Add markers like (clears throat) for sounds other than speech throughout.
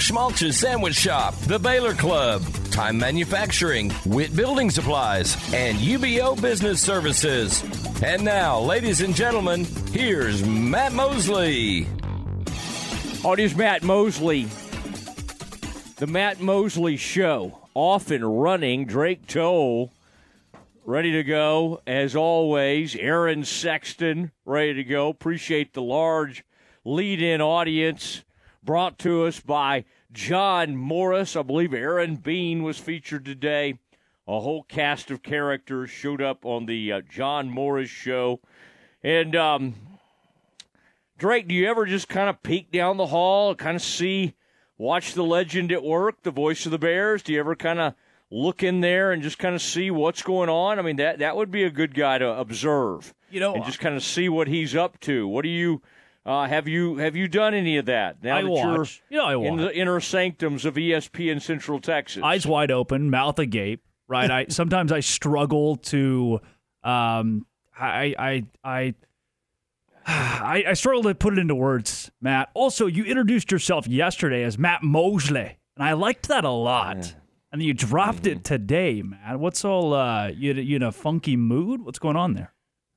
Schmaltz's Sandwich Shop, The Baylor Club, Time Manufacturing, Witt Building Supplies, and UBEO Business Services. And now, ladies and gentlemen, here's Matt Mosley. Oh, it is Matt Mosley. The Matt Mosley Show. Off and running. Drake Toll ready to go as always. Aaron Sexton ready to go. Appreciate the large lead in audience brought to us by John Morris. I believe Aaron Bean was featured today. A whole cast of characters showed up on the uh, John Morris show. And um, Drake, do you ever just kind of peek down the hall, kind of see, watch the legend at work, the voice of the Bears? Do you ever kind of look in there and just kind of see what's going on? I mean, that that would be a good guy to observe. You know, and just kind of see what he's up to. What do you? Uh, have you have you done any of that? Now I that watch. you're You know, I in the inner sanctums of E ESPN Central Texas. Eyes wide open, mouth agape. Right. I (laughs) sometimes I struggle to. Um. I I I. I, I struggle to put it into words, Matt. Also, you introduced yourself yesterday as Matt Mosley, and I liked that a lot. And you dropped Mm-hmm. it today, man. What's all uh, you you in a funky mood? What's going on there?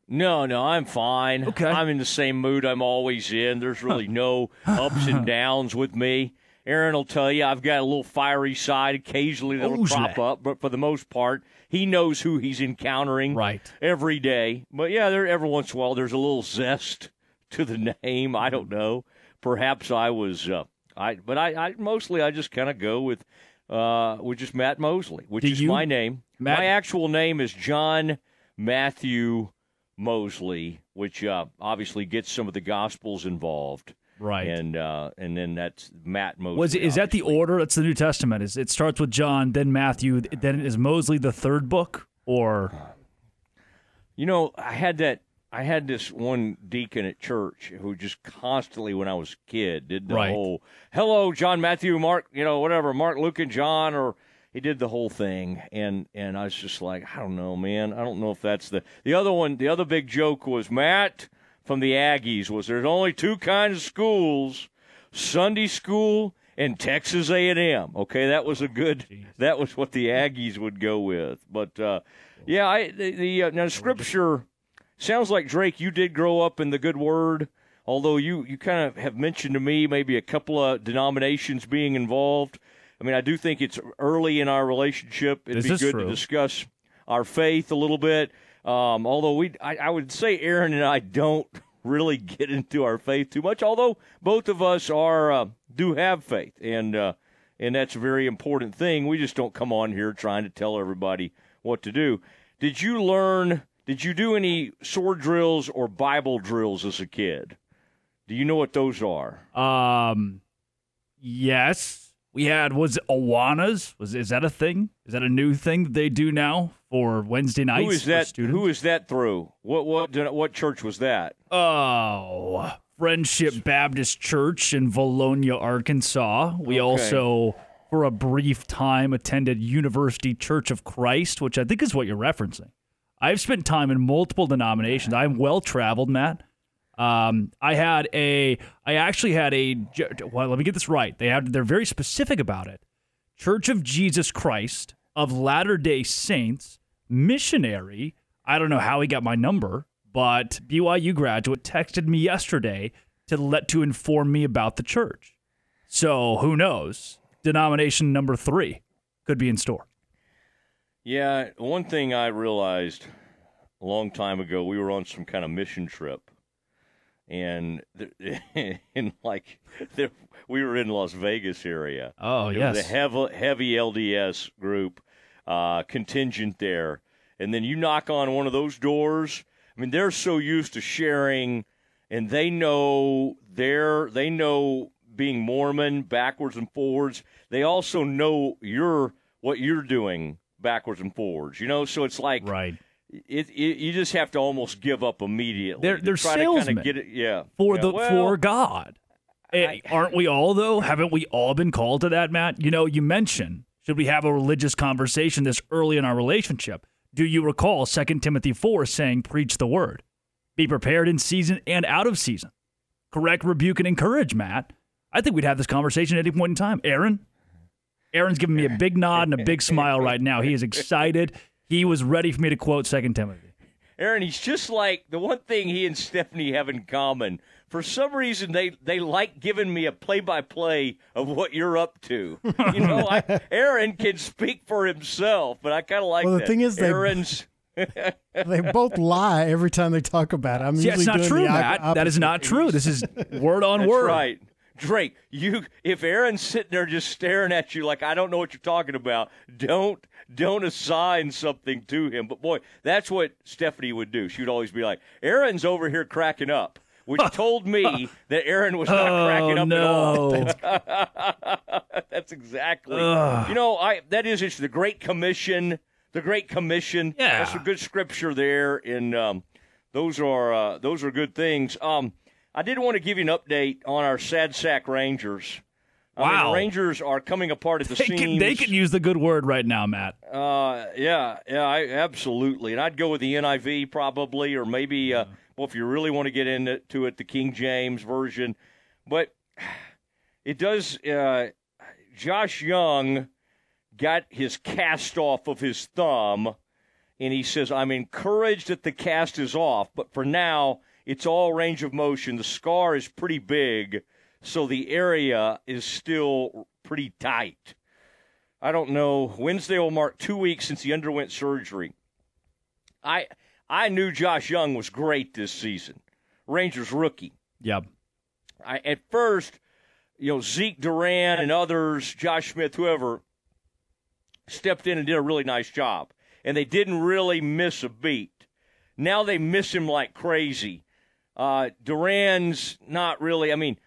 No, no, I'm fine. Okay. I'm in the same mood I'm always in. There's really no ups and downs with me. Aaron will tell you I've got a little fiery side occasionally that'll Mosley. crop up, but for the most part, he knows who he's encountering Right. every day. But yeah, there every once in a while there's a little zest to the name. I don't know. Perhaps I was uh, I but I, I mostly I just kind of go with uh with just Matt Mosley, which Do is you- my name. Matt- my actual name is John Matthew Mosley, which uh, obviously gets some of the Gospels involved, Right. and uh, and then that's Matt Mosley. Was it, is that the order? That's the New Testament. Is it starts with John, then Matthew, then is Mosley the third book, or You know, I had that. I had this one deacon at church who just constantly, when I was a kid, did the Right. whole "Hello, John, Matthew, Mark," you know, whatever, Mark, Luke, and John, or he did the whole thing, and and I was just like, I don't know, man, I don't know if that's the the other one. The other big joke was Matt from the Aggies was there's only two kinds of schools, Sunday school and Texas A&M. Okay, that was a good. That was what the Aggies would go with. But uh, yeah, I the, the uh, now scripture sounds like Drake. You did grow up in the good word, although you you kind of have mentioned to me maybe a couple of denominations being involved. I mean, I do think it's early in our relationship. It'd This be good true. to discuss our faith a little bit. Um, although we, I, I would say Aaron and I don't (laughs) really get into our faith too much. Although both of us are uh, do have faith, and uh, and that's a very important thing. We just don't come on here trying to tell everybody what to do. Did you learn? Did you do any sword drills or Bible drills as a kid? Do you know what those are? um, yes, we had was it Awanas? Was is that a thing? Is that a new thing that they do now for Wednesday nights? Who is that? Students? Who is that through? What what what church was that? Oh, Friendship Baptist Church in Vilonia, Arkansas. We Okay. also, for a brief time, attended University Church of Christ, which I think is what you're referencing. I've spent time in multiple denominations. I'm well traveled, Matt. Um, I had a, I actually had a. Well, let me get this right. They have, they're very specific about it. Church of Jesus Christ of Latter Day Saints missionary. I don't know how he got my number, but BYU graduate texted me yesterday to let to inform me about the church. So who knows? Denomination number three could be in store. Yeah, one thing I realized a long time ago, we were on some kind of mission trip, and in (laughs) like there, we were in Las Vegas area. Oh It yes, was a heavy, heavy LDS group uh, contingent there, and then you knock on one of those doors. I mean, they're so used to sharing, and they know they're they know being Mormon backwards and forwards. They also know you're what you're doing backwards and forwards. You know, so it's like Right. It, it, you just have to almost give up immediately. They're- they're salesmen it. Yeah, For Yeah, the well, for God. Eh, aren't we all though? Haven't we all been called to that, Matt? You know, you mentioned should we have a religious conversation this early in our relationship? Do you recall 2 Timothy 4 saying, Preach the word? Be prepared in season and out of season. Correct, rebuke, and encourage, Matt. I think we'd have this conversation at any point in time. Aaron? Aaron's giving me a big nod and a big smile right now. He is excited. He was ready for me to quote Second Timothy. Aaron, he's just like the one thing he and Stephanie have in common. For some reason, they, they like giving me a play by play of what you're up to. You know, I, (laughs) Aaron can speak for himself, but I kind of like Well, the that. thing is they- Aaron's. (laughs) They both lie every time they talk about it. I'm See, usually that's not doing true, Matt. That is not true. This is word on That's word. right. Drake, you if Aaron's sitting there just staring at you like I don't know what you're talking about, don't don't assign something to him. But boy, that's what Stephanie would do. She would always be like, Aaron's over here cracking up. Which (laughs) told me that Aaron was not Oh, cracking up no. at all. (laughs) That's exactly. You know, I that is it's the Great Commission. The Great Commission. Yeah. That's a good scripture there, and um, those are uh, those are good things. Um, I did want to give you an update on our sad sack Rangers. I mean, Wow. the Rangers are coming apart at the (laughs) They seams. can, they can use the good word right now, Matt. Uh, yeah, yeah, I, absolutely. And I'd go with the NIV probably, or maybe, uh, well, if you really want to get into it, the King James version. But (sighs) it does. Uh, Josh Jung got his cast off of his thumb, and he says, "I'm encouraged that the cast is off, but for now, it's all range of motion. The scar is pretty big, so the area is still pretty tight." I don't know. Wednesday will mark two weeks since he underwent surgery. I I knew Josh Jung was great this season. Rangers rookie. Yep. I at first, you know, Zeke Duran and others, Josh Smith, whoever, stepped in and did a really nice job. And they didn't really miss a beat. Now they miss him like crazy. Uh, Duran's not really, I mean,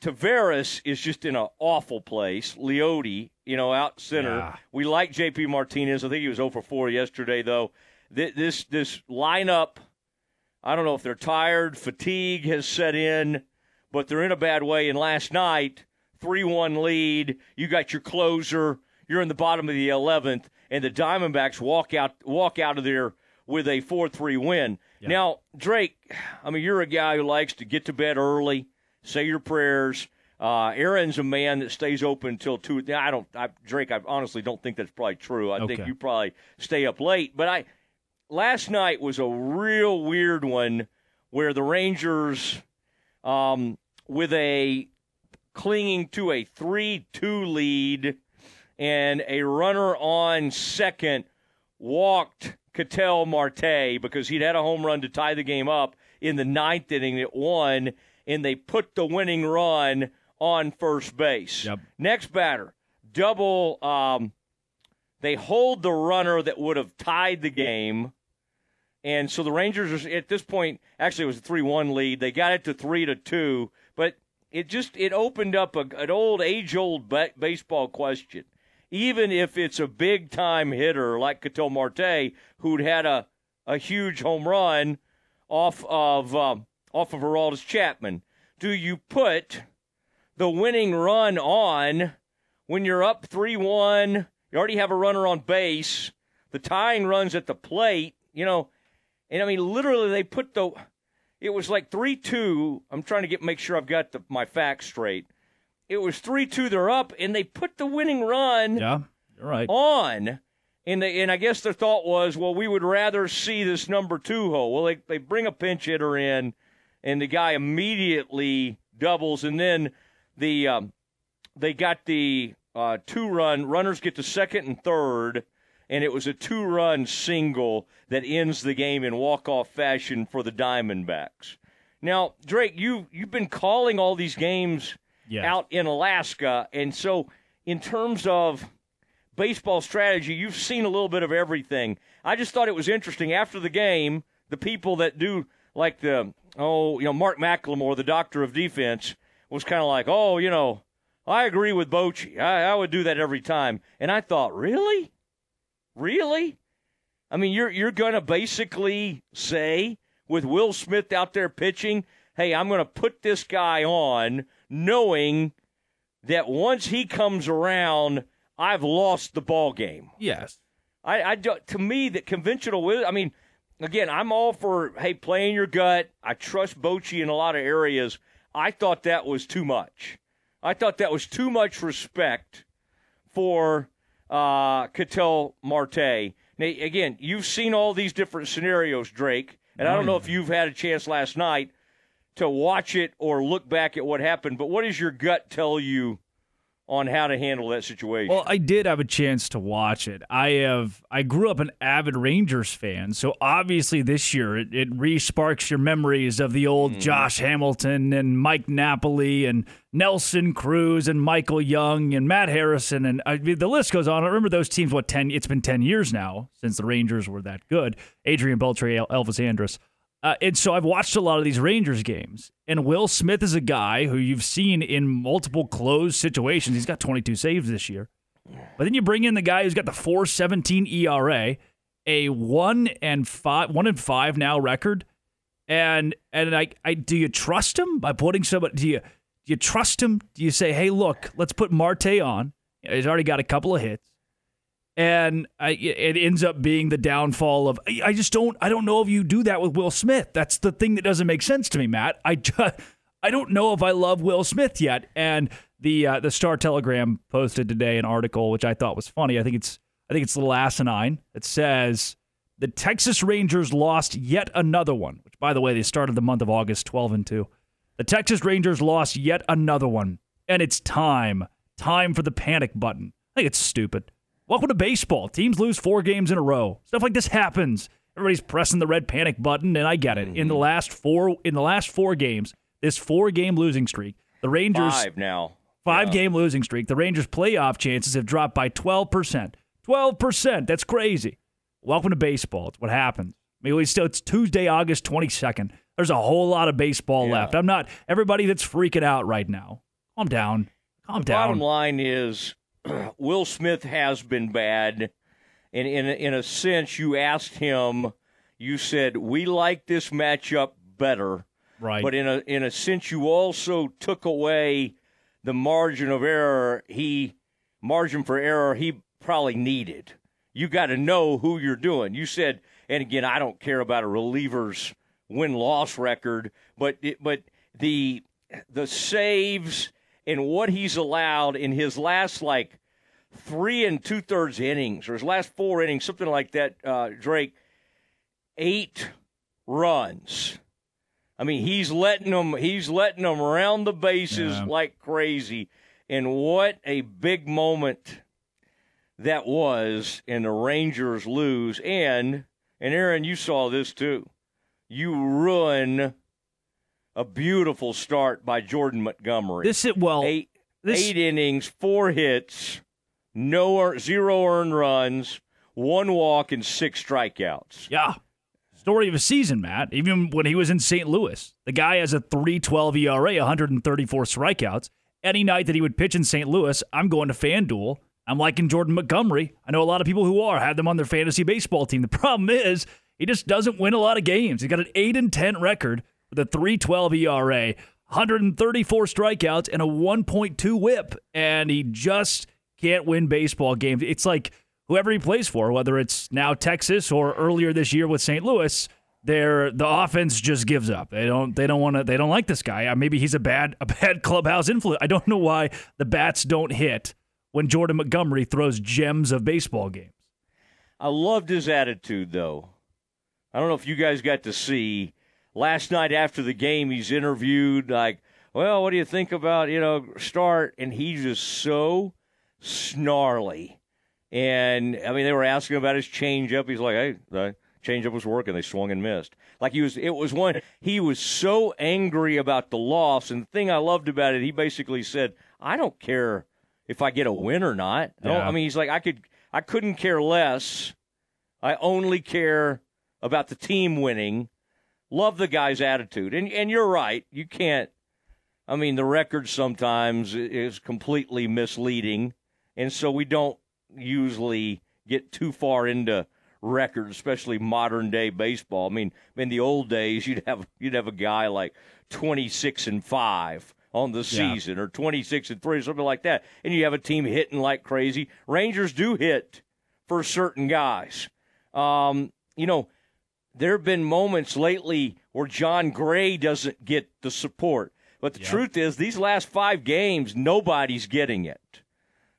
Taveras is just in an awful place. Leody, you know, out center. Yeah. We like JP Martinez. I think he was 0 for 4 yesterday, though. Th- This this lineup, I don't know if they're tired, fatigue has set in, but they're in a bad way. And last night, 3 1 lead. You got your closer. You're in the bottom of the 11th, and the Diamondbacks walk out walk out of there with a 4 3 win. Now, Drake, I mean, you're a guy who likes to get to bed early, say your prayers. Uh, Aaron's a man that stays open until two. I don't, I, Drake. I honestly don't think that's probably true. I think you probably stay up late. But I, last night was a real weird one where the Rangers, um, with a clinging to a three-two lead and a runner on second walked Ketel Marte because he'd had a home run to tie the game up in the ninth inning at one, and they put the winning run on first base. Yep. Next batter, double. Um, they hold the runner that would have tied the game. And so the Rangers are at this point actually it was a three one lead. They got it to three to two, but it just it opened up a, an old age old ba- baseball question. Even if it's a big time hitter like Ketel Marte, who'd had a, a huge home run off of um, off of Aroldis Chapman, do you put the winning run on when you're up three one? You already have a runner on base. The tying runs at the plate. You know, and I mean, literally, they put the. It was like three two. I'm trying to get make sure I've got the, my facts straight. It was three two. They're up, and they put the winning run Yeah. You're right. on. And they, and I guess their thought was, well, we would rather see this number two hole. Well, they they bring a pinch hitter in, and the guy immediately doubles, and then the um, they got the uh, two run runners get to second and third, and it was a two run single that ends the game in walk off fashion for the Diamondbacks. Now, Drake, you you've been calling all these games out in Alaska, and so in terms of baseball strategy, you've seen a little bit of everything. I just thought it was interesting after the game, the people that do like the oh, you know, Mark McLemore, the doctor of defense, was kind of like, oh, you know, I agree with Bochy. I, I would do that every time. And I thought, really? Really? I mean, you're you're going to basically say with Will Smith out there pitching, "Hey, I'm going to put this guy on knowing that once he comes around, I've lost the ball game." Yes. I, I to me that conventional wisdom. I mean, again, I'm all for hey playing your gut. I trust Bochy in a lot of areas. I thought that was too much. I thought that was too much respect for uh, Ketel Marte. Now, again, you've seen all these different scenarios, Drake, and I don't know if you've had a chance last night to watch it or look back at what happened. But what does your gut tell you on how to handle that situation. Well, I did have a chance to watch it. I have I grew up an avid Rangers fan, so obviously this year it, it re-sparks your memories of the old mm. Josh Hamilton and Mike Napoli and Nelson Cruz and Michael Young and Matt Harrison and I mean, the list goes on. I remember those teams. What ten? It's been ten years now since the Rangers were that good. Adrian Beltre, Elvis Andrus. Uh, and so I've watched a lot of these Rangers games, and Will Smith is a guy who you've seen in multiple closed situations. He's got 22 saves this year. But then you bring in the guy who's got the 417 ERA, a one and five, one and five now record, and and I, I do you trust him by putting somebody? Do you do you trust him? Do you say, hey, look, let's put Marte on? He's already got a couple of hits and I, it ends up being the downfall of I just don't I don't know if you do that with Will Smith. That's the thing that doesn't make sense to me, Matt. I just, (laughs) I don't know if I love Will Smith yet. And the uh, the Star Telegram posted today an article which I thought was funny. I think it's I think it's a little asinine. It says the Texas Rangers lost yet another one. Which, by the way, they started the month of August twelve and two. The Texas Rangers lost yet another one, and it's time time for the panic button. I think it's stupid. Welcome to baseball. Teams lose four games in a row. Stuff like this happens. Everybody's pressing the red panic button, and I get it. In the mm-hmm. last four, in the last four games, this four-game losing streak, the Rangers five now, five-game losing streak. The Rangers' playoff chances have dropped by twelve percent. Twelve percent. That's crazy. Welcome to baseball. It's what happens. I mean, it's still it's Tuesday, August twenty second. There's a whole lot of baseball yeah. left. I'm not everybody that's freaking out right now. Calm down. Calm the down. Bottom line is (clears throat) Will Smith has been bad. And in a, in a sense, you asked him, you said, we like this matchup better. Right. But in a, in a sense, you also took away the margin of error he, margin for error he probably needed. You got to know who you're doing. You said, and again, I don't care about a reliever's win loss record, but it, but the the saves and what he's allowed in his last like three and two thirds innings or his last four innings, something like that, uh, Drake, eight runs. I mean, he's letting them he's letting them round the bases yeah. like crazy. And what a big moment that was and the Rangers lose and and Aaron, you saw this too. You ruin a beautiful start by Jordan Montgomery. This it well eight, this, eight innings, four hits, no zero earned runs, one walk, and six strikeouts. Yeah. Story of a season, Matt. Even when he was in St. Louis, the guy has a 312 ERA, 134 strikeouts. Any night that he would pitch in St. Louis, I'm going to FanDuel. I'm liking Jordan Montgomery. I know a lot of people who are, have them on their fantasy baseball team. The problem is, he just doesn't win a lot of games. He's got an 8 and 10 record with a 312 ERA, 134 strikeouts, and a 1.2 whip. And he just can't win baseball games. It's like whoever he plays for, whether it's now Texas or earlier this year with St. Louis, they're, the offense just gives up. They don't they don't want to they don't like this guy. Uh, maybe he's a bad a bad (laughs) clubhouse influence. I don't know why the bats don't hit when Jordan Montgomery throws gems of baseball games. I loved his attitude though. I don't know if you guys got to see last night after the game, he's interviewed like, well, what do you think about you know start? And he's just so snarly. And I mean, they were asking about his changeup. He's like, hey, the changeup was working. They swung and missed. Like he was, it was one. He was so angry about the loss. And the thing I loved about it, he basically said, I don't care if I get a win or not. Yeah. I mean, he's like, I could, I couldn't care less. I only care about the team winning. Love the guy's attitude. And and you're right. You can't I mean the record sometimes is completely misleading and so we don't usually get too far into records, especially modern day baseball. I mean, in the old days, you'd have you'd have a guy like twenty six and five on the season, yeah. or twenty six and three, or something like that, and you have a team hitting like crazy. Rangers do hit for certain guys. Um, you know, there have been moments lately where Jon Gray doesn't get the support. But the yep. truth is, these last five games, nobody's getting it.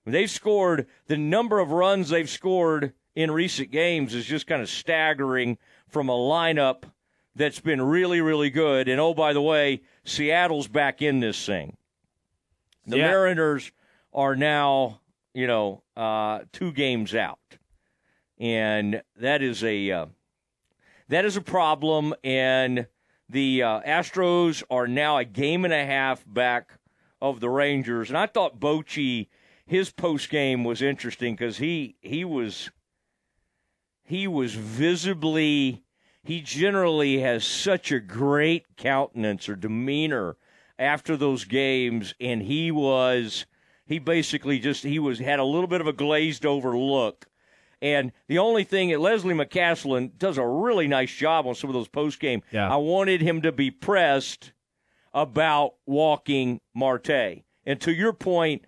They've scored the number of runs they've scored in recent games is just kind of staggering from a lineup that's been really, really good. And oh, by the way, Seattle's back in this thing. The yeah. Mariners are now, you know, uh, two games out, and that is a uh, that is a problem. And the uh, Astros are now a game and a half back of the Rangers. And I thought Bochy, his post game was interesting because he he was he was visibly he generally has such a great countenance or demeanor after those games and he was he basically just he was had a little bit of a glazed over look and the only thing that Leslie McCaslin does a really nice job on some of those post game. Yeah. I wanted him to be pressed about walking Marte. And to your point,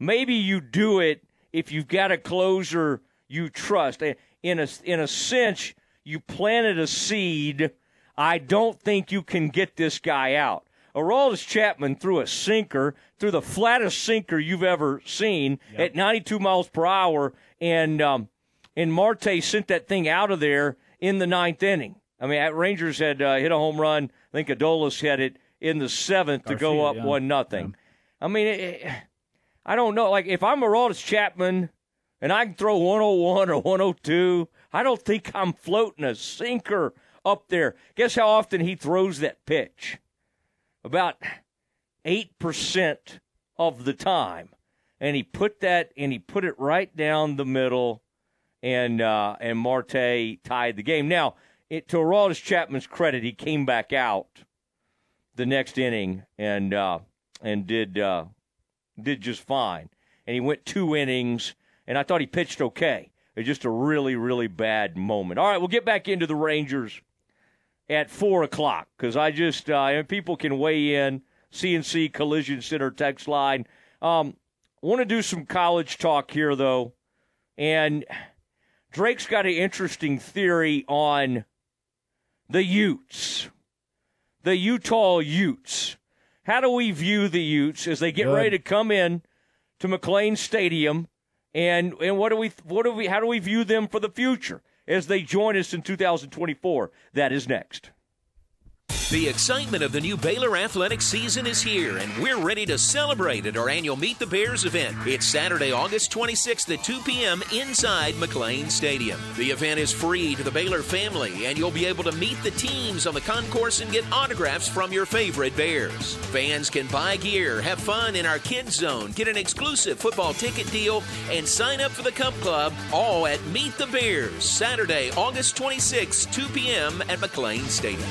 maybe you do it if you've got a closer you trust. In a in a sense, you planted a seed. I don't think you can get this guy out. Aroldis Chapman threw a sinker, threw the flattest sinker you've ever seen yep. at 92 miles per hour, and um, and Marte sent that thing out of there in the ninth inning. I mean, Rangers had uh, hit a home run. I think Adolis had it in the seventh Garcia, to go up yeah. one nothing. Yeah. I mean, it, I don't know. Like if I'm Aroldis Chapman and I can throw 101 or 102, I don't think I'm floating a sinker up there. Guess how often he throws that pitch? About 8% of the time. And he put that and he put it right down the middle and uh, and Marte tied the game. Now, it, to Aroldis Chapman's credit, he came back out the next inning and uh, and did uh, did just fine. And he went two innings, and I thought he pitched okay. It's just a really, really bad moment. All right, we'll get back into the Rangers at four o'clock because I just uh, people can weigh in. CNC Collision Center text line. Um, want to do some college talk here though, and Drake's got an interesting theory on the Utes, the Utah Utes. How do we view the Utes as they get Good. ready to come in to McLane Stadium? And and what do we what do we how do we view them for the future? As they join us in 2024. That is next. The excitement of the new Baylor athletics season is here, and we're ready to celebrate at our annual Meet the Bears event. It's Saturday, August 26th at 2 p.m. inside McLane Stadium. The event is free to the Baylor family, and you'll be able to meet the teams on the concourse and get autographs from your favorite Bears. Fans can buy gear, have fun in our kids zone, get an exclusive football ticket deal, and sign up for the Cup Club, all at Meet the Bears, Saturday, August 26th, 2 p.m. at McLane Stadium.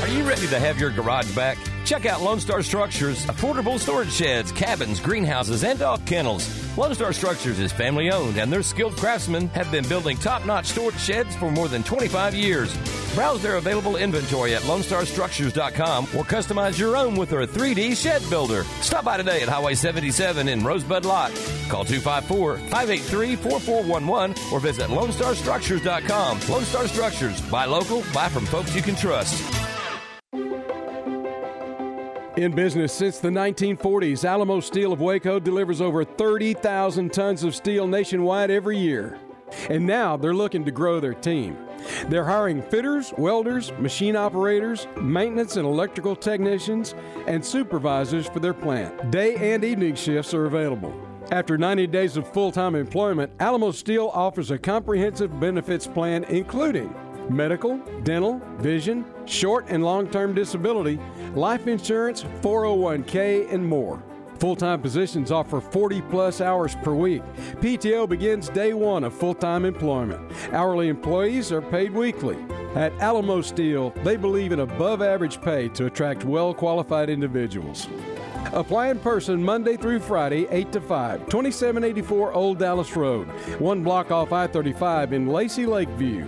Are you ready to have your garage back? Check out Lone Star Structures, affordable storage sheds, cabins, greenhouses, and dog kennels. Lone Star Structures is family owned, and their skilled craftsmen have been building top notch storage sheds for more than 25 years. Browse their available inventory at LoneStarStructures.com or customize your own with their 3D shed builder. Stop by today at Highway 77 in Rosebud Lot. Call 254 583 4411 or visit LoneStarStructures.com. Lone Star Structures. Buy local, buy from folks you can trust. In business since the 1940s, Alamo Steel of Waco delivers over 30,000 tons of steel nationwide every year. And now they're looking to grow their team. They're hiring fitters, welders, machine operators, maintenance and electrical technicians, and supervisors for their plant. Day and evening shifts are available. After 90 days of full time employment, Alamo Steel offers a comprehensive benefits plan including medical, dental, vision, short and long term disability, life insurance, 401k, and more. Full time positions offer 40 plus hours per week. PTO begins day one of full time employment. Hourly employees are paid weekly. At Alamo Steel, they believe in above average pay to attract well qualified individuals. Apply in person Monday through Friday, 8 to 5, 2784 Old Dallas Road, one block off I 35 in Lacy Lakeview.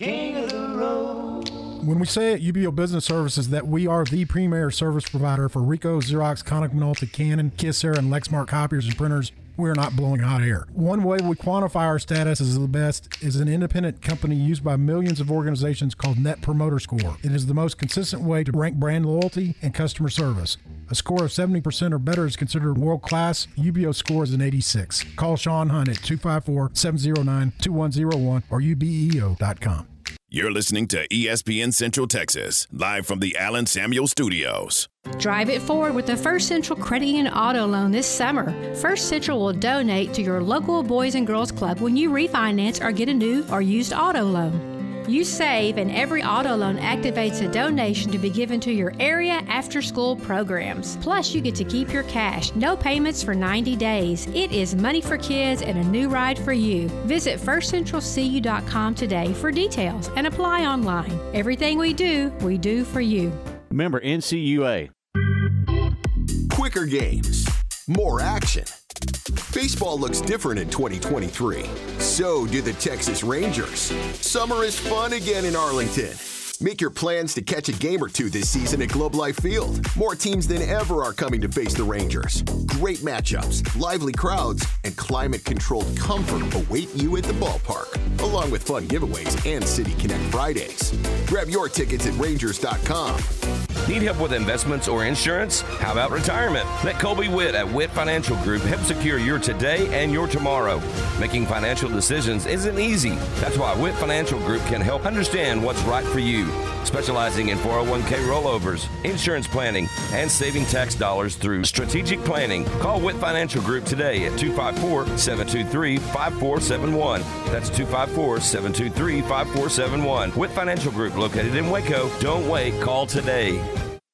When we say at UBEO Business Services that we are the premier service provider for Ricoh, Xerox, Konica Minolta, Canon, Kyocera, and Lexmark copiers and printers, we are not blowing hot air. One way we quantify our status as the best is an independent company used by millions of organizations called Net Promoter Score. It is the most consistent way to rank brand loyalty and customer service. A score of 70% or better is considered world class. UBEO score is an 86. Call Sean Hunt at 254 709 2101 or ubeo.com. You're listening to ESPN Central Texas, live from the Allen Samuel Studios. Drive it forward with the First Central Credit Union Auto Loan this summer. First Central will donate to your local Boys and Girls Club when you refinance or get a new or used auto loan. You save, and every auto loan activates a donation to be given to your area after school programs. Plus, you get to keep your cash. No payments for 90 days. It is money for kids and a new ride for you. Visit firstcentralcu.com today for details and apply online. Everything we do, we do for you. Member NCUA. Quicker games, more action. Baseball looks different in 2023. So do the Texas Rangers. Summer is fun again in Arlington. Make your plans to catch a game or two this season at Globe Life Field. More teams than ever are coming to face the Rangers. Great matchups, lively crowds, and climate controlled comfort await you at the ballpark, along with fun giveaways and City Connect Fridays. Grab your tickets at Rangers.com. Need help with investments or insurance? How about retirement? Let Colby Witt at Witt Financial Group help secure your today and your tomorrow. Making financial decisions isn't easy. That's why Witt Financial Group can help understand what's right for you. Specializing in 401k rollovers, insurance planning, and saving tax dollars through strategic planning. Call Witt Financial Group today at 254 723 5471. That's 254 723 5471. Witt Financial Group located in Waco. Don't wait, call today.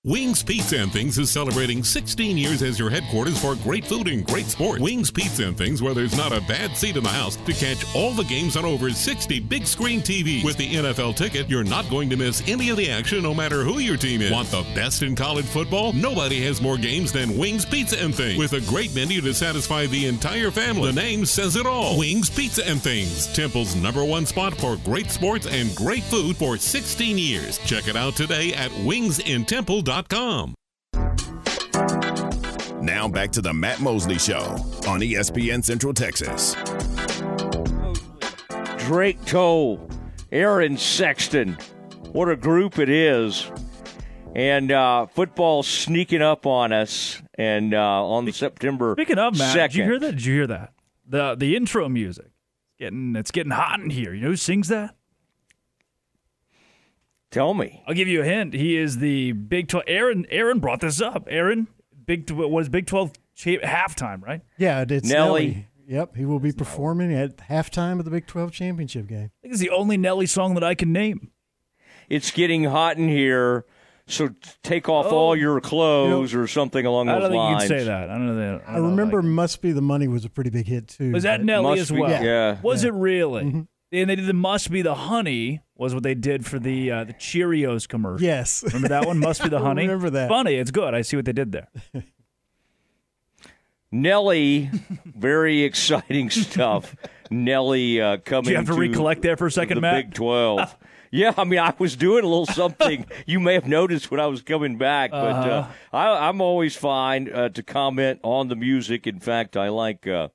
Wings Pizza and Things is celebrating 16 years as your headquarters for great food and great sports. Wings Pizza and Things, where there's not a bad seat in the house to catch all the games on over 60 big screen TVs. With the NFL ticket, you're not going to miss any of the action no matter who your team is. Want the best in college football? Nobody has more games than Wings Pizza and Things. With a great menu to satisfy the entire family. The name says it all. Wings Pizza and Things. Temple's number one spot for great sports and great food for 16 years. Check it out today at wingsintemple.com. Now back to the Matt Mosley Show on ESPN Central Texas. Drake Toll, Aaron Sexton. What a group it is. And uh, football sneaking up on us. And uh, on September Speaking of Matt, 2nd. did you hear that? Did you hear that? The the intro music. It's getting it's getting hot in here. You know who sings that? Tell me. I'll give you a hint. He is the Big Twelve. Aaron Aaron brought this up. Aaron, Big Tw- what is Big Twelve cha- halftime? Right? Yeah, it's Nelly. Nelly. Yep, he will be performing at halftime of the Big 12 championship game. I think it's the only Nelly song that I can name. It's getting hot in here. So take off Oh. all your clothes or something along those lines. I those don't think lines. you'd say that. I don't know that. I remember "Must Be the Money" was a pretty big hit too. Was that Nelly Must as be- well? yeah. Was Yeah. it really? Mm-hmm. And they did the "Must Be the Honey" was what they did for the uh, the Cheerios commercial. Yes. Remember that one? Must be the (laughs) I honey. remember that. Funny. It's good. I see what they did there. Nelly, very exciting stuff. Nelly uh, coming. Do you have to recollect there for a second, the Matt? Big Twelve. yeah, I mean, I was doing a little something (laughs) you may have noticed when I was coming back, but uh, Uh-huh. I, I'm always fine uh, to comment on the music. In fact, I like uh,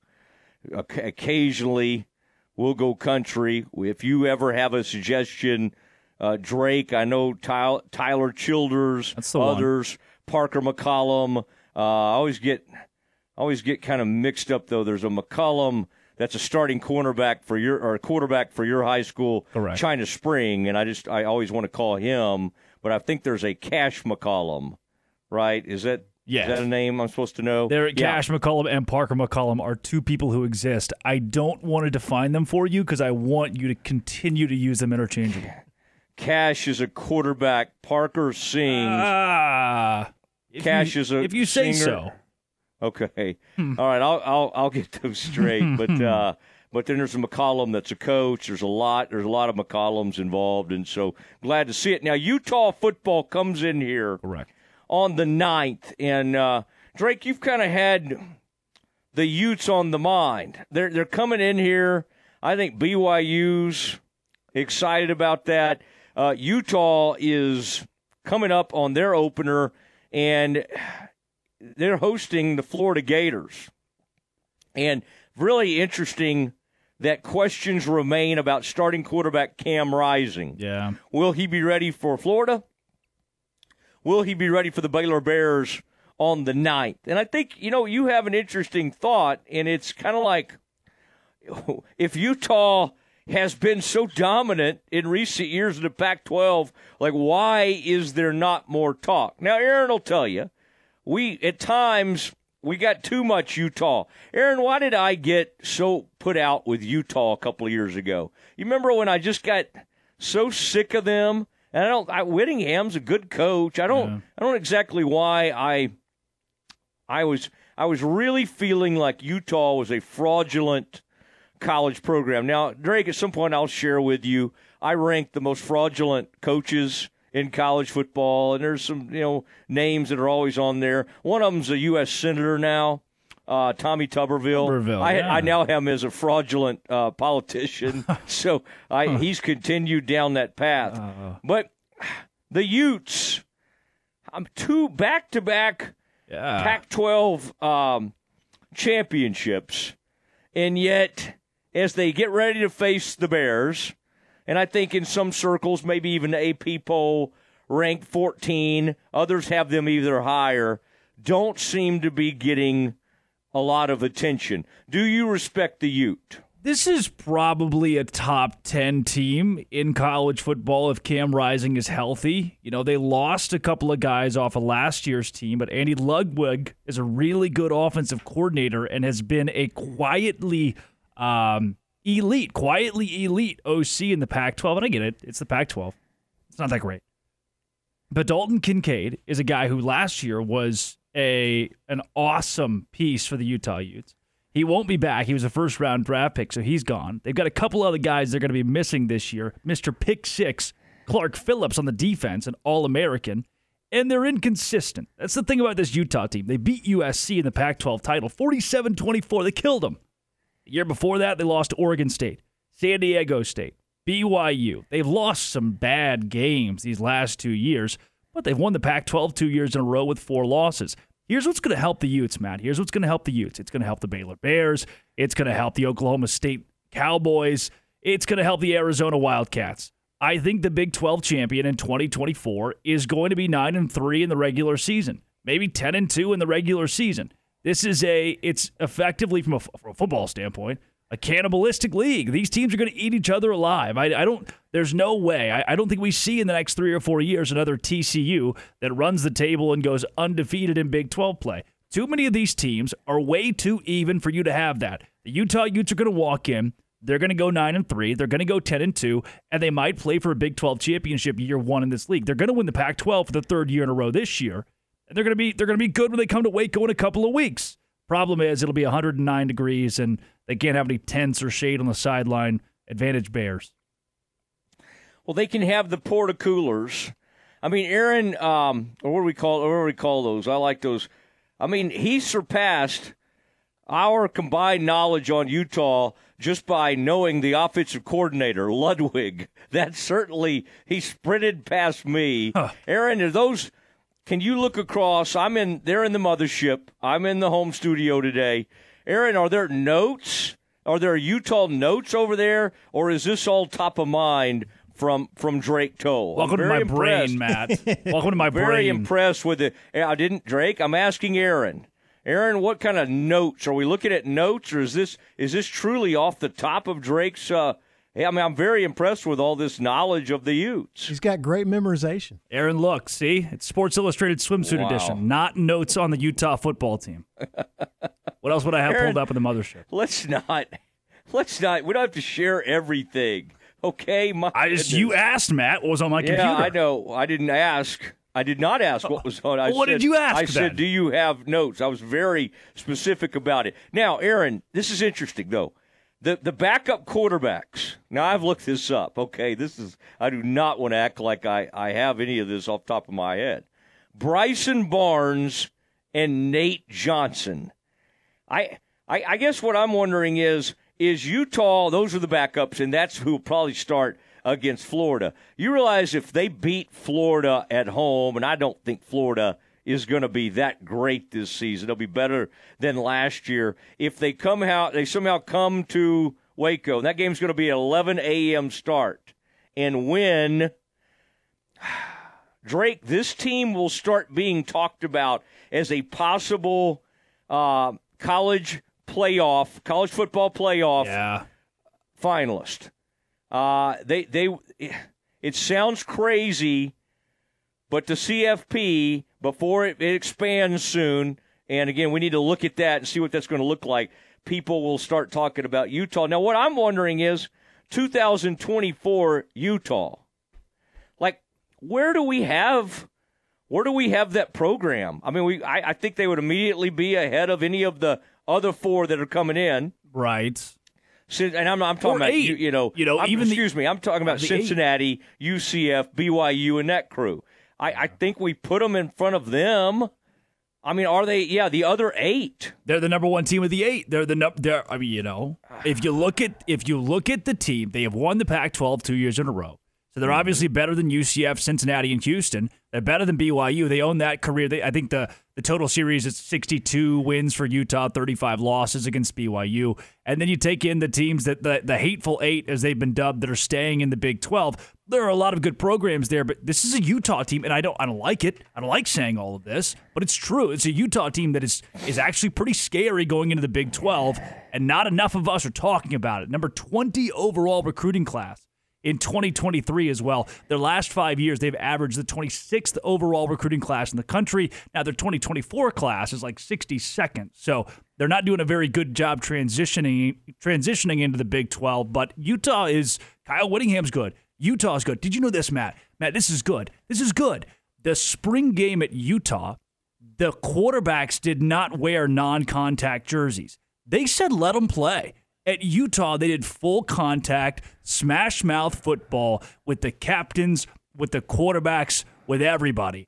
oc- occasionally we'll go country. If you ever have a suggestion, uh, Drake, I know Tyler, Tyler Childers, the one. others, Parker McCollum. Uh, I always get I always get kind of mixed up though. There's a McCollum that's a starting cornerback for your or a quarterback for your high school, Correct. China Spring, and I just I always want to call him, but I think there's a Cash McCollum, right? Is that Yes. is that a name I'm supposed to know? There, Yeah. Cash McCollum and Parker McCollum are two people who exist. I don't want to define them for you because I want you to continue to use them interchangeably. Cash is a quarterback. Parker sings. Ah, Cash you, is a if you say singer. so. Okay. All right. I'll I'll I'll get those straight. (laughs) but uh, but then there's a McCollum that's a coach. There's a lot. There's a lot of McCollums involved, and so glad to see it. Now Utah football comes in here correct on the 9th, and uh, Drake, you've kind of had the Utes on the mind. They're they're coming in here. I think BYU's excited about that. Uh, Utah is coming up on their opener, and they're hosting the Florida Gators. And really interesting that questions remain about starting quarterback Cam Rising. Yeah. Will he be ready for Florida? Will he be ready for the Baylor Bears on the 9th? And I think, you know, you have an interesting thought, and it's kind of like (laughs) if Utah has been so dominant in recent years in the Pac 12, like, why is there not more talk? Now, Aaron will tell you, we, at times, we got too much Utah. Aaron, why did I get so put out with Utah a couple of years ago? You remember when I just got so sick of them? And I don't. I, Whittingham's a good coach. I don't. Yeah. I don't exactly why I. I was. I was really feeling like Utah was a fraudulent college program. Now, Drake, at some point, I'll share with you. I ranked the most fraudulent coaches in college football, and there's some you know names that are always on there. One of them's a U.S. senator now, uh, Tommy Tuberville. Tuberville, I, yeah. I now have him as a fraudulent uh, politician, (laughs) so I, he's continued down that path. but the Utes, I'm two back to back Yeah. Pac-12 um, championships, and yet as they get ready to face the Bears, and I think in some circles, maybe even the AP poll ranked 14, others have them either higher, don't seem to be getting a lot of attention. Do you respect the Ute? This is probably a top 10 team in college football if Cam Rising is healthy. You know, they lost a couple of guys off of last year's team, but Andy Ludwig is a really good offensive coordinator and has been a quietly um, elite, quietly elite OC in the Pac 12. And I get it, it's the Pac 12. It's not that great. But Dalton Kincaid is a guy who last year was a an awesome piece for the Utah Utes. He won't be back. He was a first round draft pick, so he's gone. They've got a couple other guys they're going to be missing this year. Mr. Pick Six, Clark Phillips on the defense, an All American, and they're inconsistent. That's the thing about this Utah team. They beat USC in the Pac 12 title 47 24. They killed them. The year before that, they lost to Oregon State, San Diego State, BYU. They've lost some bad games these last two years, but they've won the Pac 12 two years in a row with four losses. Here's what's going to help the Utes, Matt. Here's what's going to help the Utes. It's going to help the Baylor Bears. It's going to help the Oklahoma State Cowboys. It's going to help the Arizona Wildcats. I think the Big 12 champion in 2024 is going to be 9 and 3 in the regular season, maybe 10 and 2 in the regular season. This is a it's effectively from a, from a football standpoint a cannibalistic league. These teams are going to eat each other alive. I, I don't. There's no way. I, I don't think we see in the next three or four years another TCU that runs the table and goes undefeated in Big 12 play. Too many of these teams are way too even for you to have that. The Utah Utes are going to walk in. They're going to go nine and three. They're going to go ten and two, and they might play for a Big 12 championship year one in this league. They're going to win the Pac-12 for the third year in a row this year, and they're going to be they're going to be good when they come to Waco in a couple of weeks. Problem is, it'll be 109 degrees, and they can't have any tents or shade on the sideline. Advantage Bears. Well, they can have the porta coolers. I mean, Aaron, um, or what do we call? What do we call those? I like those. I mean, he surpassed our combined knowledge on Utah just by knowing the offensive coordinator Ludwig. (laughs) That certainly he sprinted past me. Aaron, are those? Can you look across? I'm in. They're in the mothership. I'm in the home studio today. Aaron, are there notes? Are there Utah notes over there, or is this all top of mind from from Drake Toll? Welcome to my brain. Matt. (laughs) Welcome to my Very brain. Very impressed with it. I didn't Drake. I'm asking Aaron. Aaron, what kind of notes are we looking at? Notes, or is this is this truly off the top of Drake's? Uh, I mean, I'm very impressed with all this knowledge of the Utes. He's got great memorization. Aaron, look, see, it's Sports Illustrated swimsuit Wow. edition, not notes on the Utah football team. (laughs) what else would I have Aaron- pulled up in the mothership? Let's not. Let's not. We don't have to share everything. Okay, my I just you asked Matt what was on my yeah, computer. I know. I didn't ask. I did not ask what was on. I What said, did you ask I then? said, "Do you have notes?" I was very specific about it. Now, Aaron, this is interesting though. The the backup quarterbacks. Now I've looked this up. Okay, this is I do not want to act like I I have any of this off top of my head. Bryson Barnes and Nate Johnson. I I, I guess what I'm wondering is is Utah. Those are the backups, and that's who will probably start against Florida. You realize if they beat Florida at home, and I don't think Florida is going to be that great this season. They'll be better than last year. If they come out, they somehow come to Waco. That game's going to be an 11 a.m. start and win. (sighs) Drake, this team will start being talked about as a possible uh, college playoff, college football playoff yeah. finalist. Uh, they they (sighs) it sounds crazy, but the CFP before it, it expands soon, and again we need to look at that and see what that's going to look like. People will start talking about Utah. Now, what I'm wondering is 2024 Utah. Like, where do we have where do we have that program? I mean, we I, I think they would immediately be ahead of any of the other four that are coming in. Right. Since, And I'm, I'm talking Or about you, you know, You know, I'm- even the- excuse me, I'm talking about the eight. Cincinnati, UCF, BYU, and that crew. I, I think we put them in front of them. I mean, are they? Yeah, the other eight. They're the number one team of the eight. They're the num- they're I mean, you know, if you look at if you look at the team, they have won the Pac-12 two years in a row. So they're mm-hmm. obviously better than UCF, Cincinnati, and Houston. They're better than BYU. They own that career. They, I think the the total series is 62 wins for Utah, 35 losses against BYU. And then you take in the teams that the the hateful eight, as they've been dubbed, that are staying in the Big 12. There are a lot of good programs there, but this is a Utah team, and I don't I don't like it. I don't like saying all of this, but it's true. It's a Utah team that is is actually pretty scary going into the Big 12, and not enough of us are talking about it. Number 20 overall recruiting class in 2023 as well. Their last five years, they've averaged the 26th overall recruiting class in the country. Now, their 2024 class is like 62nd. So they're not doing a very good job transitioning transitioning into the Big 12. But Utah is Kyle Whittingham's good. Utah's good. Did you know this, Matt? Matt, this is good. This is good. The spring game at Utah, the quarterbacks did not wear non-contact jerseys. They said let them play. At Utah, they did full contact, smash mouth football with the captains, with the quarterbacks, with everybody.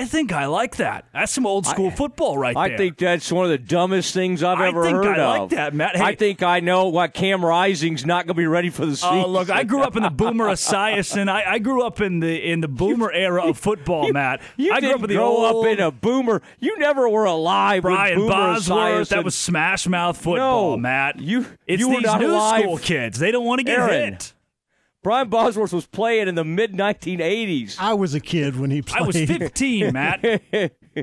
I think I like that. That's some old school football right I there. I think that's one of the dumbest things I've I ever heard I of. like that, Matt. I think I know why Cam Rising's not going to be ready for the season. Oh, look! I grew up in the Boomer Esiason. I, I grew up in the in the Boomer era of (laughs) football, Matt. You I grew didn't up in the grow old up in a boomer. You never were alive Brian when Boomer Bosworth. Esiason- That was smash mouth football, No, Matt. You, It's you were these not new alive. school kids. They don't want to get Aaron, hit. Brian Bosworth was playing in the mid 1980s. I was a kid when he played. I was 15, Matt. (laughs)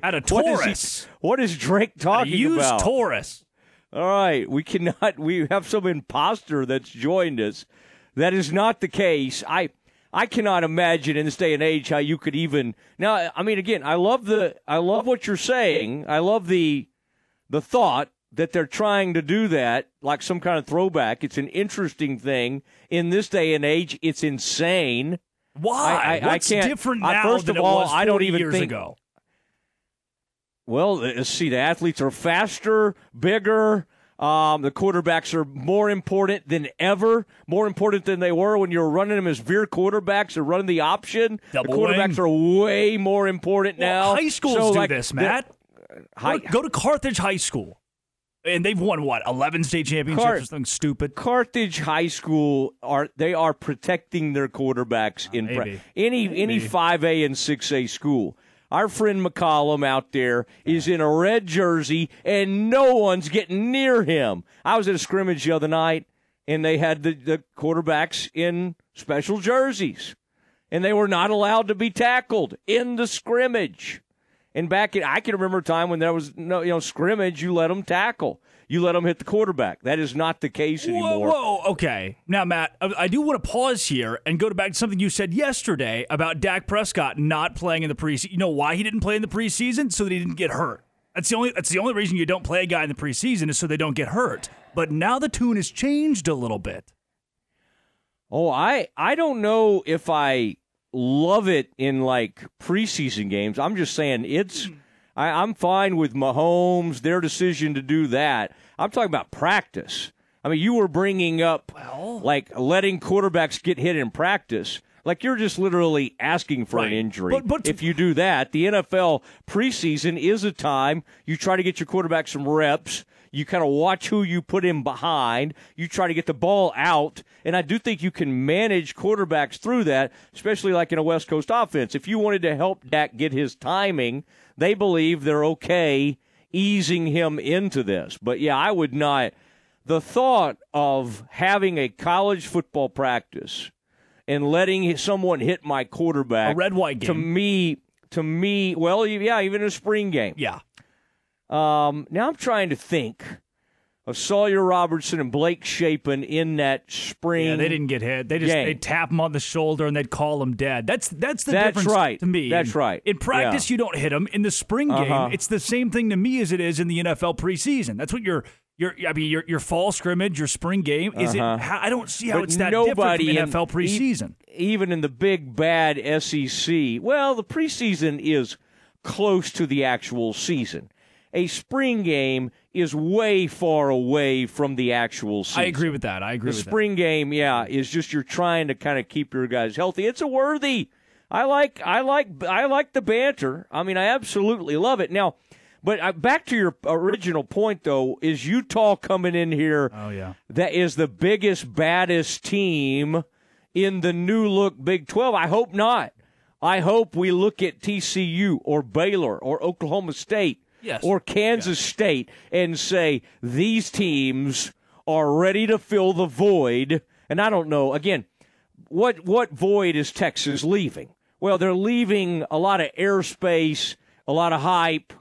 At a What is, Taurus. he, what is Drake At a talking used about? Taurus. All right, we cannot. We have some imposter that's joined us. That is not the case. I I cannot imagine in this day and age how you could even now. I mean, again, I love the I love what you're saying. I love the the thought that they're trying to do that like some kind of throwback. It's an interesting thing in this day and age. It's insane. Why? I, I, I What's can't, different I- now first than of it all, was I don't even years think ago? Well, see. The athletes are faster, bigger. Um, the quarterbacks are more important than ever. More important than they were when you were running them as veer quarterbacks or running the option. Double the quarterbacks are way more important Well, now. high schools So, do like, this, the- Matt. High, go to Carthage High School, and they've won what eleven state championships or something stupid. Carthage High School are they are protecting their quarterbacks in pra- maybe. any any five A and six A school. Our friend McCollum out there is in a red jersey, and no one's getting near him. I was at a scrimmage the other night, and they had the, the quarterbacks in special jerseys, and they were not allowed to be tackled in the scrimmage. And back in, I can remember a time when there was no, you know, scrimmage. You let them tackle. You let them hit the quarterback. That is not the case anymore. whoa, okay. Now, Matt, I, I do want to pause here and go back to something you said yesterday about Dak Prescott not playing in the preseason. You know why he didn't play in the preseason? So that he didn't get hurt. That's the only. That's the only reason you don't play a guy in the preseason is so they don't get hurt. But now the tune has changed a little bit. Oh, I I don't know if I love it in like preseason games. I'm just saying it's. Hmm. I, I'm fine with Mahomes their decision to do that. I'm talking about practice. I mean, you were bringing up like letting quarterbacks get hit in practice. Like you're just literally asking for an injury. But- but- if you do that, the NFL preseason is a time you try to get your quarterback some reps. You kind of watch who you put in behind. You try to get the ball out, and I do think you can manage quarterbacks through that, especially like in a West Coast offense. If you wanted to help Dak get his timing, they believe they're okay easing him into this. But yeah, I would not. The thought of having a college football practice and letting someone hit my quarterback A red white game. to me to me well yeah even a spring game yeah um, now i'm trying to think of sawyer robertson and blake shapen in that spring Yeah, they didn't get hit. They just they tap him on the shoulder and they'd call him dead. That's that's the That's difference right. to me. That's right. In practice, Yeah. you don't hit him. In the spring game, Uh-huh. it's the same thing to me as it is in the NFL preseason. That's what your your I mean your your fall scrimmage, your spring game is. Uh-huh. It, I don't see how But it's that nobody different from NFL preseason. e- even in the big bad SEC. Well, the preseason is close to the actual season. A spring game is way far away from the actual season. I agree with that. I agree the with that. spring game, yeah, is just you're trying to kind of keep your guys healthy. It's a worthy. I like I like I like the banter. I mean, I absolutely love it. Now, but uh, back to your original point though, is Utah coming in here? Oh yeah. that is the biggest, baddest team in the new look Big 12. I hope not. I hope we look at TCU or Baylor or Oklahoma State Yes. or Kansas State and say these teams are ready to fill the void. And I don't know, again, what what void is Texas leaving? Well, they're leaving a lot of airspace, a lot of hype,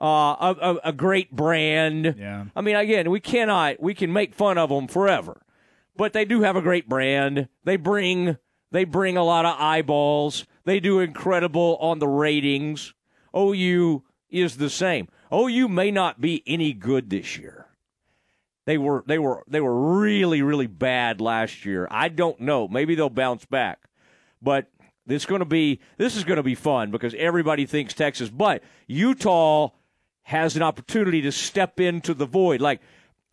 uh, a, a, a great brand. Yeah. I mean, again, we cannot we can make fun of them forever, but they do have a great brand. They bring they bring a lot of eyeballs. They do incredible on the ratings. OU is the same. Oh, OU may not be any good this year. They were they were they were really really bad last year. I don't know. Maybe they'll bounce back. But this going to be this is going to be fun because everybody thinks Texas, but Utah has an opportunity to step into the void. Like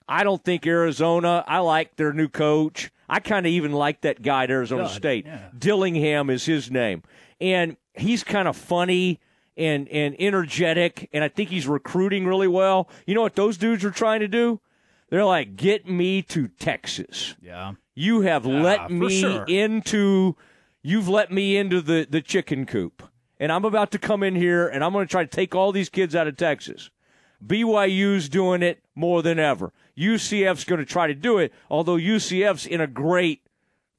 I don't think Arizona. I like their new coach. I kind of even like that guy at Arizona Good, State. yeah. Dillingham is his name, and he's kind of funny and and energetic, and I think he's recruiting really well. You know what those dudes are trying to do? They're like, get me to Texas. Yeah. You have Yeah, let me sure. into you've let me into the, the chicken coop. And I'm about to come in here and I'm going to try to take all these kids out of Texas. BYU's doing it more than ever. UCF's going to try to do it, although UCF's in a great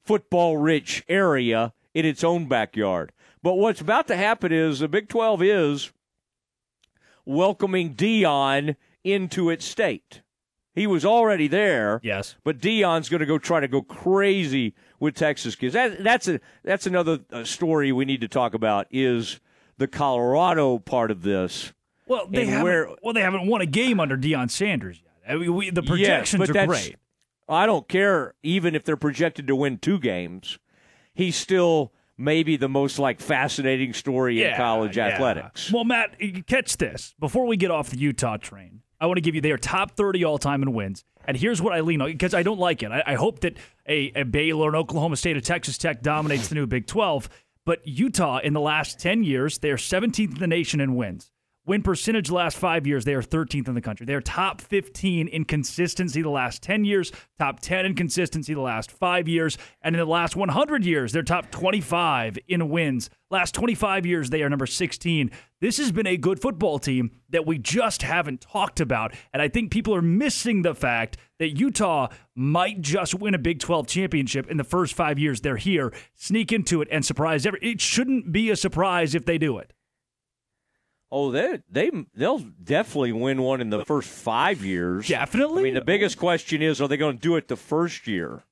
football rich area in its own backyard. But what's about to happen is the Big 12 is welcoming Deion into its state. He was already there. Yes. But Deion's going to go try to go crazy with Texas kids. That, that's a that's another uh, story we need to talk about is the Colorado part of this. Well, they haven't. where- well, they haven't won a game under Deion Sanders yet. I mean, we, the Yes, projections but are great. I don't care even if they're projected to win two games. He's still maybe the most like fascinating story in college yeah. athletics. Well, Matt, catch this. Before we get off the Utah train, I want to give you their top 30 all time in wins. And here's what I lean on because I don't like it. I, I hope that a, a Baylor, an Oklahoma State, a Texas Tech dominates the new Big 12. But Utah, in the last 10 years, they are 17th in the nation in wins. Win percentage last five years, they are 13th in the country. They are top 15 in consistency the last 10 years, top 10 in consistency the last five years, and in the last 100 years, they're top 25 in wins. Last 25 years, they are number 16. This has been a good football team that we just haven't talked about. And I think people are missing the fact that Utah might just win a Big 12 championship in the first five years they're here, sneak into it, and surprise. It shouldn't be a surprise if they do it. Oh, they they they'll definitely win one in the first five years. Definitely. I mean, the biggest question is, are they going to do it the first year?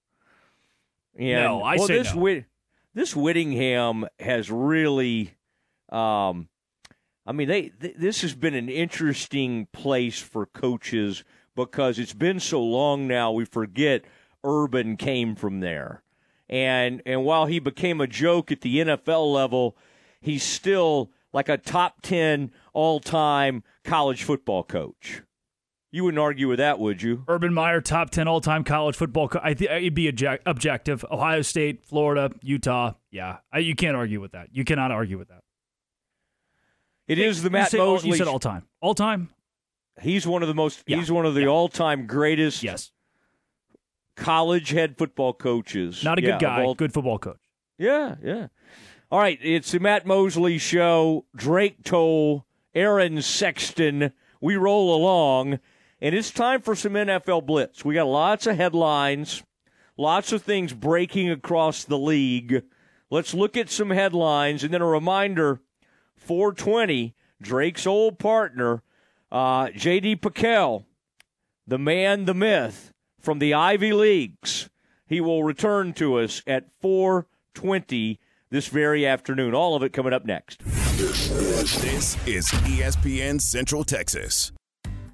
And, No, I well, say this no. Whit- this Whittingham has really, um, I mean, they th- this has been an interesting place for coaches because it's been so long now. We forget Urban came from there, and and while he became a joke at the NFL level, he's still like a top ten all time college football coach. You wouldn't argue with that, would you? Urban Meyer, top 10 all time college football. Co- I think uh, it'd be object- objective. Ohio State, Florida, Utah. Yeah. I, you can't argue with that. You cannot argue with that. It is the You Matt all- Mosley. You said all time. All time? He's one of the most. Yeah. He's one of the all-time greatest. Yes. College head football coaches. Not a good of guy, all- good football coach. Yeah, yeah. All right, it's the Matt Mosley show. Drake Toll, Aaron Sexton. We roll along, and it's time for some NFL blitz. We got lots of headlines, lots of things breaking across the league. Let's look at some headlines, and then a reminder: 420, Drake's old partner, uh, J.D. Piquel, the man, the myth from the Ivy Leagues. He will return to us at 420 this very afternoon. All of it coming up next. This is ESPN Central Texas.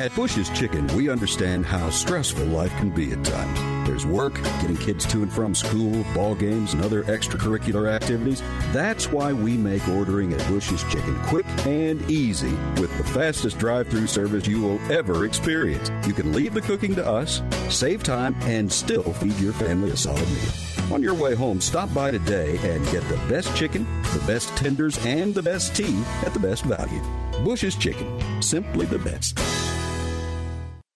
At Bush's Chicken, we understand how stressful life can be at times. There's work, getting kids to and from school, ball games, and other extracurricular activities. That's why we make ordering at Bush's Chicken quick and easy with the fastest drive through service you will ever experience. You can leave the cooking to us, save time, and still feed your family a solid meal. On your way home, stop by today and get the best chicken, the best tenders, and the best tea at the best value. Bush's Chicken, simply the best.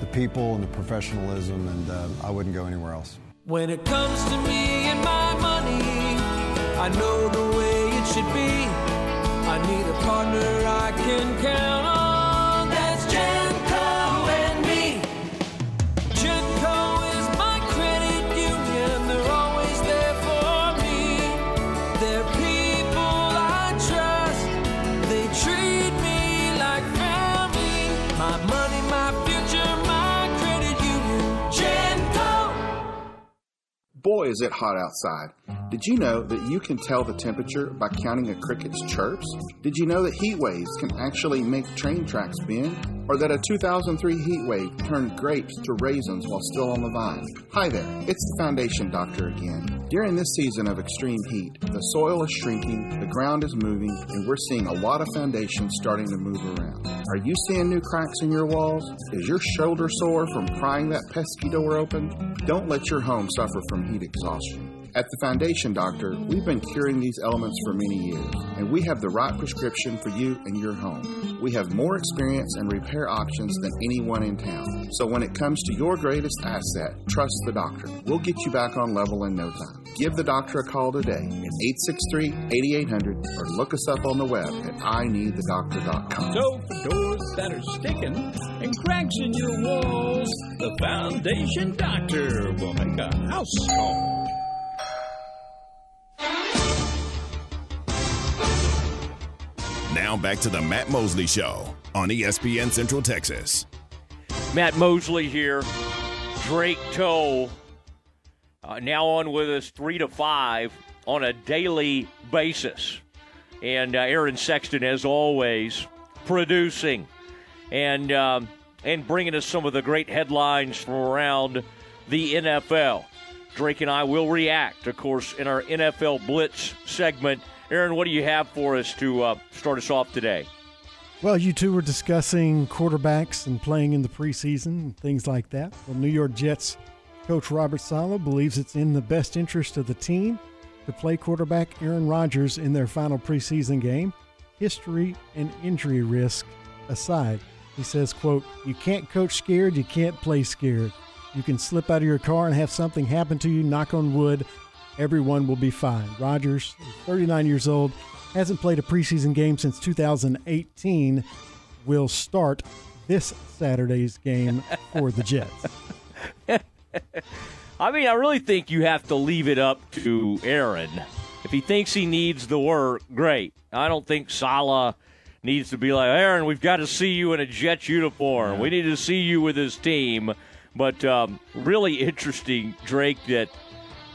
the people and the professionalism, and uh, I wouldn't go anywhere else. When it comes to me and my money, I know the way it should be. I need a partner I can count on. That's Genco Boy, is it hot outside. Did you know that you can tell the temperature by counting a cricket's chirps? Did you know that heat waves can actually make train tracks bend? Or that a 2003 heat wave turned grapes to raisins while still on the vine? Hi there, it's the Foundation Doctor again. During this season of extreme heat, the soil is shrinking, the ground is moving, and we're seeing a lot of foundations starting to move around. Are you seeing new cracks in your walls? Is your shoulder sore from prying that pesky door open? Don't let your home suffer from heat exhaustion. At the Foundation Doctor, we've been curing these elements for many years, and we have the right prescription for you and your home. We have more experience and repair options than anyone in town. So when it comes to your greatest asset, trust the doctor. We'll get you back on level in no time. Give the doctor a call today at 863-8800 or look us up on the web at ineedthedoctor.com. So for doors that are sticking and cracks in your walls, the Foundation Doctor will make a house call. Now back to the Matt Mosley Show on ESPN Central Texas. Matt Mosley here. Drake Toll uh, now on with us three to five on a daily basis. And uh, Aaron Sexton, as always, producing and um, and bringing us some of the great headlines from around the NFL. Drake and I will react, of course, in our NFL Blitz segment. Aaron, what do you have for us to uh, start us off today? Well, you two were discussing quarterbacks and playing in the preseason and things like that. Well, New York Jets coach Robert Saleh believes it's in the best interest of the team to play quarterback Aaron Rodgers in their final preseason game. History and injury risk aside, he says, quote, "You can't coach scared, you can't play scared. You can slip out of your car and have something happen to you, knock on wood, everyone will be fine." Rodgers, 39 years old, hasn't played a preseason game since 2018, will start this Saturday's game for the Jets. (laughs) I mean, I really think you have to leave it up to Aaron. If he thinks he needs the work, great. I don't think Saleh needs to be like, Aaron, we've got to see you in a Jets uniform. We need to see you with his team. But um, really interesting, Drake, that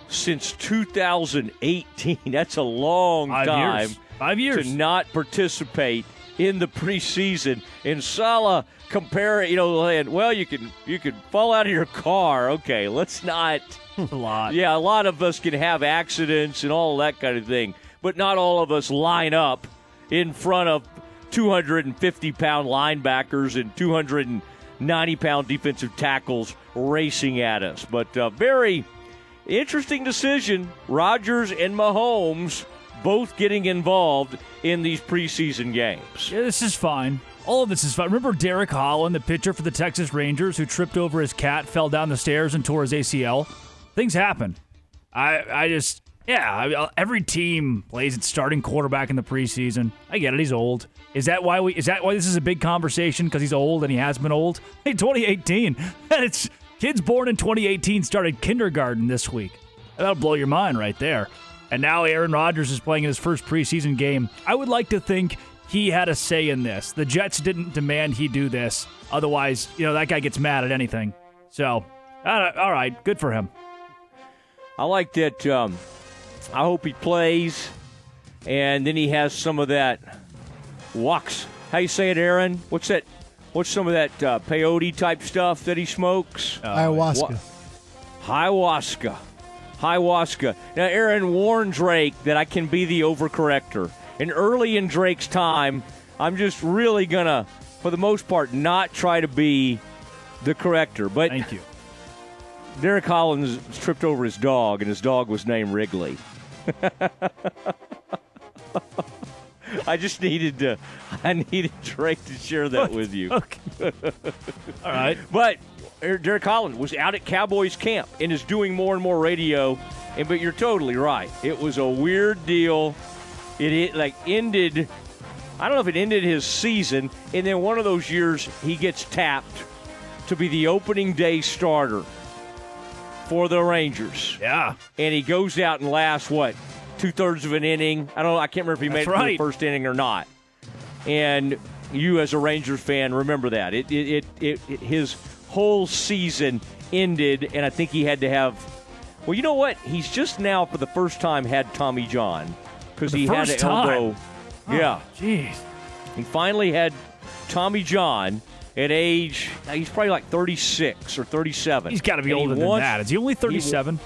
since 2018, (laughs) that's a long Five time. years. Five years. To not participate in the preseason. And Saleh compare it, you know, saying, well, you can you can fall out of your car. Okay, let's not. (laughs) a lot. Yeah, a lot of us can have accidents and all that kind of thing, but not all of us line up in front of 250 pound linebackers and 290 pound defensive tackles racing at us. But uh, very interesting decision. Rodgers and Mahomes both getting involved in these preseason games. Yeah, this is fine. All of this is fine. Remember Derek Holland, the pitcher for the Texas Rangers, who tripped over his cat, fell down the stairs, and tore his ACL? Things happen. I, I just, yeah. I, uh, every team plays its starting quarterback in the preseason. I get it. He's old. Is that why we? Is that why this is a big conversation? Because he's old and he has been old. Hey, 2018. (laughs) It's kids born in 2018 started kindergarten this week. That'll blow your mind right there. And now Aaron Rodgers is playing in his first preseason game. I would like to think he had a say in this. The Jets didn't demand he do this. Otherwise, you know, that guy gets mad at anything. So, uh, all right, good for him. I like that. Um, I hope he plays, and then he has some of that wax. How you say it, Aaron? What's that? What's some of that uh, peyote type stuff that he smokes? Ayahuasca. Ayahuasca. Ayahuasca. Now, Aaron warned Drake that I can be the overcorrector. And early in Drake's time, I'm just really going to, for the most part, not try to be the corrector. But Thank you. Derek Collins tripped over his dog, and his dog was named Wrigley. (laughs) (laughs) I just needed to. I needed Drake to share that with you. (laughs) Okay. (laughs) All right. But Er- Derek Collins was out at Cowboys camp and is doing more and more radio. And but you're totally right. It was a weird deal. It, it like ended. I don't know if it ended his season, and then one of those years he gets tapped to be the opening day starter for the Rangers. Yeah. And he goes out and lasts what two thirds of an inning. I don't. know. I can't remember if he That's made it right. the first inning or not. And you, as a Rangers fan, remember that it it, it, it, his whole season ended, and I think he had to have. Well, you know what? He's just now for the first time had Tommy John because he had an time? elbow. Oh, yeah, jeez. he finally had Tommy John, at age he's probably like 36 or 37. He's got to be And older than wants- that. Is he only 37? He,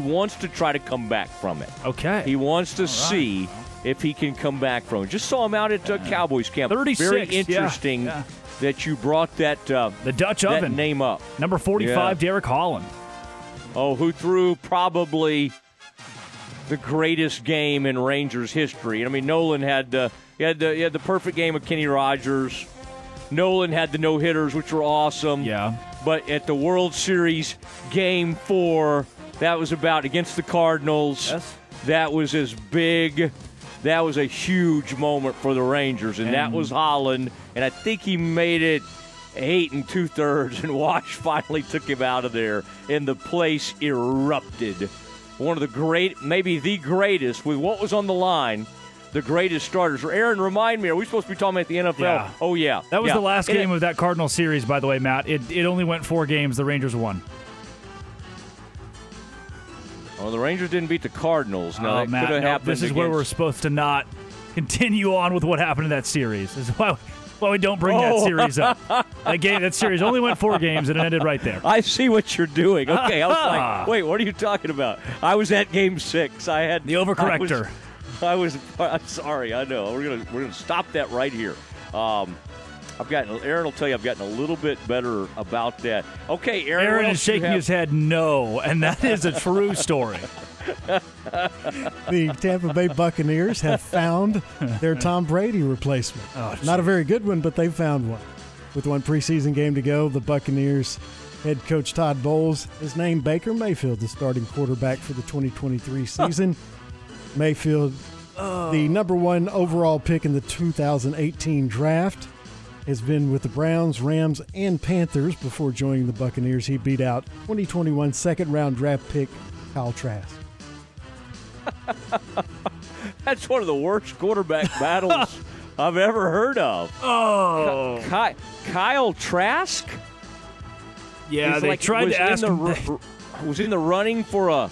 wants to try to come back from it. Okay. He wants to see if he can come back from it. Just saw him out at uh, Cowboys camp. 36, Very interesting yeah. that you brought that uh, the Dutch that oven. name up. Number 45, Derek Holland. Oh, who threw probably the greatest game in Rangers history. I mean, Nolan had uh, he had the he had the perfect game of Kenny Rogers. Nolan had the no hitters, which were awesome. Yeah. But at the World Series Game Four, that was about against the Cardinals. Yes. That was as big. That was a huge moment for the Rangers, and, that was Holland. And I think he made it eight and two thirds, and (laughs) Wash finally took him out of there, and the place erupted. One of the great, maybe the greatest, with what was on the line, the greatest starters. Aaron, remind me, are we supposed to be talking about the NFL? Yeah. Oh yeah, That was Yeah. the last And game of that Cardinal series, by the way, Matt. It, it only went four games. The Rangers won. Well, the Rangers didn't beat the Cardinals. No, Oh, that Matt, could have no, this is where we're supposed to not continue on with what happened in that series. This is why, why we don't bring that Oh. series up. that game, that series only went four games and it ended right there. I see what you're doing. Okay, I was like, wait, what are you talking about? I was at Game Six. I had The overcorrector. I was, I was (laughs) I'm sorry. I know. We're gonna we're gonna stop that right here. Um, I've gotten Aaron will tell you I've gotten a little bit better about that. Okay, Aaron. Aaron what is else do you shaking have? his head no, and that is a true story. (laughs) the Tampa Bay Buccaneers have found their Tom Brady replacement. Oh, Not a very good one, but they found one. With one preseason game to go, the Buccaneers head coach Todd Bowles has named Baker Mayfield the starting quarterback for the 2023 season. Mayfield, oh. the number one overall pick in the 2018 draft, has been with the Browns, Rams, and Panthers before joining the Buccaneers. He beat out 2021 second round draft pick Kyle Trask. (laughs) That's one of the worst quarterback (laughs) battles I've ever heard of. (laughs) Oh, Ky- Kyle Trask. yeah, He's they like- tried was to ask in him. the, ru- was in the running for a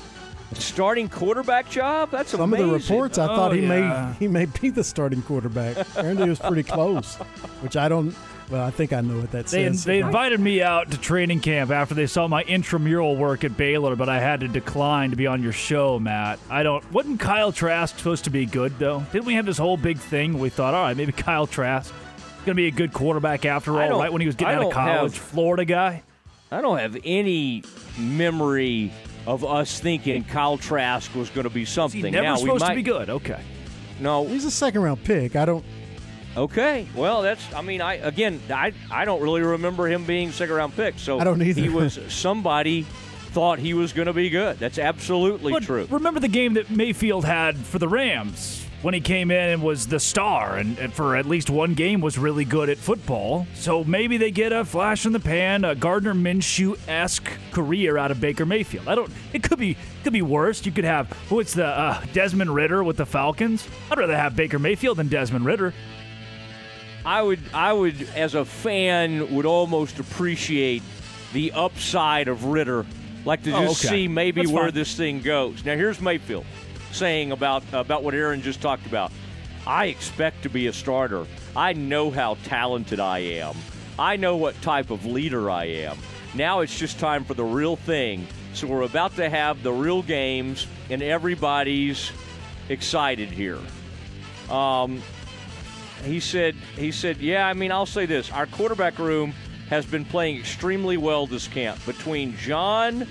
starting quarterback job. That's Some amazing. of the reports, I thought Oh, he yeah. may he may be the starting quarterback. Apparently, it was pretty close. Which I don't. Well, I think I know what that They, says. they invited me out to training camp after they saw my intramural work at Baylor, but I had to decline to be on your show, Matt. I don't. Wasn't Kyle Trask supposed to be good though? Didn't we have this whole big thing? We thought, all right, maybe Kyle Trask is going to be a good quarterback after I all. don't- Right when he was getting I out of college, have- Florida guy. I don't have any memory of us thinking Kyle Trask was going to be something. He never now, we supposed to be good. Okay. No, He's a second round pick. I don't. Okay. Well, that's. I mean, I again, I I don't really remember him being second round pick. So I don't either. He was (laughs) somebody thought he was going to be good. That's absolutely But true. remember the game that Mayfield had for the Rams when he came in and was the star and, and for at least one game was really good at football. So maybe they get a flash in the pan, a Gardner Minshew esque career out of Baker Mayfield. I don't. It could be could be worse. You could have what's the uh, Desmond Ridder with the Falcons. I'd rather have Baker Mayfield than Desmond Ridder. I would, I would, as a fan, would almost appreciate the upside of Ridder, like to Oh, just okay. see maybe That's where fine. this thing goes. Now, here's Mayfield saying about about what Aaron just talked about. I expect to be a starter. I know how talented I am. I know what type of leader I am. Now it's just time for the real thing. So we're about to have the real games, and everybody's excited here. Um, he said he said yeah i mean i'll say this our quarterback room has been playing extremely well this camp between john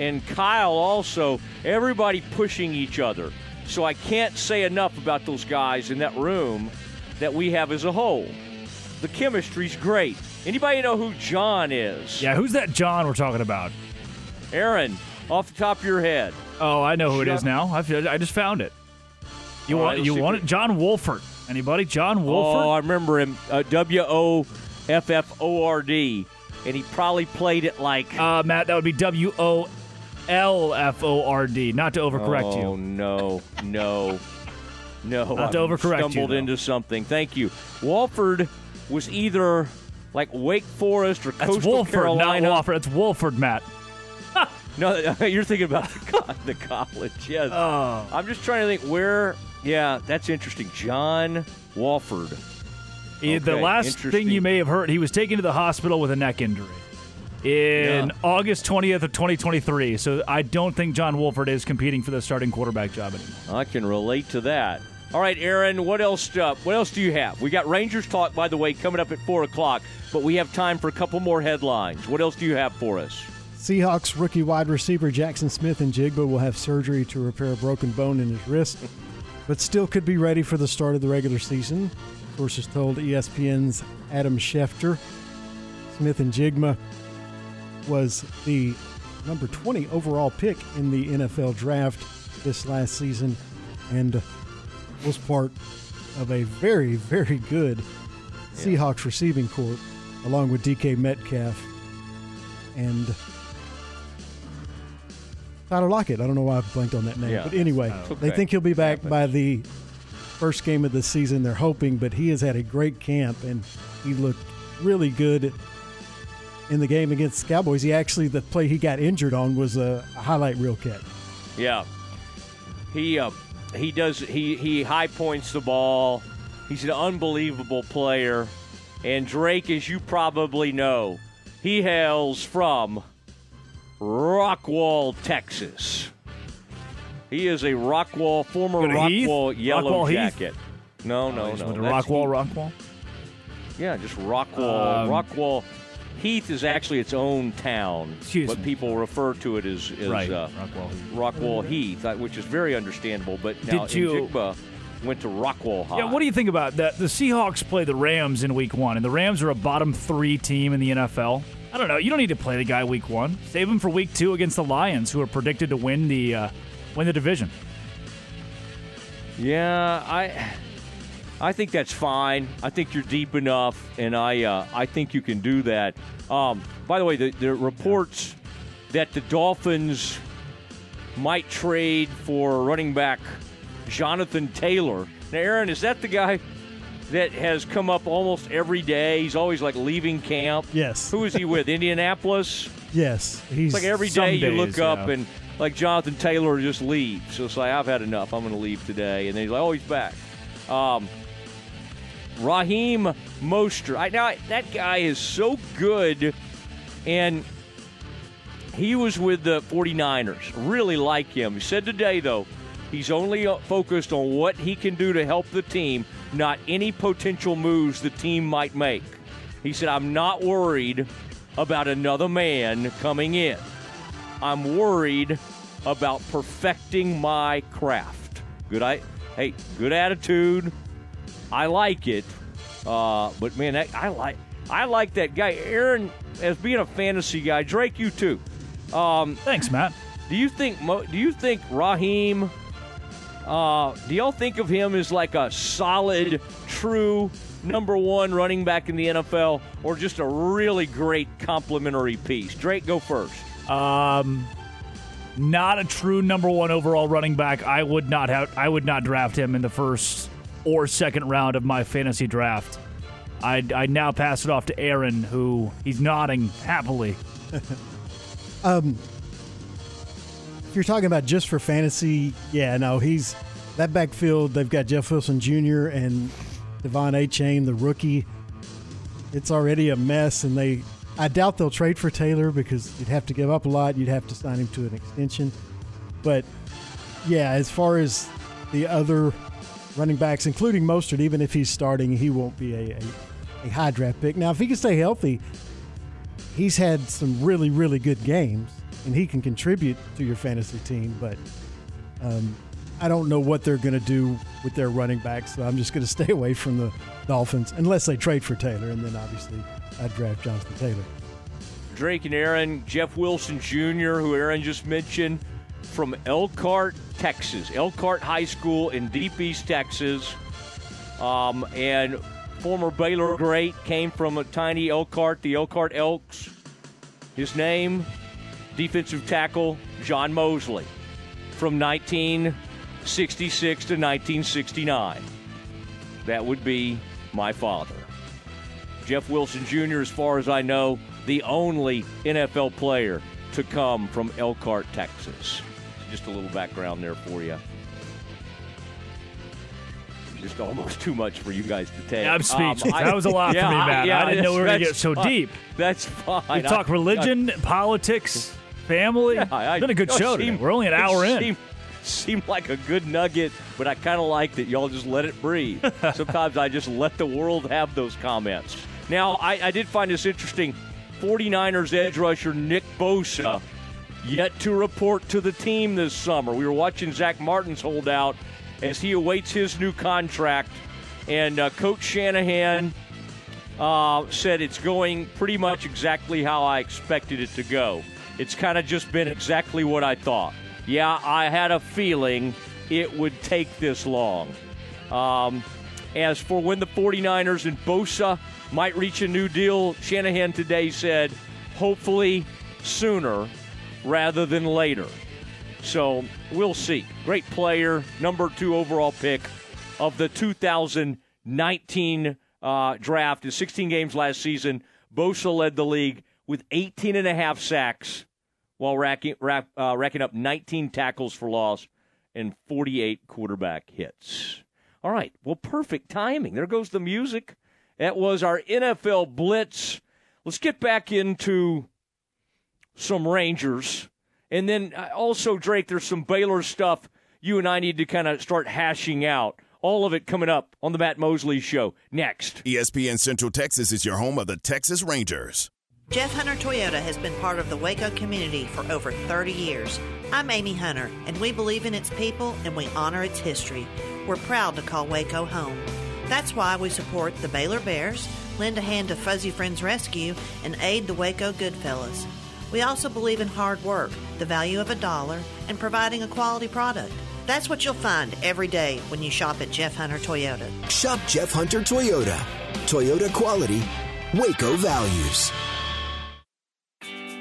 and kyle also everybody pushing each other so i can't say enough about those guys in that room that we have as a whole the chemistry's great anybody know who john is Yeah, who's that John we're talking about? aaron off the top of your head Oh, I know who it is now. I, feel- I just found it. You All right, want let's you want it? John Wolford. Anybody? John Wolford? Oh, I remember him. Uh, W O F F O R D, and he probably played it like. Uh, Matt, that would be W O L F O R D. Not to overcorrect oh, you. no, no, no! Not to I overcorrect you, Stumbled though. into something. Thank you. Walford was either like Wake Forest or That's Coastal Wolford, Carolina. not Wolford. That's Wolford, Matt. (laughs) No, (laughs) you're thinking about the, co- the college. Yes. Oh. I'm just trying to think where. Yeah, that's interesting. John Walford. Eh, the last thing you may have heard, he was taken to the hospital with a neck injury in Yeah. August 20th of 2023. So I don't think John Wolford is competing for the starting quarterback job anymore. I can relate to that. All right, Aaron, what else? Uh, what else do you have? We got Rangers talk, by the way, coming up at four o'clock. But we have time for a couple more headlines. What else do you have for us? Seahawks rookie wide receiver Jaxon Smith-Njigba will have surgery to repair a broken bone in his wrist, but still could be ready for the start of the regular season. Sources told ESPN's Adam Schefter. Smith-Njigba was the number 20 overall pick in the NFL draft this last season and was part of a very, very good Seahawks receiving court along with DK Metcalf and Tyler Lockett. I don't know why I blanked on that name. Yeah. But anyway, Oh, they think he'll be back by the first game of the season. They're hoping, but he has had a great camp and he looked really good in the game against the Cowboys. He actually, the play he got injured on was a, a highlight reel catch. Yeah, he uh, he does he he high points the ball. He's an unbelievable player, and Drake, as you probably know, he hails from Rockwall, Texas. He is a Rockwall former Go Heath? Rockwall Yellow Rockwall Heath? Jacket. No, no, He's no. with the that's Rockwall, Heath. Rockwall. Yeah, just Rockwall. Um, Rockwall. Heath is actually its own town, Excuse but me. people refer to it as, as Right, uh, Rockwall Heath. Rockwall Heath, uh, which is very understandable. But now Did you- Njigba went to Rockwall High. Yeah, what do you think about that? The Seahawks play the Rams in week one, and the Rams are a bottom three team in the NFL. I don't know. You don't need to play the guy week one. Save him for week two against the Lions, who are predicted to win the uh, win the division. Yeah, I I think that's fine. I think you're deep enough, and I uh, I think you can do that. Um, by the way, the, the reports that the Dolphins might trade for running back Jonathan Taylor. Now, Aaron, is that the guy that has come up almost every day? He's always like leaving camp. Yes. Who is he with? (laughs) Indianapolis. Yes, he's It's like every day you days, look up yeah. and like Jonathan Taylor just leaves. So it's like I've had enough. I'm going to leave today, and then he's like, oh, he's back. Um, Raheem Mostert. I, now that guy is so good, and he was with the 49ers. Really like him. He said today though, he's only uh, focused on what he can do to help the team, not any potential moves the team might make. He said, "I'm not worried about another man coming in. I'm worried about perfecting my craft." Good I hey, good attitude. I like it. Uh, but man, that, I like I like that guy. Aaron, as being a fantasy guy, Drake, you too. Um, Thanks, Matt. Do you think Mo, do you think Raheem? Uh, do y'all think of him as like a solid, true number one running back in the NFL, or just a really great complementary piece? Drake, go first. Um, not a true number one overall running back. I would not have. I would not draft him in the first or second round of my fantasy draft. I I now pass it off to Aaron, who he's nodding happily. (laughs) Um, if you're talking about just for fantasy, yeah, no, he's that backfield. They've got Jeff Wilson Jr. and De'Von Achane, the rookie. It's already a mess, and they. I doubt they'll trade for Taylor because you'd have to give up a lot. You'd have to sign him to an extension. But yeah, as far as the other running backs, including Mostert, even if he's starting, he won't be a, a, a high draft pick. Now, if he can stay healthy, he's had some really, really good games, and he can contribute to your fantasy team. But um, I don't know what they're going to do with their running backs, so I'm just going (laughs) to stay away from the Dolphins unless they trade for Taylor, and then obviously I'd draft Jonathan Taylor. Drake and Aaron, Jeff Wilson Jr., who Aaron just mentioned, from Elkhart, Texas. Elkhart High School in Deep East Texas. Um, and former Baylor great came from a tiny Elkhart, the Elkhart Elks. His name, defensive tackle John Mosley, from 1966 to 1969. That would be my father. Jeff Wilson Jr., as far as I know, the only NFL player to come from Elkhart, Texas. Just a little background there for you. just almost too much for you guys to take. Yeah, I'm Um, speechless. I- that was a lot yeah, for me, I- Matt. yeah, I didn't know we were going to get so fine. deep. That's fine. We talk I- religion, politics, family. Yeah, I- it's been a good it show today. We're only an hour in. Seemed, seemed like a good nugget, but I kind of like that y'all just let it breathe. (laughs) Sometimes I just let the world have those comments. Now, I, I did find this interesting. 49ers edge rusher Nick Bosa yet to report to the team this summer. We were watching Zack Martin's holdout as he awaits his new contract, and uh, Coach Shanahan uh, said it's going pretty much exactly how I expected it to go. It's kind of just been exactly what I thought. Yeah, I had a feeling it would take this long. Um, as for when the 49ers and Bosa might reach a new deal, Shanahan today said hopefully sooner rather than later. So we'll see. Great player, number two overall pick of the 2019 uh, draft. In 16 games last season, Bosa led the league with 18 and a half sacks while racking, rack, uh, racking up 19 tackles for loss and 48 quarterback hits. All right, well, perfect timing. There goes the music. That was our NFL Blitz. Let's get back into some Rangers. And then uh, also, Drake, there's some Baylor stuff you and I need to kind of start hashing out. All of it coming up on the Matt Mosley Show next. ESPN Central Texas is your home of the Texas Rangers. Jeff Hunter Toyota has been part of the Waco community for over 30 years. I'm Amy Hunter, and we believe in its people and we honor its history. We're proud to call Waco home. That's why we support the Baylor Bears, lend a hand to Fuzzy Friends Rescue, and aid the Waco Goodfellas. We also believe in hard work, the value of a dollar, and providing a quality product. That's what you'll find every day when you shop at Jeff Hunter Toyota. Shop Jeff Hunter Toyota. Toyota quality, Waco values.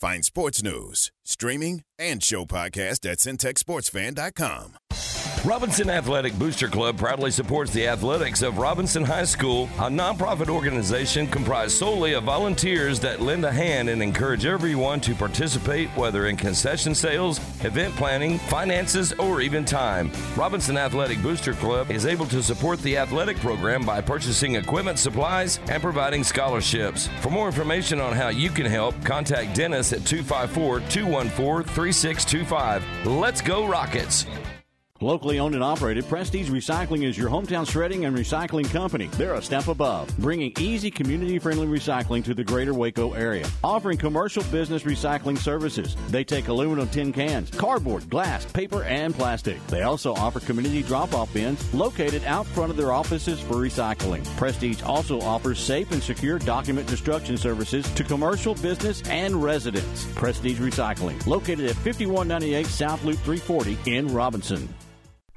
Find sports news, streaming, and show podcast at centexsportsfan.com. Robinson Athletic Booster Club proudly supports the athletics of Robinson High School, a nonprofit organization comprised solely of volunteers that lend a hand and encourage everyone to participate, whether in concession sales, event planning, finances, or even time. Robinson Athletic Booster Club is able to support the athletic program by purchasing equipment, supplies, and providing scholarships. For more information on how you can help, contact Dennis at 254 214 3625. Let's go, Rockets! Locally owned and operated, Prestige Recycling is your hometown shredding and recycling company. They're a step above, bringing easy, community friendly recycling to the greater Waco area, offering commercial business recycling services. They take aluminum tin cans, cardboard, glass, paper, and plastic. They also offer community drop off bins located out front of their offices for recycling. Prestige also offers safe and secure document destruction services to commercial, business, and residents. Prestige Recycling, located at 5198 South Loop 340 in Robinson.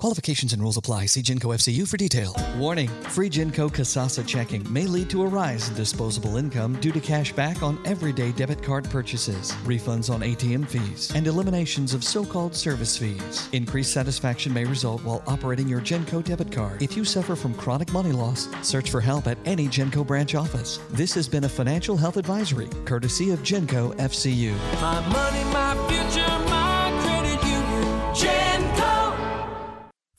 Qualifications and rules apply. See Genco FCU for detail. Warning free Genco Kasasa checking may lead to a rise in disposable income due to cash back on everyday debit card purchases, refunds on ATM fees, and eliminations of so called service fees. Increased satisfaction may result while operating your Genco debit card. If you suffer from chronic money loss, search for help at any Genco branch office. This has been a financial health advisory courtesy of Genco FCU. My money, my future,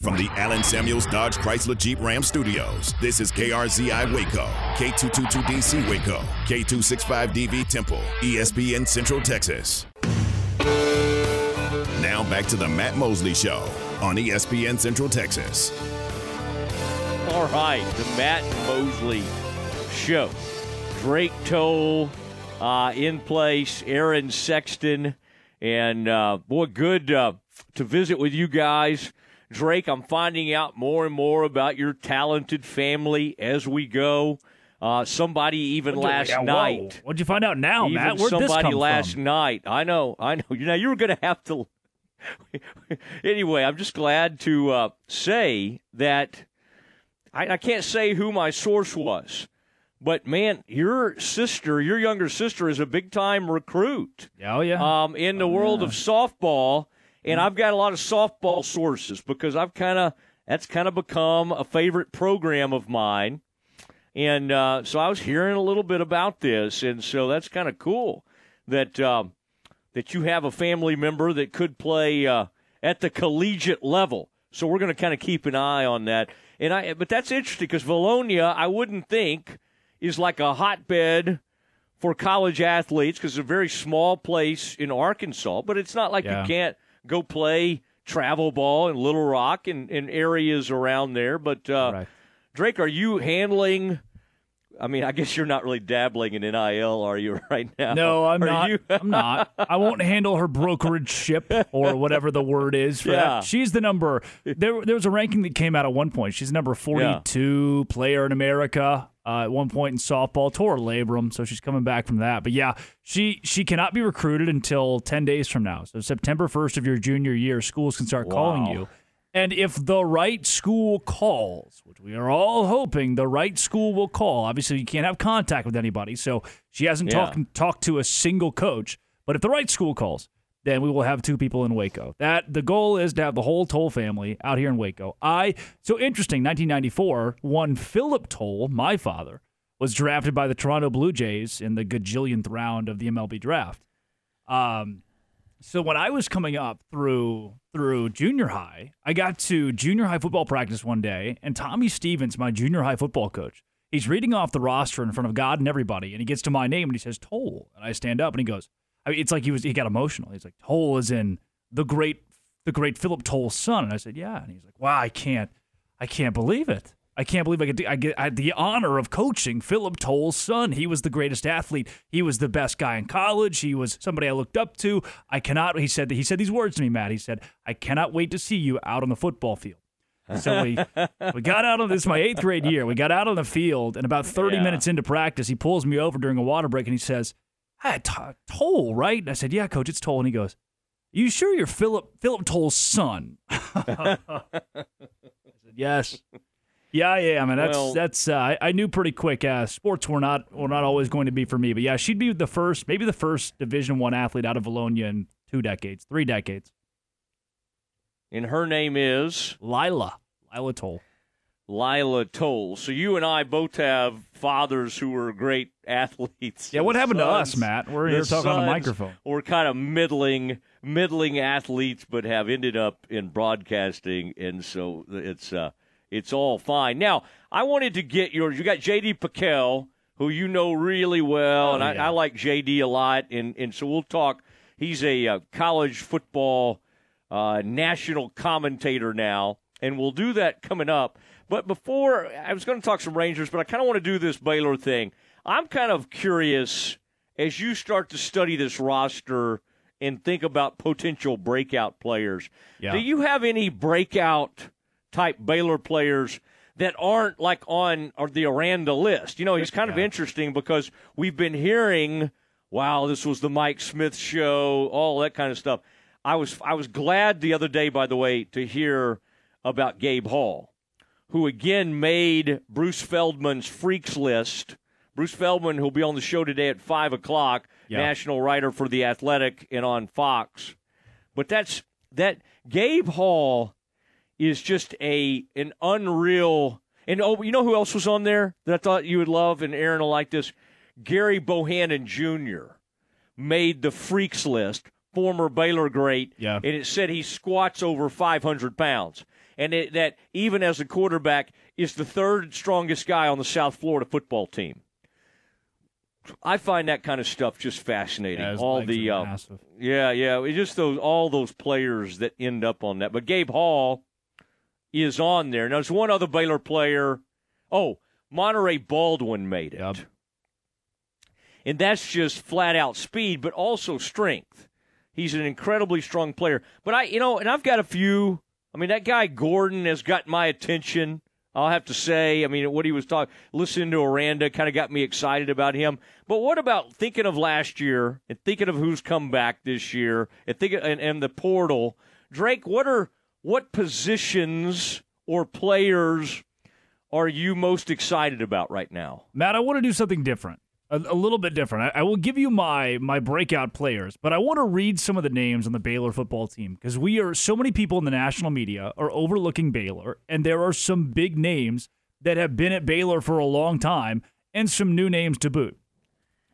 From the Allen Samuels Dodge Chrysler Jeep Ram Studios, this is KRZI Waco, K222DC Waco, K265DV Temple, ESPN Central Texas. Now back to the Matt Mosley Show on ESPN Central Texas. All right, the Matt Mosley Show. Drake Toll uh, in place, Aaron Sexton, and uh, boy, good uh, to visit with you guys. Drake, I'm finding out more and more about your talented family as we go. Uh, somebody even you- last yeah, whoa. night. What'd you find out now, even Matt? Where'd this somebody last from? night. I know, I know. You know, you were going to have to. (laughs) anyway, I'm just glad to uh, say that I, I can't say who my source was, but man, your sister, your younger sister, is a big time recruit. Oh yeah. Um, in the world of softball, and I've got a lot of softball sources because I've kind of that's kind of become a favorite program of mine. And uh, so I was hearing a little bit about this, and so that's kind of cool that um, that you have a family member that could play uh, at the collegiate level. So we're going to kind of keep an eye on that. And I, but that's interesting because Vilonia, I wouldn't think is like a hotbed for college athletes because it's a very small place in Arkansas. But it's not like Yeah. you can't go play travel ball in Little Rock and, and areas around there. But uh, Drake, are you handling? I mean, I guess you're not really dabbling in NIL, are you, (laughs) right now? No, I'm Are not. you? I'm not. I won't handle her brokerage ship or (laughs) whatever the word is for Yeah. that. She's the number. There, there was a ranking that came out at one point. She's number 42 player in America. Uh, at one point in softball, tore a labrum, so she's coming back from that. But yeah, she she cannot be recruited until 10 days from now. So September 1st of your junior year, schools can start calling you. And if the right school calls, which we are all hoping the right school will call, obviously you can't have contact with anybody, so she hasn't Yeah. talked talked to a single coach. But if the right school calls, then we will have two people in Waco. That the goal is to have the whole Toll family out here in Waco. I so interesting. 1994, one Philip Toll, my father, was drafted by the Toronto Blue Jays in the gajillionth round of the MLB draft. Um, so when I was coming up through through junior high, I got to junior high football practice one day, and Tommy Stevens, my junior high football coach, he's reading off the roster in front of God and everybody, and he gets to my name and he says Toll, and I stand up and he goes, I mean, it's like he was he got emotional. He's like Toll is in the great the great Philip Toll's son, and I said yeah, and he's like wow, I can't I can't believe it. I can't believe I get I get I had the honor of coaching Philip Toll's son. He was the greatest athlete. He was the best guy in college. He was somebody I looked up to. I cannot. He said he said these words to me, Matt. He said, "I cannot wait to see you out on the football field." So we (laughs) we got out on this my eighth grade year. We got out on the field, and about thirty Yeah. minutes into practice, he pulls me over during a water break, and he says, "Hey, T- Toll, right?" And I said, "Yeah, coach, it's Toll." And he goes, "You sure you're Philip Philip Toll's son?" (laughs) I said, "Yes." Yeah, yeah, I mean, That's Well- that's. Uh, I, I knew pretty quick. Uh, sports were not were not always going to be for me, but yeah, she'd be the first, maybe the first Division One athlete out of Vilonia in two decades, three decades. And her name is Lila. Lila Toll. Lila Toll. So you and I both have fathers who were great (laughs) athletes. Yeah, what happened to us, Matt? We're here talking on a microphone. We're kind of middling, middling athletes, but have ended up in broadcasting, and so it's uh, it's all fine. Now, I wanted to get yours. You got JD PicKell, who you know really well, Oh, and I, I like JD a lot, and and so we'll talk. He's a uh, college football uh, national commentator now, and we'll do that coming up. But before, I was going to talk some Rangers, but I kind of want to do this Baylor thing. I'm kind of curious as you start to study this roster and think about potential breakout players. Yeah. Do you have any breakout type Baylor players that aren't like on or the Aranda list. You know, he's kind of interesting because we've been hearing, wow, this was the Mike Smith show, all that kind of stuff. I was I was glad the other day, by the way, to hear about Gabe Hall, who again made Bruce Feldman's freaks list. Bruce Feldman, who'll be on the show today at five o'clock, Yeah. national writer for the Athletic and on Fox. But that's that Gabe Hall is just a an unreal. And oh, you know who else was on there that I thought you would love, and Aaron will like this. Gerry Bohanon Jr. made the freaks list, former Baylor great, Yeah. and it said he squats over 500 pounds, and it, that even as a quarterback is the third strongest guy on the South Florida football team. I find that kind of stuff just fascinating. Yeah, all the uh, yeah, yeah, it's just those all those players that end up on that. But Gabe Hall is on there. Now there's one other Baylor player. Oh, Monaray Baldwin made it, and that's just flat out speed, but also strength. He's an incredibly strong player. But I, you know, and I've got a few. I mean, that guy Gordon has got my attention. I'll have to say. I mean, what he was talking, listening to Aranda, kind of got me excited about him. But what about thinking of last year and thinking of who's come back this year and thinking and, and the portal? Drake, what are what positions or players are you most excited about right now? Matt, I want to do something different, a, a little bit different. I, I will give you my my breakout players, but I want to read some of the names on the Baylor football team because we are so many people in the national media are overlooking Baylor, and there are some big names that have been at Baylor for a long time, and some new names to boot.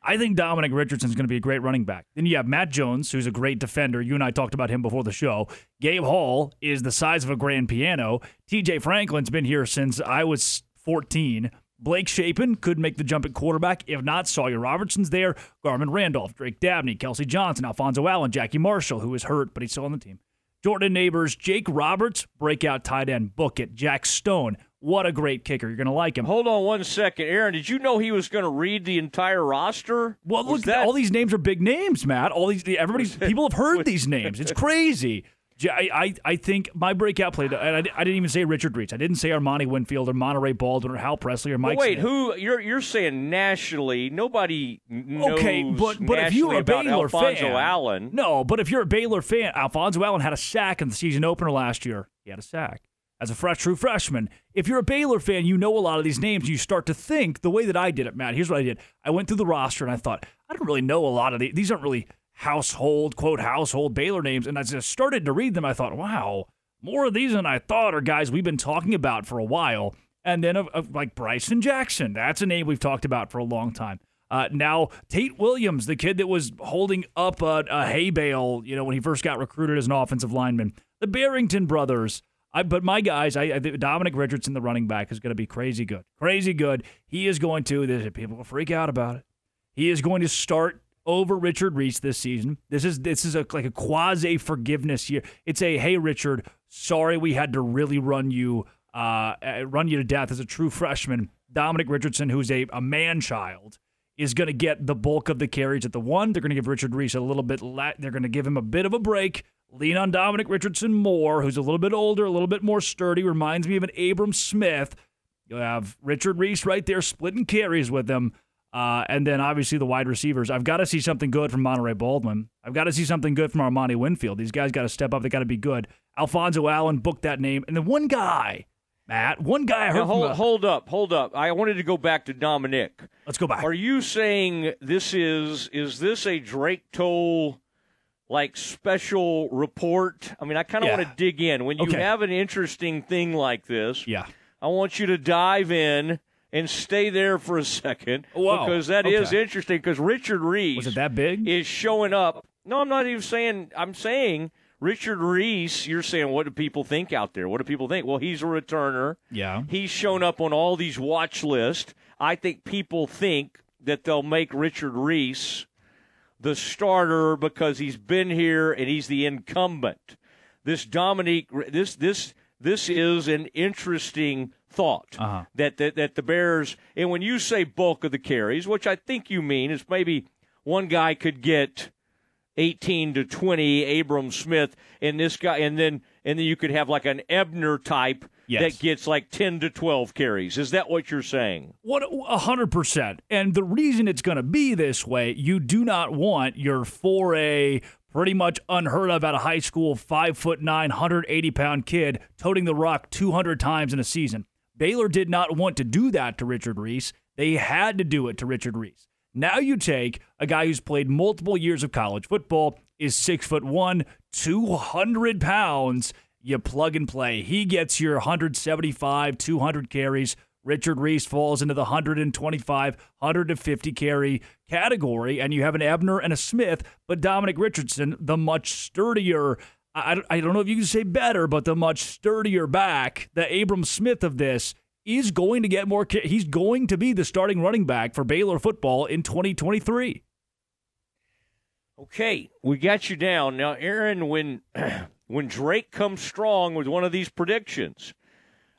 I think Dominic Richardson is going to be a great running back. Then you have Matt Jones, who's a great defender. You and I talked about him before the show. Gabe Hall is the size of a grand piano. TJ Franklin's been here since I was 14. Blake Shapen could make the jump at quarterback. If not, Sawyer Robertson's there. Garmon Randolph, Drake Dabney, Kelsey Johnson, Alfonso Allen, Jackie Marshall, who is hurt, but he's still on the team. Jordan Nabors, Jake Roberts, breakout tight end, book it. Jack Stone, what a great kicker. You're going to like him. Hold on one second, Aaron. Did you know he was going to read the entire roster? Well, Was look, that- all these names are big names, Matt. All these, everybody's (laughs) people have heard these names. It's crazy. I, I, I think my breakout play, and I, I didn't even say Richard Reese. I didn't say Armani Winfield or Monaray Baldwin or Hal Presley or Mike. wait, Smith. who you're you're saying nationally? Nobody knows Okay, but but if you're a Baylor Alfonso fan, Allen, no. But if you're a Baylor fan, Alfonso Allen had a sack in the season opener last year. He had a sack as a fresh true freshman. If you're a Baylor fan, you know a lot of these names. You start to think the way that I did it, Matt. Here's what I did: I went through the roster and I thought I don't really know a lot of these. These aren't really household quote household Baylor names. And as I started to read them, I thought, wow, more of these than I thought are guys we've been talking about for a while. And then of, of like Bryson Jackson, that's a name we've talked about for a long time. Uh, now Tate Williams, the kid that was holding up a, a hay bale, you know, when he first got recruited as an offensive lineman. The Barrington brothers. I, but my guys, I, I Dominic Richardson, the running back, is going to be crazy good, crazy good. He is going to. People will freak out about it. He is going to start over Richard Reese this season. This is this is a like a quasi forgiveness year. It's a hey Richard, sorry we had to really run you uh, uh, run you to death as a true freshman. Dominic Richardson, who's a, a man child, is going to get the bulk of the carries at the one. They're going to give Richard Reese a little bit. La- they're going to give him a bit of a break. Lean on Dominic Richardson more, who's a little bit older, a little bit more sturdy. Reminds me of an Abram Smith. You'll have Richard Reese right there splitting carries with them. Uh, and then obviously the wide receivers. I've got to see something good from Monaray Baldwin. I've got to see something good from Armani Winfield. These guys got to step up. They got to be good. Alfonso Allen booked that name. And then one guy, Matt, one guy I heard Now, hold, a- hold up, hold up. I wanted to go back to Dominic. Let's go back. Are you saying this is is this a Drake Toll like special report? I mean, I kind of Yeah. want to dig in. When you Okay. have an interesting thing like this, yeah, I want you to dive in and stay there for a second oh, Wow. because that is Okay. interesting. Because Richard Reese Was it that big? is showing up. No, I'm not even saying. I'm saying Richard Reese. You're saying what do people think out there? What do people think? Well, he's a returner. Yeah. He's shown up on all these watch lists. I think people think that they'll make Richard Reese the starter because he's been here and he's the incumbent. This Dominique, this this this is an interesting thought Uh-huh. that, that that the Bears and when you say bulk of the carries, which I think you mean is maybe one guy could get 18 to 20 Abram Smith and this guy and then and then you could have like an Ebner type Yes. that gets like 10 to 12 carries. Is that what you're saying? What a hundred percent. And the reason it's going to be this way, you do not want your 4A, pretty much unheard of out of high school, five foot nine, 180 pound kid toting the rock 200 times in a season. Baylor did not want to do that to Richard Reese. They had to do it to Richard Reese. Now you take a guy who's played multiple years of college football, is six foot one, 200 pounds. You plug and play. He gets your 175, 200 carries. Richard Reese falls into the 125, 150 carry category, and you have an Ebner and a Smith, but Dominic Richardson, the much sturdier, I, I don't know if you can say better, but the much sturdier back, the Abram Smith of this, is going to get more. He's going to be the starting running back for Baylor football in 2023. Okay, we got you down. Now, Aaron, when (clears throat) when Drake comes strong with one of these predictions,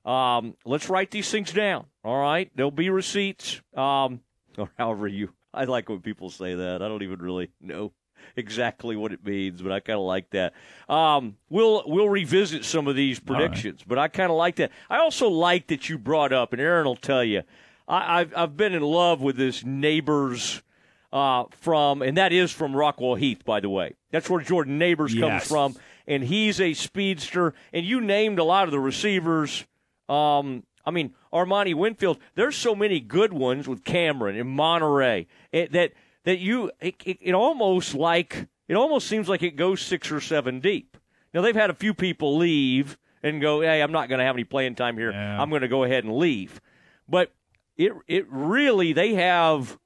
um, let's write these things down. All right, there'll be receipts, um, (laughs) or however you. I like when people say that. I don't even really know exactly what it means, but I kind of like that. Um, we'll we'll revisit some of these predictions, but I kind of like that. I also like that you brought up, and Aaron will tell you. I, I've I've been in love with this Nabors uh, from, and that is from Rockwall Heath, by the way. That's where Jordan Nabors comes from, and he's a speedster. And you named a lot of the receivers. Um, I mean, Armani Winfield. There's so many good ones with Cameron and Monaray it, that that you it, it, it almost like it almost seems like it goes six or seven deep. Now they've had a few people leave and go, hey, I'm not going to have any playing time here. I'm going to go ahead and leave. But it it really they have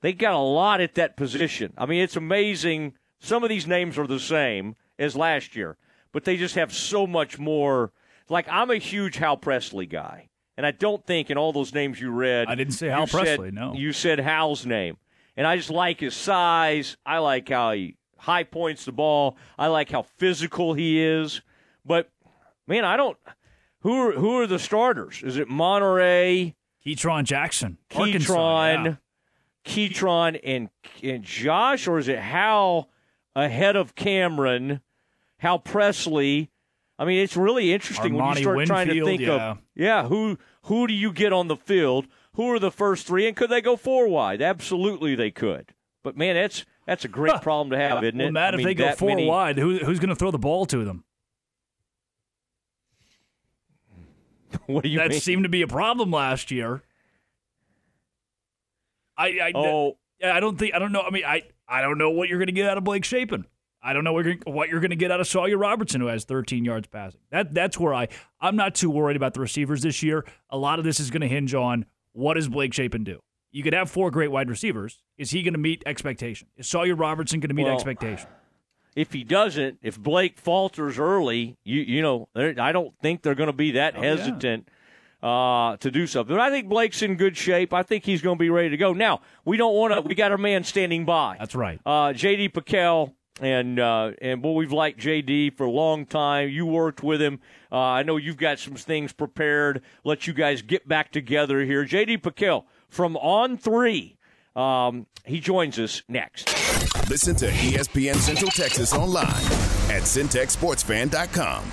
they got a lot at that position. I mean, it's amazing. Some of these names are the same as last year, but they just have so much more. Like I'm a huge Hal Presley guy, and I don't think in all those names you read, I didn't say Hal said- Presley, no. you said Hal's name, and I just like his size. I like how he high points the ball. I like how physical he is. But man, I don't. Who are who are the starters? Is it Monaray? Ketron Jackson, Ketron, yeah. Ketron, and and Josh, or is it Hal ahead of Cameron? Hal Presley. I mean, it's really interesting when you start trying to think yeah. of yeah who who do you get on the field? Who are the first three, and could they go four wide? Absolutely, they could. But man, that's that's a great problem to have, isn't well, it? Matt, I if mean, they go four many- wide, who, who's going to throw the ball to them? (laughs) what do you that mean? seemed to be a problem last year. I, I Oh. I don't think I don't know. I mean, I I don't know what you're going to get out of Blake Shapen. I don't know what you're, what you're going to get out of Sawyer Robertson, who has 13 yards passing. That that's where I I'm not too worried about the receivers this year. A lot of this is going to hinge on what does Blake Shapen do. You could have four great wide receivers. Is he going to meet expectation? Is Sawyer Robertson going to meet Well, expectation? if he doesn't, if Blake falters early, you you know, I don't think they're going to be that Oh, yeah. hesitant uh, to do something. But I think Blake's in good shape. I think he's going to be ready to go. Now we don't want to. We got our man standing by. That's right. Uh, J.D. PicKell. And uh, and boy, we've liked JD for a long time. You worked with him. Uh, I know you've got some things prepared. Let you guys get back together here. JD PicKell from On Three. Um, he joins us next. Listen to ESPN Central Texas online at centexsportsfan.com.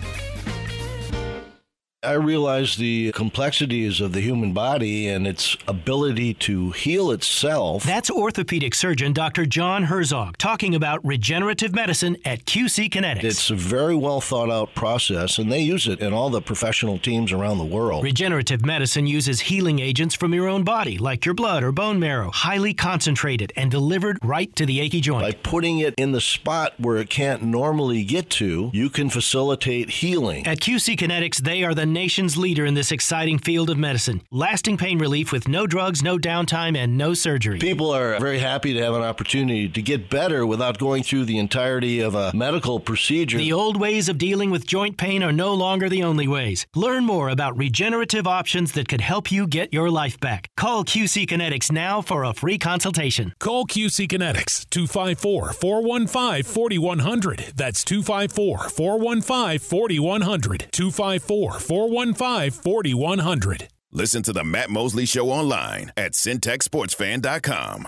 I realize the complexities of the human body and its ability to heal itself. That's orthopedic surgeon Dr. John Herzog talking about regenerative medicine at QC Kinetics. It's a very well thought out process, and they use it in all the professional teams around the world. Regenerative medicine uses healing agents from your own body, like your blood or bone marrow, highly concentrated and delivered right to the achy joint. By putting it in the spot where it can't normally get to, you can facilitate healing. At QC Kinetics, they are the nation's leader in this exciting field of medicine. Lasting pain relief with no drugs, no downtime, and no surgery. People are very happy to have an opportunity to get better without going through the entirety of a medical procedure. The old ways of dealing with joint pain are no longer the only ways. Learn more about regenerative options that could help you get your life back. Call QC Kinetics now for a free consultation. Call QC Kinetics 254 415 4100. That's 254 415 4100. 254 415 4100. Listen to the Matt Mosley Show online at centexsportsfan.com.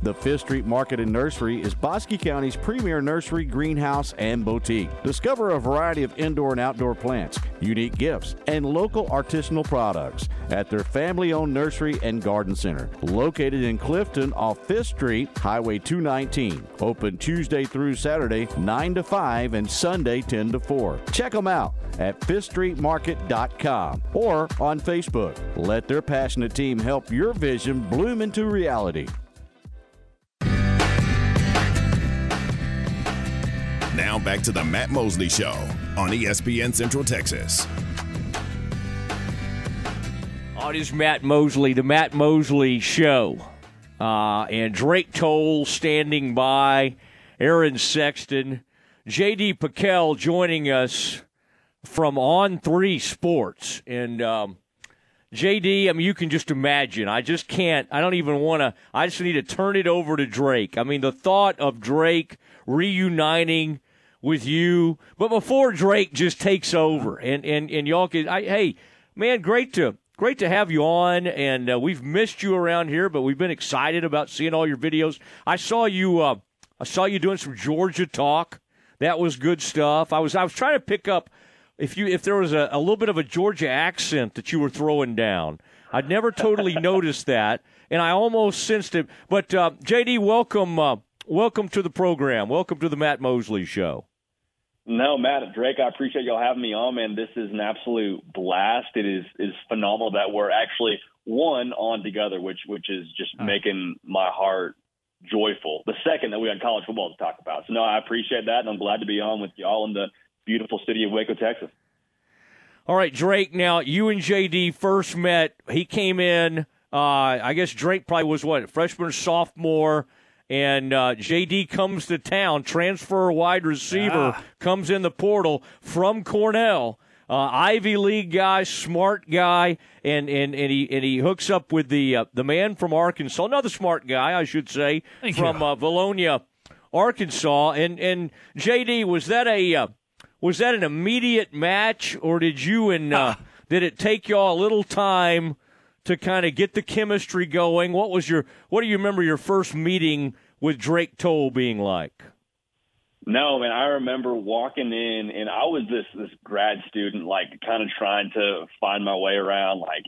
The Fifth Street Market and Nursery is Bosque County's premier nursery, greenhouse, and boutique. Discover a variety of indoor and outdoor plants, unique gifts, and local artisanal products at their family owned nursery and garden center. Located in Clifton off Fifth Street, Highway 219. Open Tuesday through Saturday, 9 to 5, and Sunday, 10 to 4. Check them out at fifthstreetmarket.com or on Facebook. Let their passionate team help your vision bloom into reality. Now back to the Matt Mosley Show on ESPN Central Texas. Oh, it is Matt Mosley, the Matt Mosley Show. Uh, and Drake Toll standing by, Aaron Sexton, JD PicKell joining us from On Three Sports. And um, JD, I mean, you can just imagine. I just can't, I don't even want to, I just need to turn it over to Drake. I mean, the thought of Drake reuniting with you, but before Drake just takes over and, and, and y'all can, I, hey, man, great to, great to have you on, and uh, we've missed you around here, but we've been excited about seeing all your videos. I saw you. Uh, I saw you doing some Georgia talk. That was good stuff. I was I was trying to pick up if you if there was a, a little bit of a Georgia accent that you were throwing down. I'd never totally (laughs) noticed that, and I almost sensed it. But uh, JD, welcome, uh, welcome to the program. Welcome to the Matt Mosley Show. No, Matt, Drake, I appreciate y'all having me on, man. This is an absolute blast. It is is phenomenal that we're actually one on together, which which is just making my heart joyful. The second that we had college football to talk about. So no, I appreciate that, and I'm glad to be on with y'all in the beautiful city of Waco, Texas. All right, Drake. Now you and JD first met. He came in. Uh, I guess Drake probably was what freshman, sophomore and uh, JD comes to town, transfer wide receiver, Ah. comes in the portal from Cornell. Uh, Ivy League guy, smart guy, and, and, and he and he hooks up with the uh, the man from Arkansas, another smart guy, I should say, Thank from uh, Vilonia, Arkansas. And and JD, was that a uh, was that an immediate match, or did you and uh, did it take y'all a little time to kind of get the chemistry going? What was your what do you remember your first meeting with Drake Toll being like? No, man, I remember walking in and I was this this grad student, like kind of trying to find my way around, like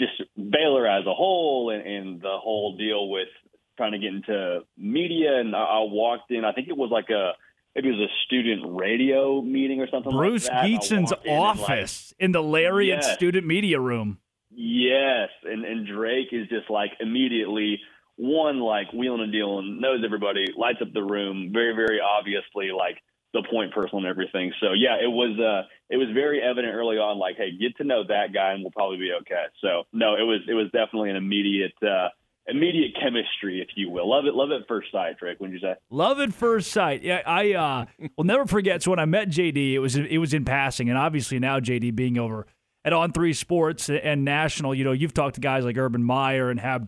just Baylor as a whole and, and the whole deal with trying to get into media. And I, I walked in, I think it was like a maybe it was a student radio meeting or something Bruce like that. and Geetson's walked in like, office in the Lariat Yes. student media room. Yes, and and Drake is just like immediately one like wheeling and dealing, knows everybody, lights up the room, very very obviously like the point person and everything. So yeah, it was uh it was very evident early on like hey, get to know that guy and we'll probably be okay. So no, it was it was definitely an immediate uh immediate chemistry if you will. Love it love at first sight, Drake, wouldn't you say? Love at first sight. Yeah, I uh, will never forget. So when I met JD, it was it was in passing, and obviously now JD being over at On Three Sports and National, you know, you've talked to guys like Urban Meyer and have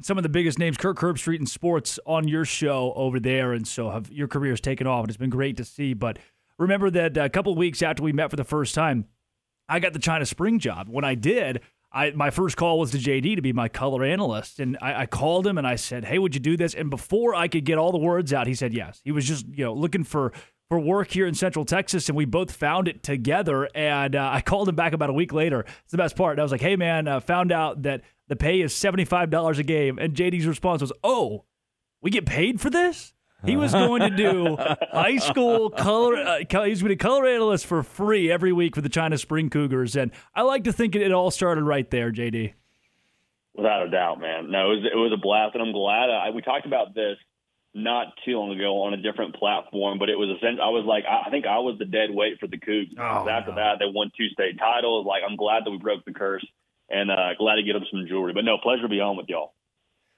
some of the biggest names, Kirk Herbstreit in sports, on your show over there, and so have your career has taken off, and it's been great to see. But remember that a couple weeks after we met for the first time, I got the China Spring job. When I did, I my first call was to JD to be my color analyst, and I, I, called him and I said, "Hey, would you do this?" And before I could get all the words out, he said yes. He was just you know looking for for work here in Central Texas, and we both found it together. And uh, I called him back about a week later. It's the best part. And I was like, "Hey, man, uh, found out that the pay is seventy five dollars a game." And JD's response was, "Oh, we get paid for this." He was going to do (laughs) high school color. Uh, he's going to color analyst for free every week for the China Spring Cougars, and I like to think it, it all started right there, JD. Without a doubt, man. No, it was it was a blast, and I'm glad. I, we talked about this not too long ago on a different platform, but it was a I was like, I think I was the dead weight for the Cougs. Oh, after no. that, they won two state titles. Like, I'm glad that we broke the curse, and uh, glad to get them some jewelry. But no, pleasure to be on with y'all.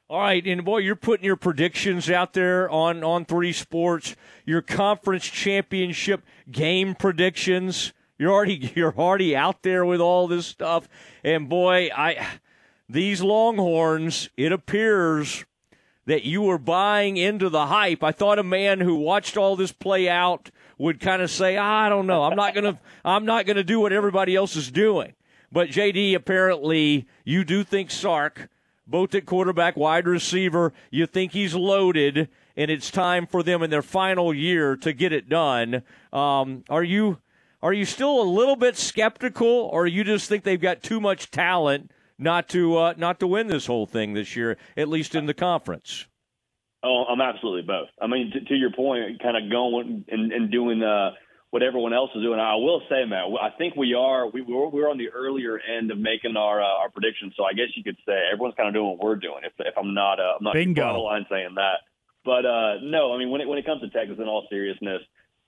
All right, and boy, you're putting your predictions out there on on three sports. Your conference championship game predictions. You're already (laughs) you're already out there with all this stuff, and boy, I these Longhorns. It appears that you were buying into the hype. I thought a man who watched all this play out would kind of say, "I don't know. I'm not gonna (laughs) I'm not gonna do what everybody else is doing." But JD, apparently, you do think Sark both at quarterback, wide receiver. You think he's loaded, and it's time for them in their final year to get it done. Um, are you are you still a little bit skeptical, or you just think they've got too much talent not to uh, not to win this whole thing this year, at least in the conference? Oh, I'm absolutely both. I mean, to, to your point, kind of going and, and doing uh, what everyone else is doing. I will say, Matt, I think we are we we're, we're on the earlier end of making our uh, our predictions. So I guess you could say everyone's kind of doing what we're doing. If if I'm not uh, I'm not Bingo. on the line saying that, but uh, no, I mean when it when it comes to Texas, in all seriousness,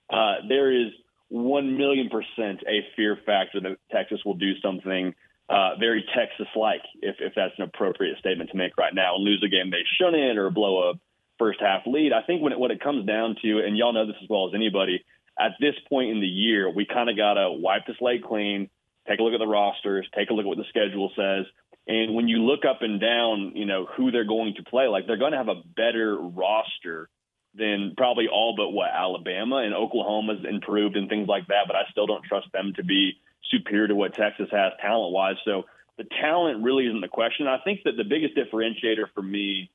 uh, there is one million percent a fear factor that Texas will do something. Uh, very Texas-like, if if that's an appropriate statement to make right now, and lose a game they shouldn't or blow a first half lead. I think when it, what it comes down to, and y'all know this as well as anybody, at this point in the year, we kind of got to wipe the slate clean, take a look at the rosters, take a look at what the schedule says. And when you look up and down, you know, who they're going to play, like they're going to have a better roster than probably all but what Alabama and Oklahoma's improved and things like that. But I still don't trust them to be superior to what Texas has talent wise. So the talent really isn't the question. I think that the biggest differentiator for me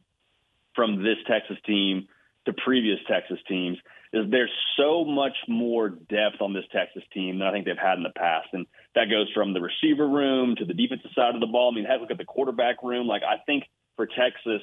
from this Texas team to previous Texas teams is there's so much more depth on this Texas team than I think they've had in the past. And that goes from the receiver room to the defensive side of the ball. I mean, heck, look at the quarterback room. Like, I think for Texas,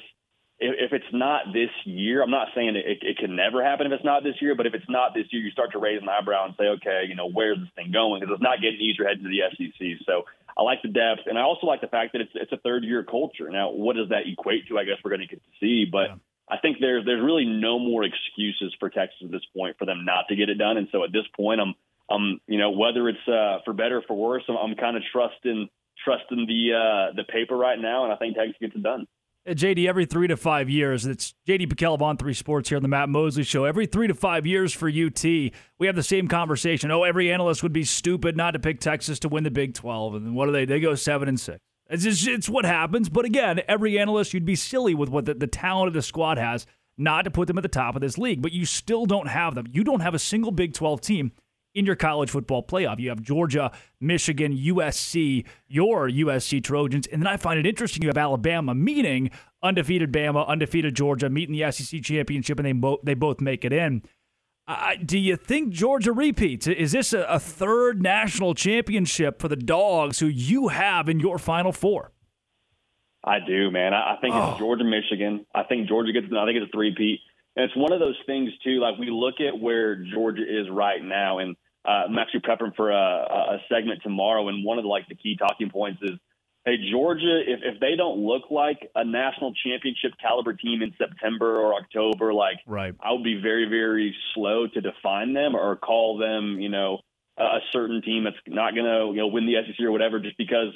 if, if it's not this year, I'm not saying it, it, it can never happen if it's not this year, but if it's not this year, you start to raise an eyebrow and say, okay, you know, where's this thing going? Because it's not getting easier heading to the SEC. So I like the depth, and I also like the fact that it's it's a third year culture. Now, what does that equate to? I guess we're going to get to see, but. Yeah. I think there's there's really no more excuses for Texas at this point for them not to get it done. And so at this point, I'm I'm you know whether it's uh, for better or for worse, I'm, I'm kind of trusting trusting the uh, the paper right now, and I think Texas gets it done. Uh, JD, every three to five years, it's JD PicKell of On Three Sports here on the Matt Mosley Show. Every three to five years for UT, we have the same conversation. Oh, every analyst would be stupid not to pick Texas to win the Big 12. And what do they? They go seven and six. It's, just, it's what happens. But again, every analyst, you'd be silly with what the, the talent of the squad has not to put them at the top of this league. But you still don't have them. You don't have a single Big 12 team in your college football playoff. You have Georgia, Michigan, USC, your USC Trojans. And then I find it interesting you have Alabama meeting undefeated Bama, undefeated Georgia, meeting the SEC championship, and they, mo- they both make it in. Uh, do you think Georgia repeats? Is this a, a, third national championship for the Dogs who you have in your Final Four? I do, man. I, I think oh. it's Georgia, Michigan. I think Georgia gets. I think it's a three-peat, and it's one of those things too. Like we look at where Georgia is right now, and uh, I'm actually prepping for a, a segment tomorrow, and one of the like the key talking points is hey, Georgia, if, if they don't look like a national championship caliber team in September or October, like right. I would be very, very slow to define them or call them, you know, a certain team that's not going to, you know, win the SEC or whatever, just because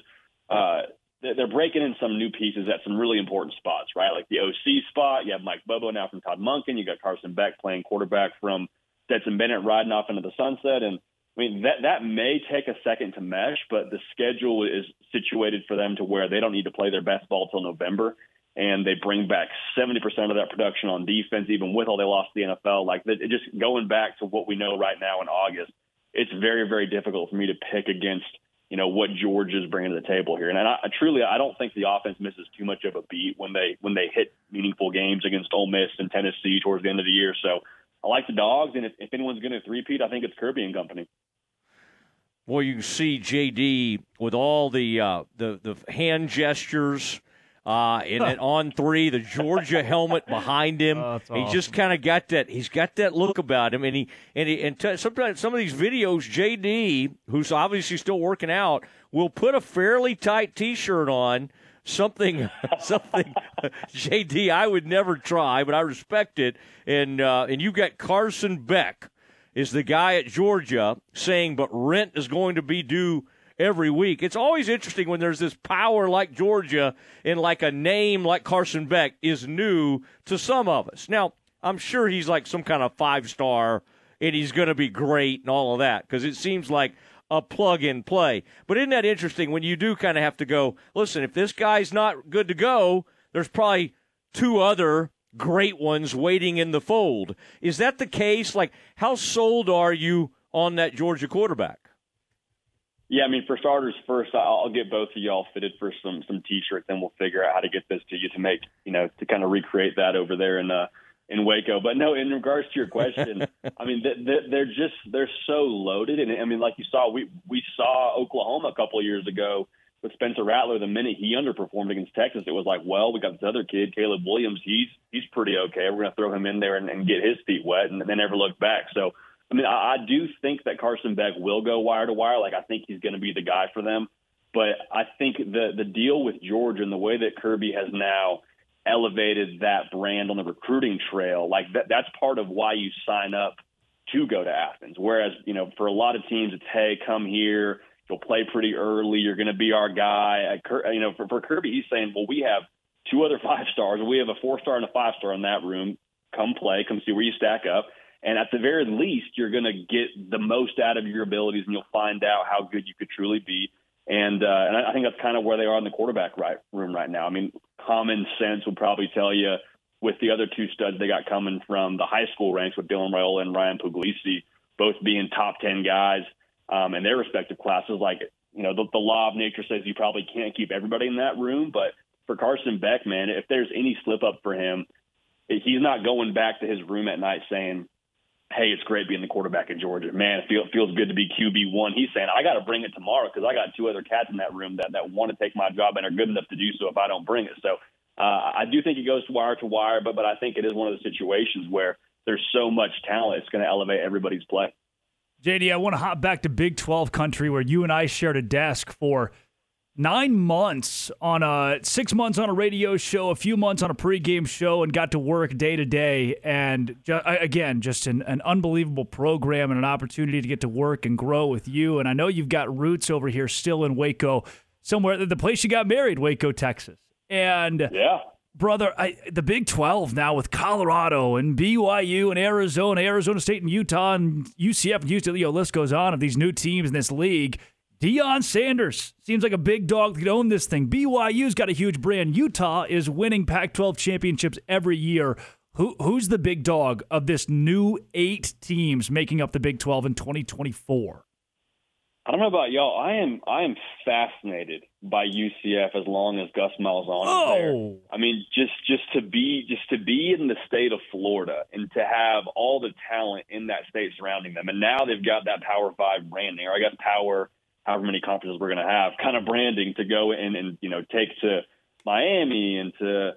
uh, they're breaking in some new pieces at some really important spots, right? Like the OC spot. You have Mike Bobo now from Todd Monken. You got Carson Beck playing quarterback from Stetson Bennett riding off into the sunset. And I mean, that, that may take a second to mesh, but the schedule is situated for them to where they don't need to play their best ball till November. And they bring back 70% of that production on defense, even with all they lost to the NFL. Like, it just going back to what we know right now in August, it's very, very difficult for me to pick against – you know what George is bringing to the table here. And I, I truly, I don't think the offense misses too much of a beat when they when they hit meaningful games against Ole Miss and Tennessee towards the end of the year. So I like the dogs, and if, if anyone's going to three-peat, I think it's Kirby and company. Well, you can see JD with all the uh, the the hand gestures uh, and (laughs) then on three, the Georgia helmet behind him. Oh, he awesome. just kind of got that. He's got that look about him, and he and he and t- sometimes some of these videos, JD, who's obviously still working out, will put a fairly tight T-shirt on. Something, (laughs) something, JD. I would never try, but I respect it. And uh, and you got Carson Beck is the guy at Georgia saying, but rent is going to be due every week. It's always interesting when there's this power like Georgia and like a name like Carson Beck is new to some of us. Now, I'm sure he's like some kind of five star and he's going to be great and all of that because it seems like a plug and play. But isn't that interesting when you do kind of have to go, listen, if this guy's not good to go, there's probably two other great ones waiting in the fold. Is that the case? Like, how sold are you on that Georgia quarterback? Yeah, I mean, for starters, first I'll get both of y'all fitted for some some t-shirts, and we'll figure out how to get this to you to make you know to kind of recreate that over there in uh in Waco. But no, in regards to your question, (laughs) I mean, they're just they're so loaded, and I mean, like you saw, we we saw Oklahoma a couple of years ago with Spencer Rattler. The minute he underperformed against Texas, it was like, well, we got this other kid, Caleb Williams. He's he's pretty okay. We're going to throw him in there and, and get his feet wet, and they never looked back. So. I mean, I, I do think that Carson Beck will go wire to wire. Like, I think he's going to be the guy for them. But I think the the deal with Georgia and the way that Kirby has now elevated that brand on the recruiting trail, like that, that's part of why you sign up to go to Athens. Whereas, you know, for a lot of teams, it's hey, come here, you'll play pretty early, you're going to be our guy. Uh, you know, for, for Kirby, he's saying, well, we have two other (laughs) five stars, we have a four star and a five star in that room. Come play, come see where you stack up. And at the very least, you're going to get the most out of your abilities, and you'll find out how good you could truly be. And uh, and I think that's kind of where they are in the quarterback right, room right now. I mean, common sense would probably tell you with the other two studs they got coming from the high school ranks with Dylan Raiola and Ryan Puglisi, both being top ten guys um, in their respective classes. Like you know, the, the law of nature says you probably can't keep everybody in that room, but for Carson Beck, man, if there's any slip up for him, he's not going back to his room at night saying, hey, it's great being the quarterback in Georgia. Man, it feel, feels good to be QB one. He's saying I got to bring it tomorrow because I got two other cats in that room that that want to take my job and are good enough to do so if I don't bring it. So uh, I do think it goes wire to wire, but but I think it is one of the situations where there's so much talent, it's going to elevate everybody's play. JD, I want to hop back to Big 12 country where you and I shared a desk for nine months on a six months on a radio show, a few months on a pregame show, and got to work day to day. And ju- again, just an, an unbelievable program and an opportunity to get to work and grow with you. And I know you've got roots over here still in Waco, somewhere the place you got married, Waco, Texas. And yeah. Brother, I, the Big 12 now with Colorado and BYU and Arizona, Arizona State and Utah and UCF and Houston, the list goes on of these new teams in this league. Deion Sanders seems like a big dog that could own this thing. BYU's got a huge brand. Utah is winning Pac 12 championships every year. Who, who's the big dog of this new eight teams making up the Big 12 in 2024? I don't know about y'all. I am I am fascinated by UCF as long as Gus Malzahn is Oh. there. I mean, just just to be just to be in the state of Florida and to have all the talent in that state surrounding them, and now they've got that Power Five brand there. I guess Power, however many conferences we're going to have, kind of branding to go in and you know take to Miami and to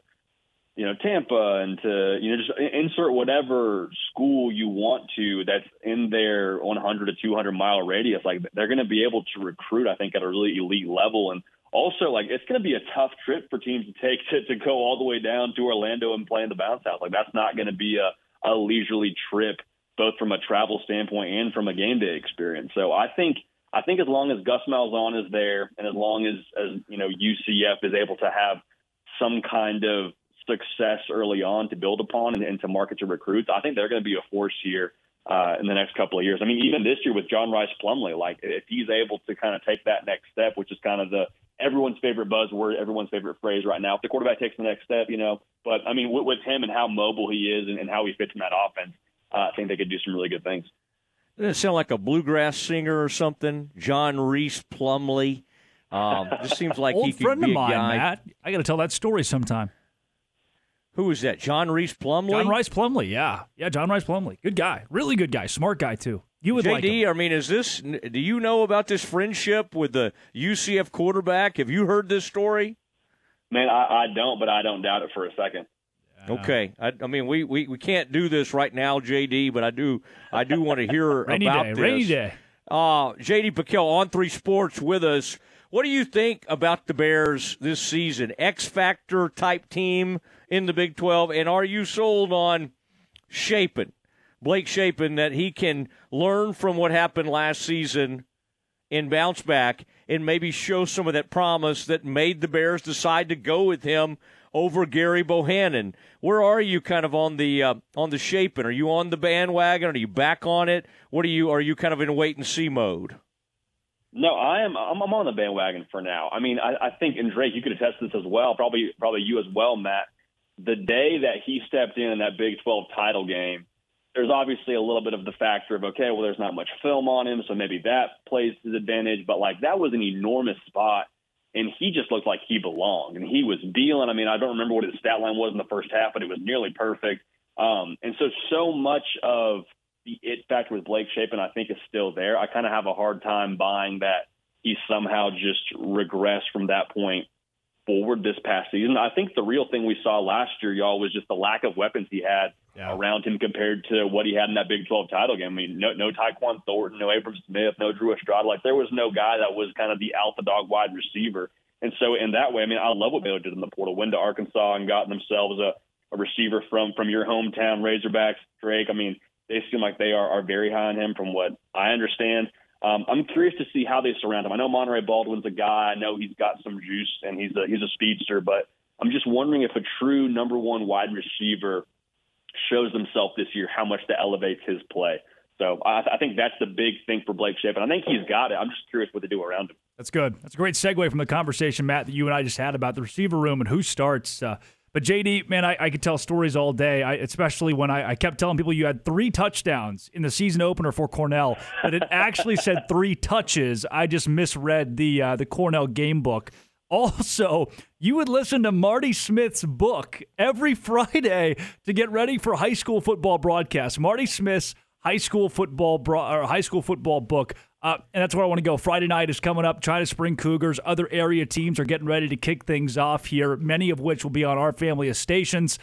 you know Tampa and to you know just insert whatever school you want to that's in their 100 to 200 mile radius. Like they're going to be able to recruit, I think, at a really elite level. And also like it's going to be a tough trip for teams to take to, to go all the way down to Orlando and play in the bounce house. Like that's not going to be a, a leisurely trip, both from a travel standpoint and from a game day experience. So I think I think as long as Gus Malzahn is there, and as long as as you know UCF is able to have some kind of success early on to build upon and, and to market to recruits, I think they're going to be a force here uh, in the next couple of years. I mean, even this year with John Rice Plumlee, like if he's able to kind of take that next step, which is kind of the everyone's favorite buzzword, everyone's favorite phrase right now. If the quarterback takes the next step, you know, but I mean, with, with him and how mobile he is and, and how he fits in that offense, uh, I think they could do some really good things. Doesn't it sound like a bluegrass singer or something? John Rhys Plumlee. Um, just seems like Old he could friend be of mine, a guy. Matt. I got to tell that story sometime. Who is that? John Rhys Plumlee. John Rice Plumlee, yeah, yeah, John Rice Plumlee, good guy, really good guy, smart guy too. You would JD, like him. I mean, is this? Do you know about this friendship with the UCF quarterback? Have you heard this story? Man, I, I don't, but I don't doubt it for a second. Okay, I, I mean, we, we, we can't do this right now, JD, but I do I do want to hear (laughs) about day, this. rainy day. Uh, JD PicKell on three sports with us. What do you think about the Bears this season? X factor type team in the Big Twelve, and are you sold on Shapen, Blake Shapen, that he can learn from what happened last season and bounce back and maybe show some of that promise that made the Bears decide to go with him over Gerry Bohanon. Where are you kind of on the uh, on the Shapen? Are you on the bandwagon? Are you back on it? What are you are you kind of in wait and see mode? No, I am. I'm, I'm on the bandwagon for now. I mean, I, I think, and Drake, you could attest to this as well. Probably, probably you as well, Matt. The day that he stepped in in that Big 12 title game, there's obviously a little bit of the factor of okay, well, there's not much film on him, so maybe that plays to his advantage. But like that was an enormous spot, and he just looked like he belonged, and he was dealing. I mean, I don't remember what his stat line was in the first half, but it was nearly perfect. Um, and so, so much of the it factor with Blake Shapen, I think, is still there. I kind of have a hard time buying that he somehow just regressed from that point forward this past season. I think the real thing we saw last year, y'all, was just the lack of weapons he had around him compared to what he had in that Big 12 title game. I mean, no, no Tyquan Thornton, no Abram Smith, no Drew Estrada. Like there was no guy that was kind of the alpha dog wide receiver. And so in that way, I mean, I love what Baylor did in the portal. Went to Arkansas and got themselves a, a receiver from from your hometown Razorbacks, Drake. I mean, they seem like they are, are very high on him from what I understand. Um, I'm curious to see how they surround him. I know Monaray Baldwin's a guy. I know he's got some juice and he's a he's a speedster, but I'm just wondering if a true number one wide receiver shows himself this year, how much that elevates his play. So I, I think that's the big thing for Blake Shapen. I think he's got it. I'm just curious what they do around him. That's good. That's a great segue from the conversation, Matt, that you and I just had about the receiver room and who starts. Uh, but JD, man, I, I could tell stories all day, I, especially when I, I kept telling people you had three touchdowns in the season opener for Cornell, but it actually said (laughs) three touches. I just misread the uh, the Cornell game book. Also, you would listen to Marty Smith's book every (laughs) Friday to get ready for high school football broadcasts. Marty Smith's high school football bro- or high school football book. Uh, and that's where I want to go. Friday night is coming up. China Spring Cougars. Other area teams are getting ready to kick things off here, many of which will be on our family of stations.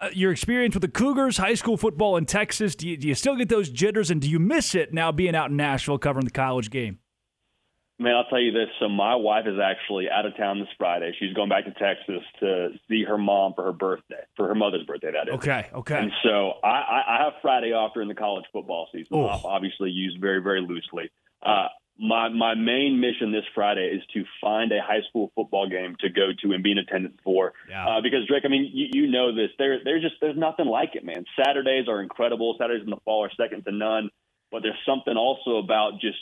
Uh, your experience with the Cougars, high school football in Texas, do you, do you still get those jitters and do you miss it now being out in Nashville covering the college game? Man, I'll tell you this. So my wife is actually out of town this Friday. She's going back to Texas to see her mom for her birthday, for her mother's birthday. That is Okay, okay. And so I, I, have Friday off during the college football season. Off, obviously used very, very loosely. Uh, my my main mission this Friday is to find a high school football game to go to and be in attendance for. Uh, because Drake, I mean, you, you know this. There, there's just there's nothing like it, man. Saturdays are incredible. Saturdays in the fall are second to none. But there's something also about just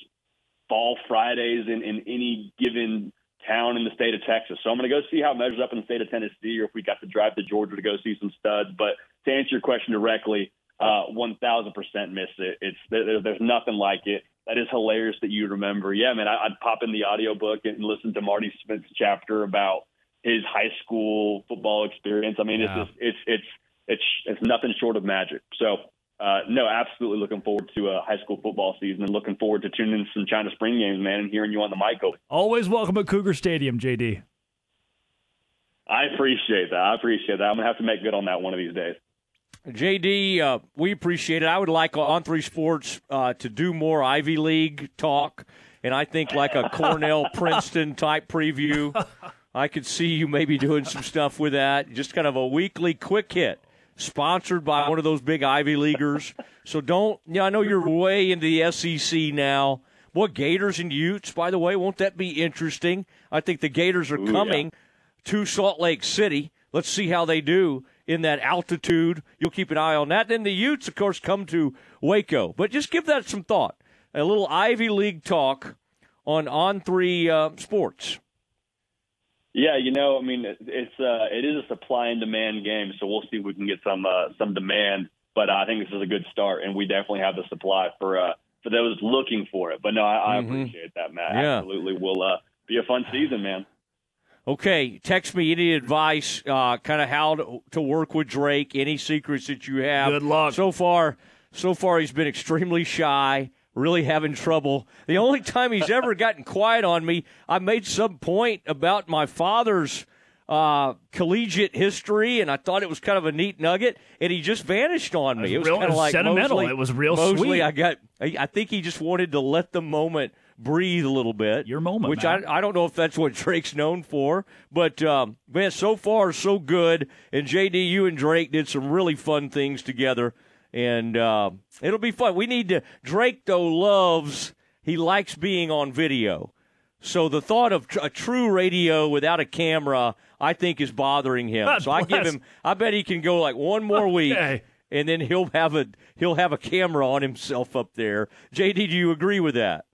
fall Fridays in, in any given town in the state of Texas. So I'm going to go see how it measures up in the state of Tennessee, or if we got to drive to Georgia to go see some studs. But to answer your question directly, uh, 1,000% miss it. It's there, there's nothing like it. That is hilarious that you remember. Yeah, man, I, I'd pop in the audiobook and listen to Marty Smith's chapter about his high school football experience. I mean, Yeah. it's, just, it's it's it's it's nothing short of magic. So. Uh, no, absolutely looking forward to a high school football season and looking forward to tuning in some China Spring games, man, and hearing you on the mic. Open. Always welcome at Cougar Stadium, JD. I appreciate that. I appreciate that. I'm gonna have to make good on that one of these days. JD, uh, we appreciate it. I would like on three sports uh, to do more Ivy League talk and I think like a Cornell (laughs) Princeton type preview. (laughs) I could see you maybe doing some stuff with that. Just kind of a weekly quick hit, sponsored by one of those big Ivy Leaguers. So don't, yeah, I know you're way into the SEC now. What Gators and Utes, by the way, won't that be interesting? I think the Gators are Ooh, coming to Salt Lake City. Let's see how they do in that altitude. You'll keep an eye on that. Then the Utes, of course, come to Waco. But just give that some thought. A little Ivy League talk on on three uh, sports. Yeah, you know, I mean, it's uh, it is a supply and demand game, so we'll see if we can get some uh, some demand. But I think this is a good start, and we definitely have the supply for uh, for those looking for it. But no, I, I Mhm. appreciate that, Matt. Yeah. Absolutely, will uh, be a fun season, man. Okay, text me any advice, uh, kind of how to, to work with Drake. Any secrets that you have? Good luck. So far, so far he's been extremely shy, really having trouble. The only time he's ever (laughs) gotten quiet on me, I made some point about my father's uh, collegiate history, and I thought it was kind of a neat nugget, and he just vanished on me. It was real- kind of like sentimental. Mosley, It was real Mosley, sweet. I got. I think he just wanted to let the moment breathe a little bit. Your moment, which man. I I don't know if that's what Drake's known for, but um, man, so far so good. And JD, you and Drake did some really fun things together, and uh, it'll be fun. We need to. Drake though loves he likes being on video, so the thought of tr- a true radio without a camera, I think, is bothering him. God so I give him. I bet he can go like one more week. And then he'll have a he'll have a camera on himself up there. JD, do you agree with that?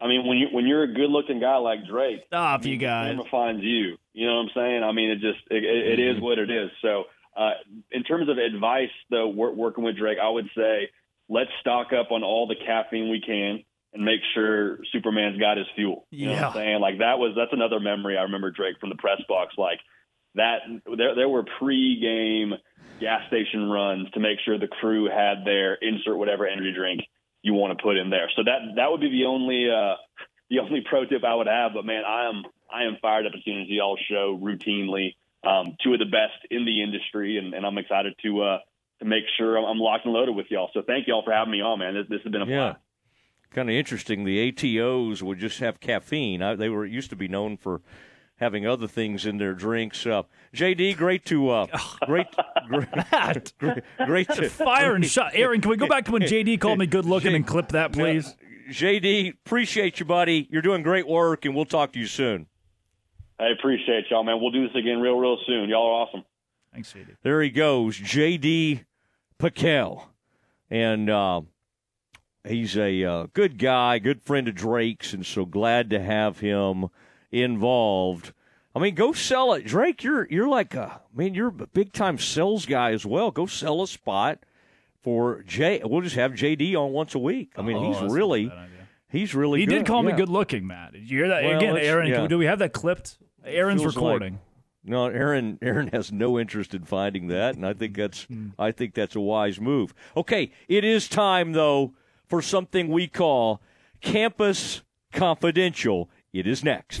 I mean, when you when you're a good looking guy like Drake, Stop, I mean, you guys. Finds you. You know what I'm saying? I mean, it just it, it, it is what it is. So, uh, in terms of advice, though, wor- working with Drake, I would say let's stock up on all the caffeine we can and make sure Superman's got his fuel. You know what I'm saying? Like that was that's another memory I remember Drake from the press box. Like that, there there were pre-game gas station runs to make sure the crew had their insert whatever energy drink you want to put in there. So that that would be the only uh, the only pro tip I would have. But man, I am I am fired up as soon as y'all show routinely. Um, two of the best in the industry, and, and I'm excited to uh, to make sure I'm, I'm locked and loaded with y'all. So thank y'all for having me on, man. This, this has been a Yeah. fun. Kind of interesting. The ATOs would just have caffeine. I, they were used to be known for having other things in their drinks. Uh, JD, great to uh, (laughs) great, great, great, great to (laughs) Fire and shot. Aaron, can we go back to when JD (laughs) called me good looking and clip that, please? JD, appreciate you, buddy. You're doing great work, and we'll talk to you soon. I appreciate y'all, man. We'll do this again real, real soon. Y'all are awesome. Thanks, JD. There he goes, JD PicKell, and uh, he's a uh, good guy, good friend of Drake's, and so glad to have him involved. I mean, go sell it, Drake. You're you're like a I mean, you're a big time sales guy as well. Go sell a spot for J. We'll just have JD on once a week. I mean, Oh, he's that's not a really he's really He good. did call me good looking, Matt. Did you hear that? Well, Again, Aaron, yeah. do we have that clipped? Aaron's Feels like- recording. no, Aaron. Aaron has no interest in finding that, and I think that's. I think that's a wise move. Okay, it is time though for something we call Campus Confidential. It is next.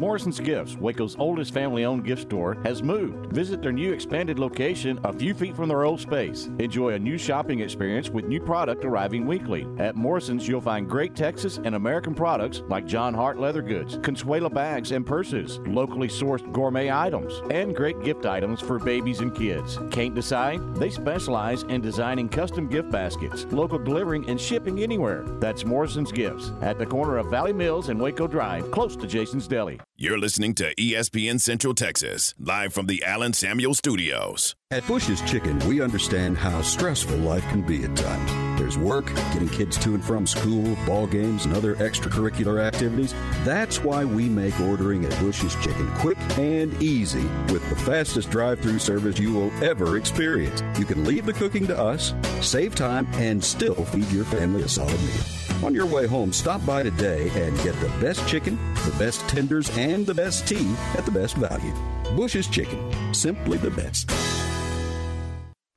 Morrison's Gifts, Waco's oldest family owned gift store, has moved. Visit their new expanded location a few feet from their old space. Enjoy a new shopping experience with new product arriving weekly. At Morrison's, you'll find great Texas and American products like John Hart leather goods, Consuela bags and purses, locally sourced gourmet items, and great gift items for babies and kids. Can't decide? They specialize in designing custom gift baskets, local delivering and shipping anywhere. That's Morrison's Gifts at the corner of Valley Mills and Waco Drive, close to Jason's Deli. You're listening to ESPN Central Texas, live from the Allen Samuel Studios. At Bush's Chicken, we understand how stressful life can be at times. There's work, getting kids to and from school, ball games, and other extracurricular activities. That's why we make ordering at Bush's Chicken quick and easy with the fastest drive through service you will ever experience. You can leave the cooking to us, save time, and still feed your family a solid meal. On your way home, stop by today and get the best chicken, the best tenders, and the best tea at the best value. Bush's Chicken, simply the best.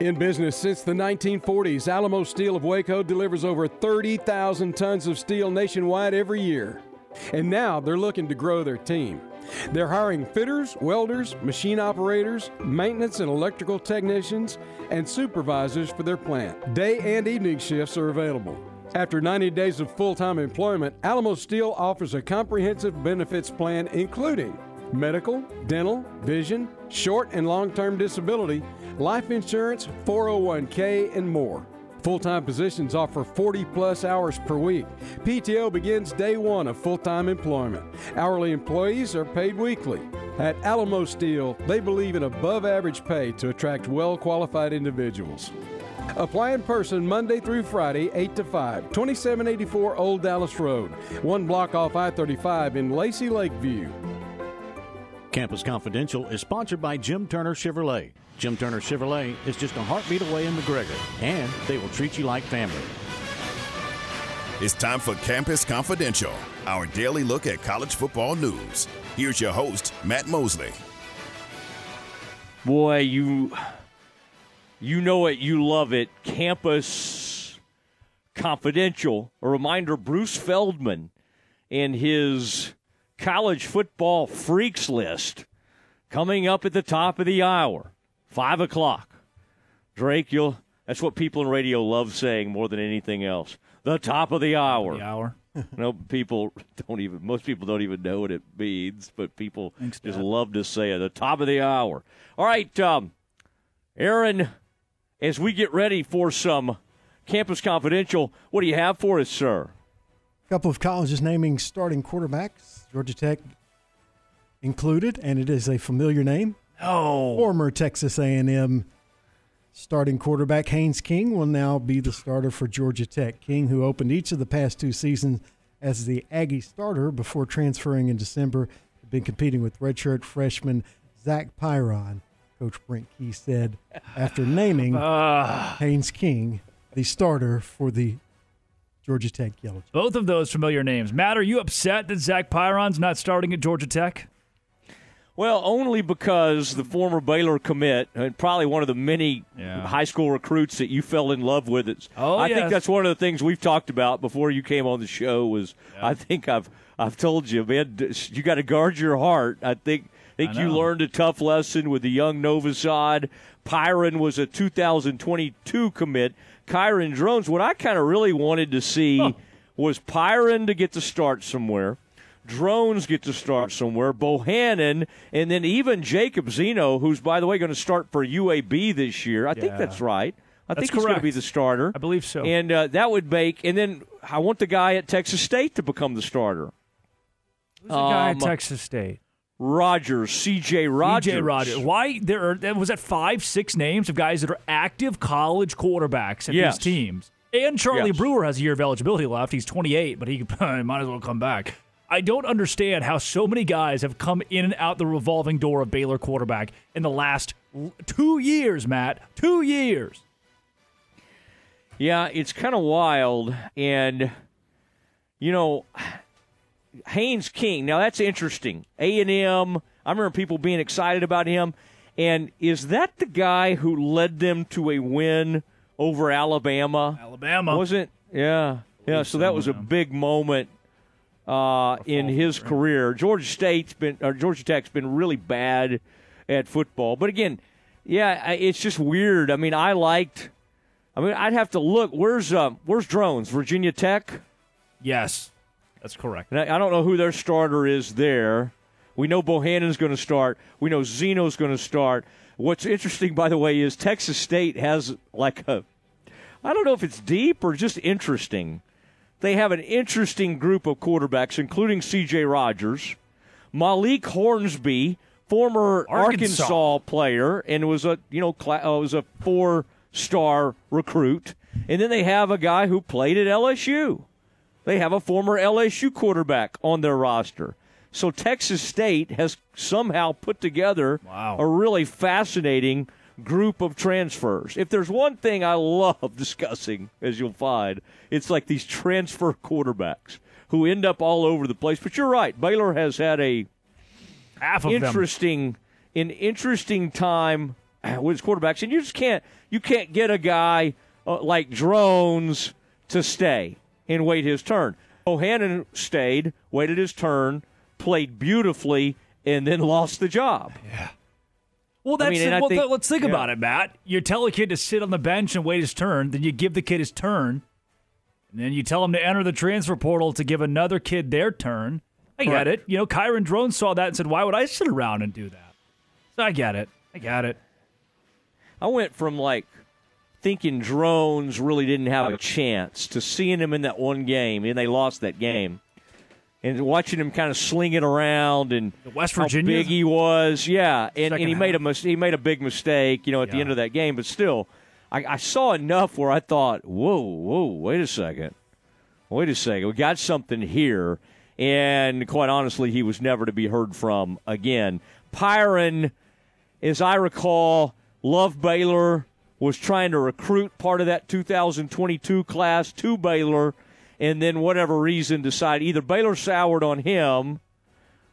In business since the 1940s, Alamo Steel of Waco delivers over 30,000 tons of steel nationwide every year. And now they're looking to grow their team. They're hiring fitters, welders, machine operators, maintenance and electrical technicians, and supervisors for their plant. Day and evening shifts are available. After 90 days of full time employment, Alamo Steel offers a comprehensive benefits plan including medical, dental, vision, short and long term disability, life insurance, 401k, and more. Full time positions offer 40 plus hours per week. PTO begins day one of full time employment. Hourly employees are paid weekly. At Alamo Steel, they believe in above average pay to attract well qualified individuals. Apply in person Monday through Friday, 8 to 5, 2784 Old Dallas Road, one block off I 35 in Lacy Lakeview. Campus Confidential is sponsored by Jim Turner Chevrolet. Jim Turner Chevrolet is just a heartbeat away in McGregor, and they will treat you like family. It's time for Campus Confidential, our daily look at college football news. Here's your host, Matt Mosley. Boy, you you know it, you love it. Campus Confidential. A reminder Bruce Feldman and his college football freaks list coming up at the top of the hour, five o'clock. Drake, you'll that's what people in radio love saying more than anything else. The top of the hour. The hour. (laughs) no, people don't even. Most people don't even know what it means, but people Thanks, just Dad. love to say it. The top of the hour. All right, um, Aaron. As we get ready for some Campus Confidential, what do you have for us, sir? Couple of colleges naming starting quarterbacks, Georgia Tech included, and it is a familiar name. Oh, former Texas A&M starting quarterback Haynes King will now be the starter for Georgia Tech. King, who opened each of the past two seasons as the Aggie starter before transferring in December, had been competing with redshirt freshman Zach Pyron. Coach Brent Key said after naming (laughs) Ah. Haynes King the starter for the Georgia Tech Yellow. Both of those familiar names. Matt, are you upset that Zach Pyron's not starting at Georgia Tech? Well, only because the former Baylor commit, and probably one of the many high school recruits that you fell in love with. It's, Oh, I think that's one of the things we've talked about before you came on the show. Was I think I've I've told you, man, you got to guard your heart. I think think I you learned a tough lesson with the young Novosad. Pyron was a 2022 commit. Kyron Drones. What I kind of really wanted to see was Pyron to get to start somewhere. Drones get to start somewhere. Bohanon, and then even Jacob Zeno, who's by the way going to start for UAB this year. I think that's right. I That's think he's going to be the starter. I believe so. And uh, that would make. And then I want the guy at Texas State to become the starter. Who's the guy Um, at Texas State? Rogers, C.J. Rogers. C.J. Rogers. Why there are was that five, six names of guys that are active college quarterbacks at Yes. these teams. And Charlie Yes. Brewer has a year of eligibility left. He's 28, but he (laughs) might as well come back. I don't understand how so many guys have come in and out the revolving door of Baylor quarterback in the last two years, Matt. Two years. Yeah, it's kind of wild, and you know, Haynes King. Now that's interesting. A and M. I remember people being excited about him. And is that the guy who led them to a win over Alabama? Alabama wasn't. Yeah, yeah. So that was a big moment uh, in his career. Georgia State's been, or Georgia Tech's been really bad at football. But again, yeah, it's just weird. I mean, I liked. I mean, I'd have to look. Where's uh, where's Drones? Virginia Tech. Yes, that's correct. And I, I don't know who their starter is there. We know Bohanon's going to start. We know Zeno's going to start. What's interesting, by the way, is Texas State has like a. I don't know if it's deep or just interesting. They have an interesting group of quarterbacks, including C.J. Rogers, Malik Hornsby, former Arkansas. Arkansas, player, and was a you know cla- uh, was a four star recruit, and then they have a guy who played at LSU. They have a former LSU quarterback on their roster. So Texas State has somehow put together a really fascinating group of transfers. If there's one thing I love (laughs) discussing, as you'll find, it's like these transfer quarterbacks who end up all over the place. But you're right, Baylor has had a half of them. interesting, an interesting time (clears throat) with his quarterbacks, and you just can't you can't get a guy uh, like Drones to stay and wait his turn. Bohanon stayed, waited his turn, played beautifully, and then lost the job. Yeah. Well, I that's mean, and well, think- let's think yeah. about it, Matt. You tell a kid to sit on the bench and wait his turn, then you give the kid his turn, and then you tell him to enter the transfer portal to give another kid their turn. I get Correct. it. You know, Kyron Drone saw that and said, "Why would I sit around and do that?" So I get it. I get it. I went from like thinking drones really didn't have a chance to seeing him in that one game, and they lost that game, and watching him kind of sling it around and West how Virginia? big he was. Yeah, and, and he made a mis- he made a big mistake, you know, at the end of that game. But still, I, I saw enough where I thought, whoa, whoa, wait a second, wait a second, we got something here. And quite honestly, he was never to be heard from again. Pyron as I recall, Love Baylor was trying to recruit part of that 2022 class to Baylor, and then whatever reason decide either Baylor soured on him,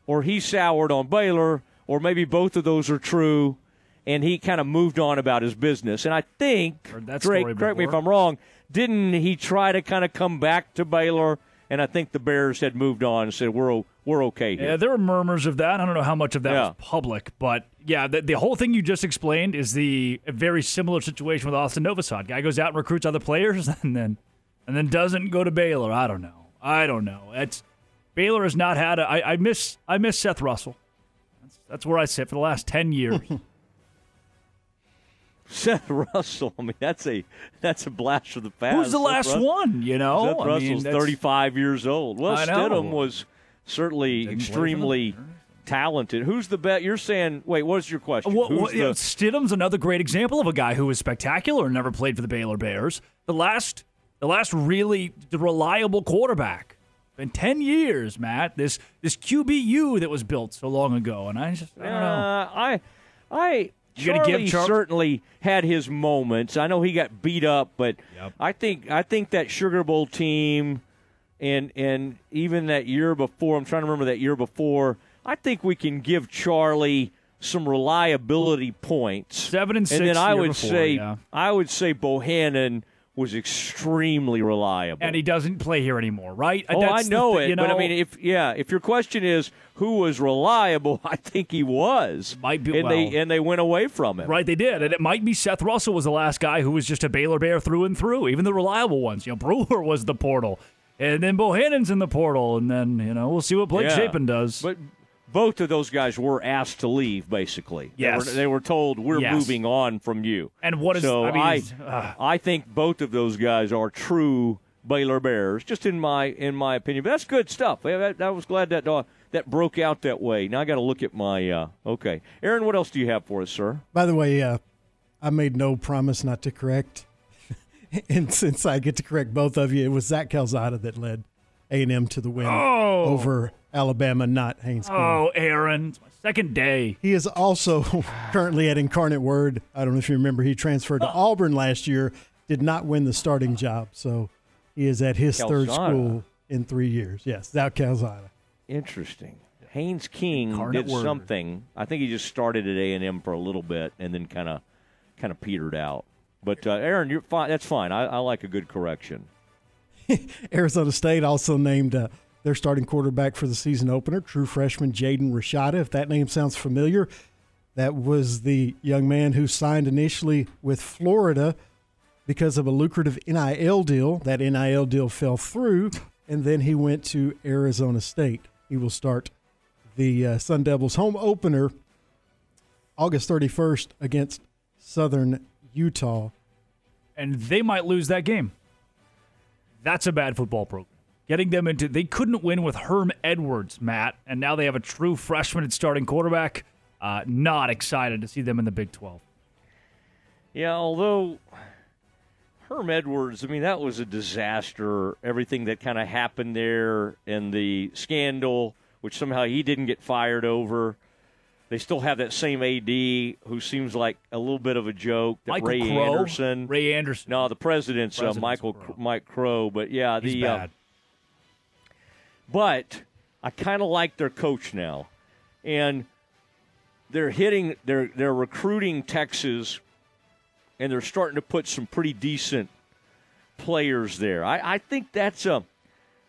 or he soured on Baylor, or maybe both of those are true, and he kind of moved on about his business. And I think, Drake, correct me if. I'm wrong, didn't he try to kind of come back to Baylor? And I think the Bears had moved on and said we're we're okay here. Yeah, there were murmurs of that. I don't know how much of that Yeah. was public, but yeah, the, the whole thing you just explained is the a very similar situation with Austin Novosad. Guy goes out and recruits other players, (laughs) and then and then doesn't go to Baylor. I don't know. I don't know. It's Baylor has not had. A, I, I miss I miss Seth Russell. That's, that's where I sit for the last ten years. (laughs) (laughs) Seth Russell. I mean, that's a that's a blast from the past. Who's the Seth last one, you know? Seth I Russell's 35 years old. Well. Stidham was certainly extremely talented. Who's the bet? You're saying. Wait, what's your question? Well, Who's well, the, Stidham's another great example of a guy who was spectacular and never played for the Baylor Bears. The last, the last really reliable quarterback in ten years, Matt. This this QBU that was built so long ago, and I just I don't know. Uh, I, I. You gotta give Charlie Char- certainly had his moments. I know he got beat up, but I think I think that Sugar Bowl team, and and even that year before, I'm trying to remember that year before. I think we can give Charlie some reliability points. Seven and six. and then I would before, say yeah. I would say Bohanon was extremely reliable. And he doesn't play here anymore, right? Oh, I That's the know thi- it, you but I mean, if yeah, if your question is who was reliable, (laughs) I think he was. Might be- and they and they went away from him. Right, they did, and it might be Seth Russell was the last guy who was just a Baylor Bear through and through. Even the reliable ones, you know, Brewer (laughs) was the portal, and then Bohanon's in the portal, and then you know we'll see what Blake Yeah. Shapen does. But both of those guys were asked to leave. Basically, Yes. they were, they were told we're Yes. moving on from you. And what is- so I mean, I is- ugh. I think both of those guys are true Baylor Bears, just in my in my opinion. But that's good stuff. Yeah, that, I was glad that uh, that broke out that way. Now I got to look at my. Uh, okay, Aaron, what else do you have for us, sir? By the way, uh, I made no promise not to correct, (laughs) and since I get to correct both of you, it was Zach Calzada that led A and M to the win Oh. over Alabama, not Haynes. Oh, Aaron, it's my second day. He is also (laughs) currently at Incarnate Word. I don't know if you remember, he transferred to Auburn last year, did not win the starting job. So he is at his third school in three years. Yes, Zach Calzada. Interesting. Haynes King Incarnate did Word. something. I think he just started at A and M for a little bit and then kind of kind of petered out. But uh, Aaron, you're fine. That's fine. I, I like a good correction. (laughs) Arizona State also named uh, their starting quarterback for the season opener, true freshman Jaden Rashada. If that name sounds familiar, that was the young man who signed initially with Florida because of a lucrative NIL deal. That NIL deal fell through, and then he went to Arizona State. He will start the uh, Sun Devils home opener August 31st against Southern Utah. And they might lose that game. That's a bad football program. Getting them into they couldn't win with Herm Edwards, Matt, and now they have a true freshman at starting quarterback. Uh, not excited to see them in the Big Twelve. Yeah, although Herm Edwards, I mean, that was a disaster. Everything that kind of happened there and the scandal, which somehow he didn't get fired over. They still have that same AD who seems like a little bit of a joke. That Michael Ray Crow? Anderson. Ray Anderson. No, the president's, President's uh, Michael Crow. Mike Crow. But yeah, He's the uh, but I kind of like their coach now, and they're hitting. They're they're recruiting Texas, and they're starting to put some pretty decent players there. I, I think that's a.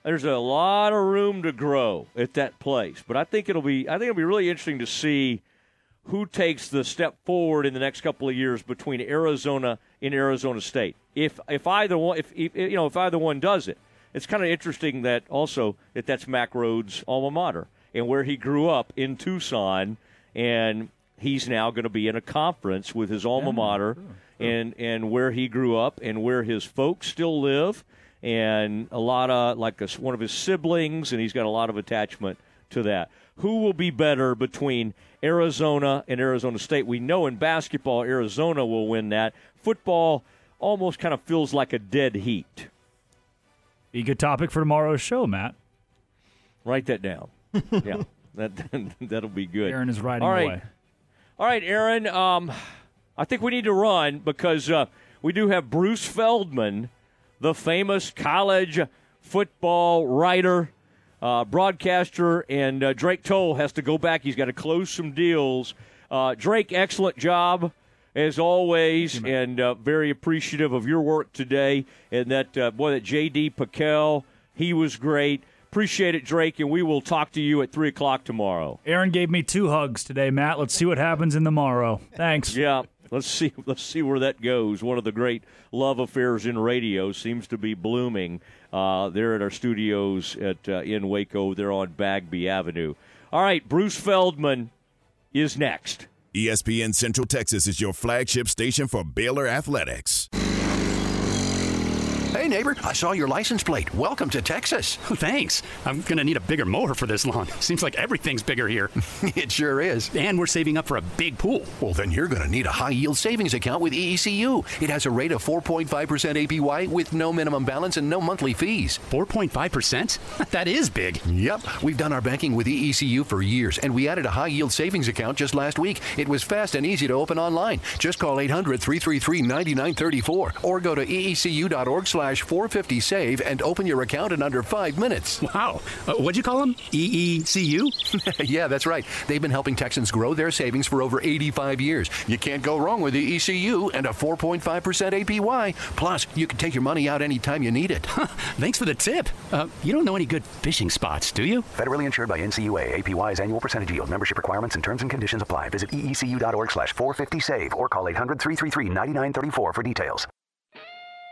There's a lot of room to grow at that place, but I think it'll be. I think it'll be really interesting to see who takes the step forward in the next couple of years between Arizona and Arizona State. If if either one, if, if you know, if either one does it, it's kind of interesting that also that that's Mac Rhodes' alma mater and where he grew up in Tucson, and he's now going to be in a conference with his alma mater, and and where he grew up and where his folks still live, and a lot of like a, one of his siblings, and he's got a lot of attachment to that. Who will be better between Arizona and Arizona State? We know in basketball, Arizona will win that. Football almost kind of feels like a dead heat. Be a good topic for tomorrow's show, Matt. Write that down. (laughs) yeah, that (laughs) that'll be good. Aaron is writing All right. away. All right, Aaron. Um, I think we need to run because uh, we do have Bruce Feldman, the famous college football writer, uh, broadcaster, and uh, Drake Toll has to go back. He's got to close some deals. Uh, Drake, excellent job as always, and uh, very appreciative of your work today. And that uh, boy, that J.D. PicKell, he was great. Appreciate it, Drake, and we will talk to you at three o'clock tomorrow. Aaron gave me two hugs today, Matt. Let's see what happens in the morrow. Thanks. Yeah, let's see. Let's see where that goes. One of the great love affairs in radio seems to be blooming uh, there at our studios at uh, in Waco. They're on Bagby Avenue. All right, Bruce Feldman is next. ESPN Central Texas is your flagship station for Baylor Athletics. Hey, neighbor, I saw your license plate. Welcome to Texas. Oh, thanks. I'm going to need a bigger mower for this lawn. (laughs) Seems like everything's bigger here. (laughs) it sure is. And we're saving up for a big pool. Well, then you're going to need a high yield savings account with EECU. It has a rate of 4.5% APY with no minimum balance and no monthly fees. 4.5%? (laughs) That is big. Yep. We've done our banking with EECU for years, and we added a high yield savings account just last week. It was fast and easy to open online. Just call 800 333 9934 or go to eecu.org slash 450 save and open your account in under five minutes. (laughs) Wow. Uh, what'd you call them? EECU? (laughs) yeah, that's right. They've been helping Texans grow their savings for over 85 years. You can't go wrong with the ECU and a 4.5% APY. Plus, you can take your money out anytime you need it. (laughs) Thanks for the tip. Uh, you don't know any good fishing spots, do you? Federally insured by NCUA. APY's annual percentage yield. Membership requirements and terms and conditions apply. Visit eecu.org slash 450 save or call 800 333 9934 for details.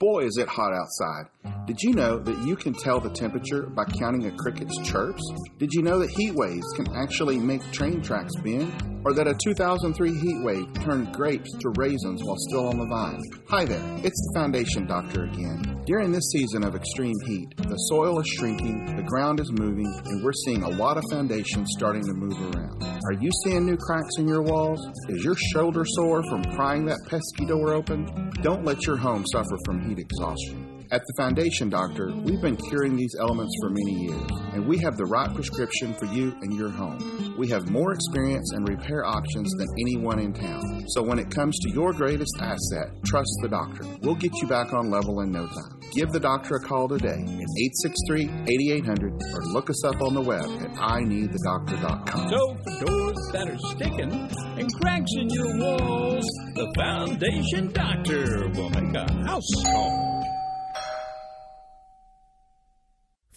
Boy, is it hot outside. Did you know that you can tell the temperature by counting a cricket's chirps? Did you know that heat waves can actually make train tracks bend? Or that a 2003 heat wave turned grapes to raisins while still on the vine? Hi there, it's the Foundation Doctor again. During this season of extreme heat, the soil is shrinking, the ground is moving, and we're seeing a lot of foundations starting to move around. Are you seeing new cracks in your walls? Is your shoulder sore from prying that pesky door open? Don't let your home suffer from heat exhaustion. At the Foundation Doctor, we've been curing these elements for many years, and we have the right prescription for you and your home. We have more experience and repair options than anyone in town. So when it comes to your greatest asset, trust the doctor. We'll get you back on level in no time. Give the doctor a call today at 863-8800 or look us up on the web at ineedthedoctor.com. So for doors that are sticking and cracks in your walls, the Foundation Doctor will make a house call.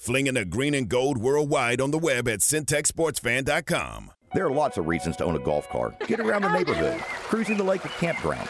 Flinging the green and gold worldwide on the web at centexsportsfan.com. There are lots of reasons to own a golf cart. Get around the neighborhood, cruising the lake or campground.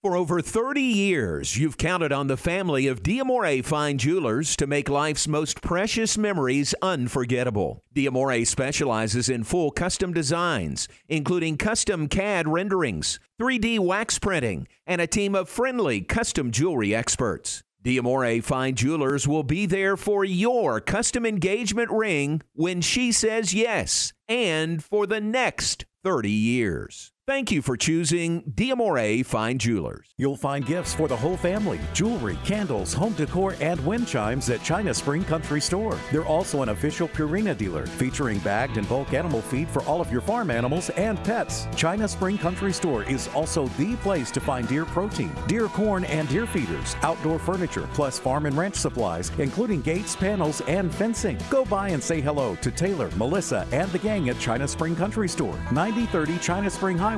For over 30 years, you've counted on the family of Diamore Fine Jewelers to make life's most precious memories unforgettable. Diamore specializes in full custom designs, including custom CAD renderings, 3D wax printing, and a team of friendly custom jewelry experts. Diamore Fine Jewelers will be there for your custom engagement ring when she says yes, and for the next 30 years. Thank you for choosing Diamore Fine Jewelers. You'll find gifts for the whole family jewelry, candles, home decor, and wind chimes at China Spring Country Store. They're also an official Purina dealer featuring bagged and bulk animal feed for all of your farm animals and pets. China Spring Country Store is also the place to find deer protein, deer corn, and deer feeders, outdoor furniture, plus farm and ranch supplies, including gates, panels, and fencing. Go by and say hello to Taylor, Melissa, and the gang at China Spring Country Store, 9030 China Spring Highway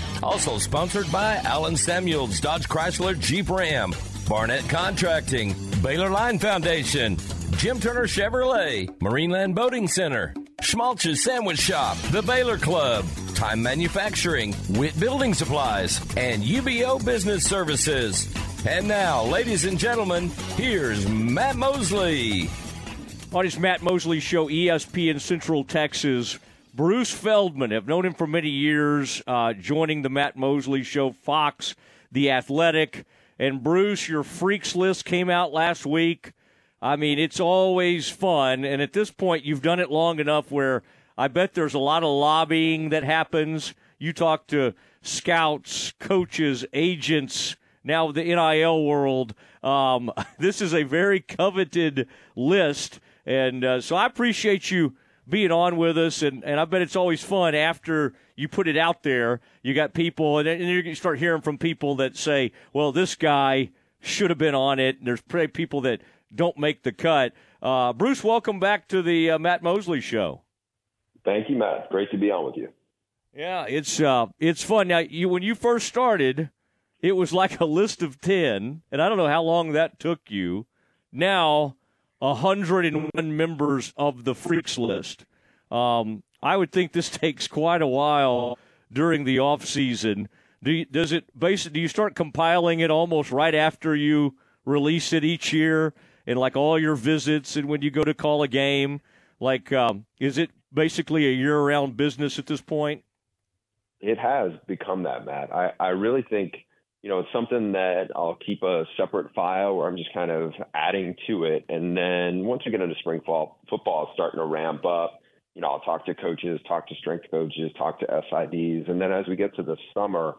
Also sponsored by Allen Samuels Dodge Chrysler Jeep Ram, Barnett Contracting, Baylor Line Foundation, Jim Turner Chevrolet, Marineland Boating Center, Schmaltz's Sandwich Shop, The Baylor Club, Time Manufacturing, Witt Building Supplies, and UBEO Business Services. And now, ladies and gentlemen, here's Matt Mosley. On his Matt Mosley Show, ESPN Central Texas. Bruce Feldman, have known him for many years, uh, joining the Matt Mosley Show, Fox, The Athletic. And Bruce, your freaks list came out last week. I mean, it's always fun. And at this point, you've done it long enough where I bet there's a lot of lobbying that happens. You talk to scouts, coaches, agents, now the NIL world. Um, (laughs) this is a very coveted list. And uh, so I appreciate you being on with us, and, and I bet it's always fun after you put it out there. You got people, and, and you start hearing from people that say, well, this guy should have been on it. And there's people that don't make the cut. Uh, Bruce, welcome back to the uh, Matt Mosley Show. Thank you, Matt. Great to be on with you. Yeah, it's uh, it's fun. Now, you when you first started, it was like a list of ten, and I don't know how long that took you. Now 101 members of the Freaks list. Um, I would think this (laughs) takes quite a while during the off season. Do you, does it basically? Do you start compiling it almost right after you release it each year, and like all your visits, and when you go to call a game? Like, um, is it basically a year-round business at this point? It has become that, Matt. I, I really think you know, it's something that I'll keep a separate file where I'm just kind of adding to it. And then once we get into spring fall, football is starting to ramp up. You know, I'll talk to coaches, talk to strength coaches, talk to SIDs. And then as we get to the summer,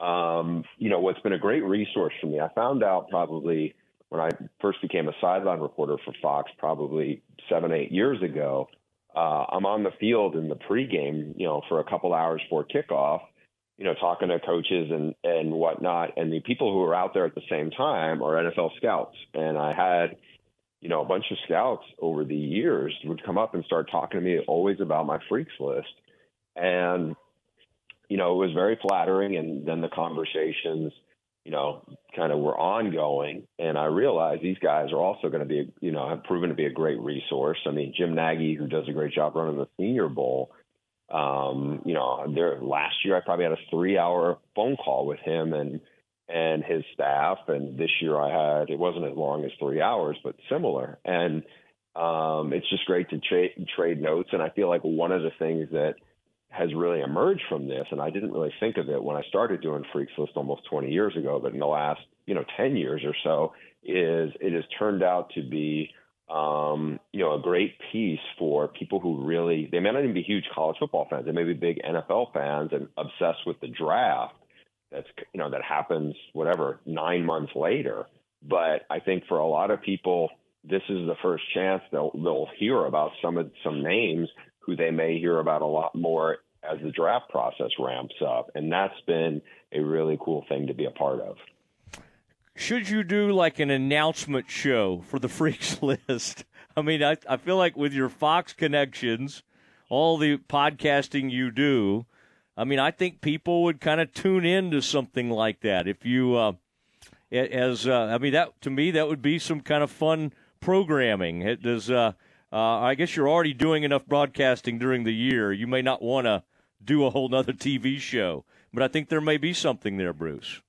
um, you know, what's been a great resource for me, I found out probably when I first became a sideline reporter for Fox, probably seven, eight years ago. Uh, I'm on the field in the pregame, you know, for a couple hours before kickoff you know, talking to coaches and and whatnot, and the people who are out there at the same time are NFL scouts. And I had, you know, a bunch of scouts over the years would come up and start talking to me always about my freaks list, and you know, it was very flattering. And then the conversations, you know, kind of were ongoing, and I realized these guys are also going to be, you know, have proven to be a great resource. I mean, Jim Nagy, who does a great job running the Senior Bowl um, you know, there last year I probably had a three hour phone call with him and and his staff, and this year I had it wasn't as long as three hours, but similar. And um, it's just great to trade trade notes, and I feel like one of the things that has really emerged from this, and I didn't really think of it when I started doing Freaks List almost 20 years ago, but in the last you know 10 years or so, is it has turned out to be um, you know, a great piece for people who really they may not even be huge college football fans. They may be big NFL fans and obsessed with the draft. That's you know that happens whatever nine months later. But I think for a lot of people, this is the first chance they'll they'll hear about some of some names who they may hear about a lot more as the draft process ramps up, and that's been a really cool thing to be a part of should you do like an announcement show for the (laughs) freaks list? I mean, I, I feel like with your Fox connections, all the podcasting you do, I mean, I think people would kind of tune in to something like that. If you, uh, as uh, I mean, that to me that would be some kind of fun programming. It does. Uh, uh, I guess you're already doing enough broadcasting during the year. You may not want to do a whole nother TV show, but I think there may be something there, Bruce.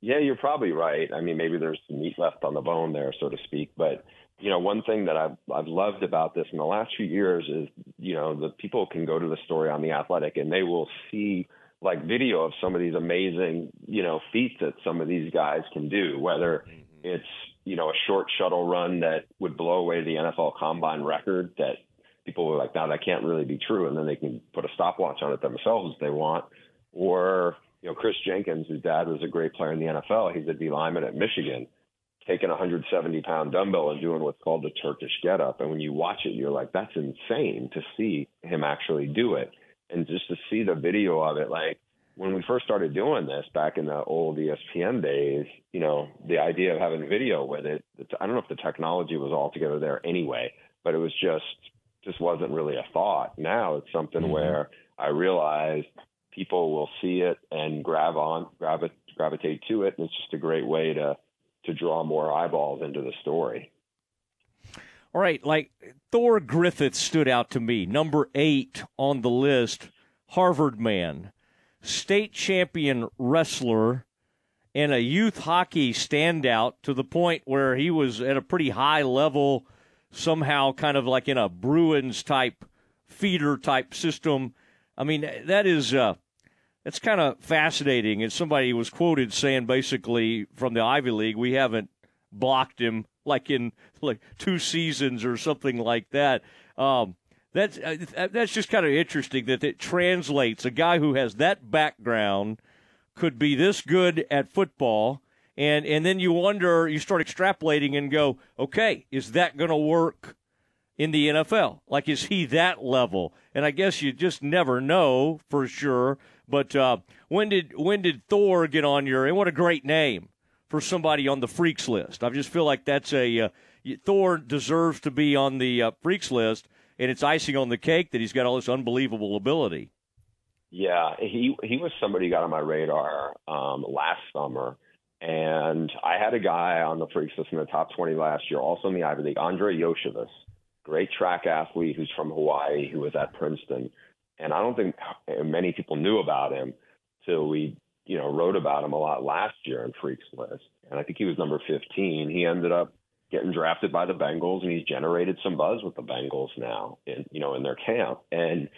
Yeah, you're probably right. I mean, maybe there's some meat left on the bone there, so to speak. But you know, one thing that I've I've loved about this in the last few years is, you know, the people can go to the story on the Athletic and they will see like video of some of these amazing, you know, feats that some of these guys can do. Whether mm-hmm. it's you know a short shuttle run that would blow away the NFL Combine record that people were like, now that can't really be true, and then they can put a stopwatch on it themselves if they want, or you know, Chris Jenkins, whose dad was a great player in the NFL, he's a D lineman at Michigan, taking a 170 pound dumbbell and doing what's called the Turkish get up. And when you watch it, you're like, that's insane to see him actually do it. And just to see the video of it, like when we first started doing this back in the old ESPN days, you know, the idea of having video with it, I don't know if the technology was altogether there anyway, but it was just, just wasn't really a thought. Now it's something mm-hmm. where I realized people will see it and grab on, gravitate, gravitate to it, and it's just a great way to to draw more eyeballs into the story. All right, like Thor Griffith stood out to me, number eight on the list, Harvard man, state champion wrestler, and a youth hockey standout to the point where he was at a pretty high level, somehow kind of like in a Bruins type feeder type system I mean, that is uh, that's kind of fascinating. And somebody was quoted saying basically from the Ivy League, we haven't blocked him like in like two seasons or something like that. Um, that's uh, that's just kind of interesting that it translates. A guy who has that background could be this good at football, and and then you wonder, you start extrapolating and go, okay, is that going to work in the NFL? Like, is he that level? And I guess you just never know for sure. But uh, when did when did Thor get on your? And what a great name for somebody on the freaks list. I just feel like that's a uh, Thor deserves to be on the uh, freaks list, and it's icing on the cake that he's got all this unbelievable ability. Yeah, he he was somebody who got on my radar um, last summer. And I had a guy on the freaks list in the top 20 last year, also in the Ivy League, Andrei Iosivas great track athlete who's from Hawaii, who was at Princeton. And I don't think many people knew about him till we, you know, wrote about him a lot last year in Freaks List. And I think he was number 15. He ended up getting drafted by the Bengals, and he's generated some buzz with the Bengals now, in you know, in their camp. And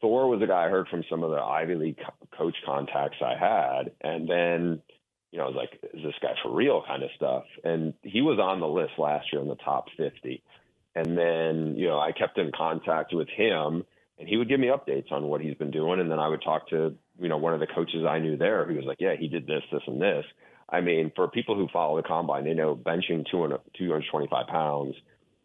Thor was a guy I heard from some of the Ivy League co- coach contacts I had, and then you know, I was like, is this guy for real kind of stuff? And he was on the list last year in the top 50. And then, you know, I kept in contact with him and he would give me updates on what he's been doing. And then I would talk to, you know, one of the coaches I knew there who was like, yeah, he did this, this, and this. I mean, for people who follow the combine, they know benching 200, 225 pounds,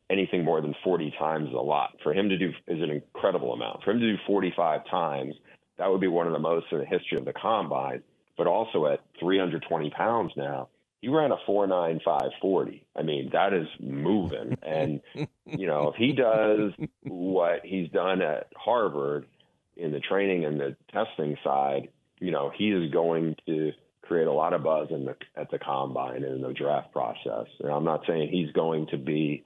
anything more than 40 times is a lot. For him to do is an incredible amount. For him to do 45 times, that would be one of the most in the history of the combine but also at 320 pounds now, he ran a 4.9540. I mean, that is moving. (laughs) And, you know, if he does what he's done at Harvard in the training and the testing side, you know, he is going to create a lot of buzz in the at the combine and in the draft process. And I'm not saying he's going to be,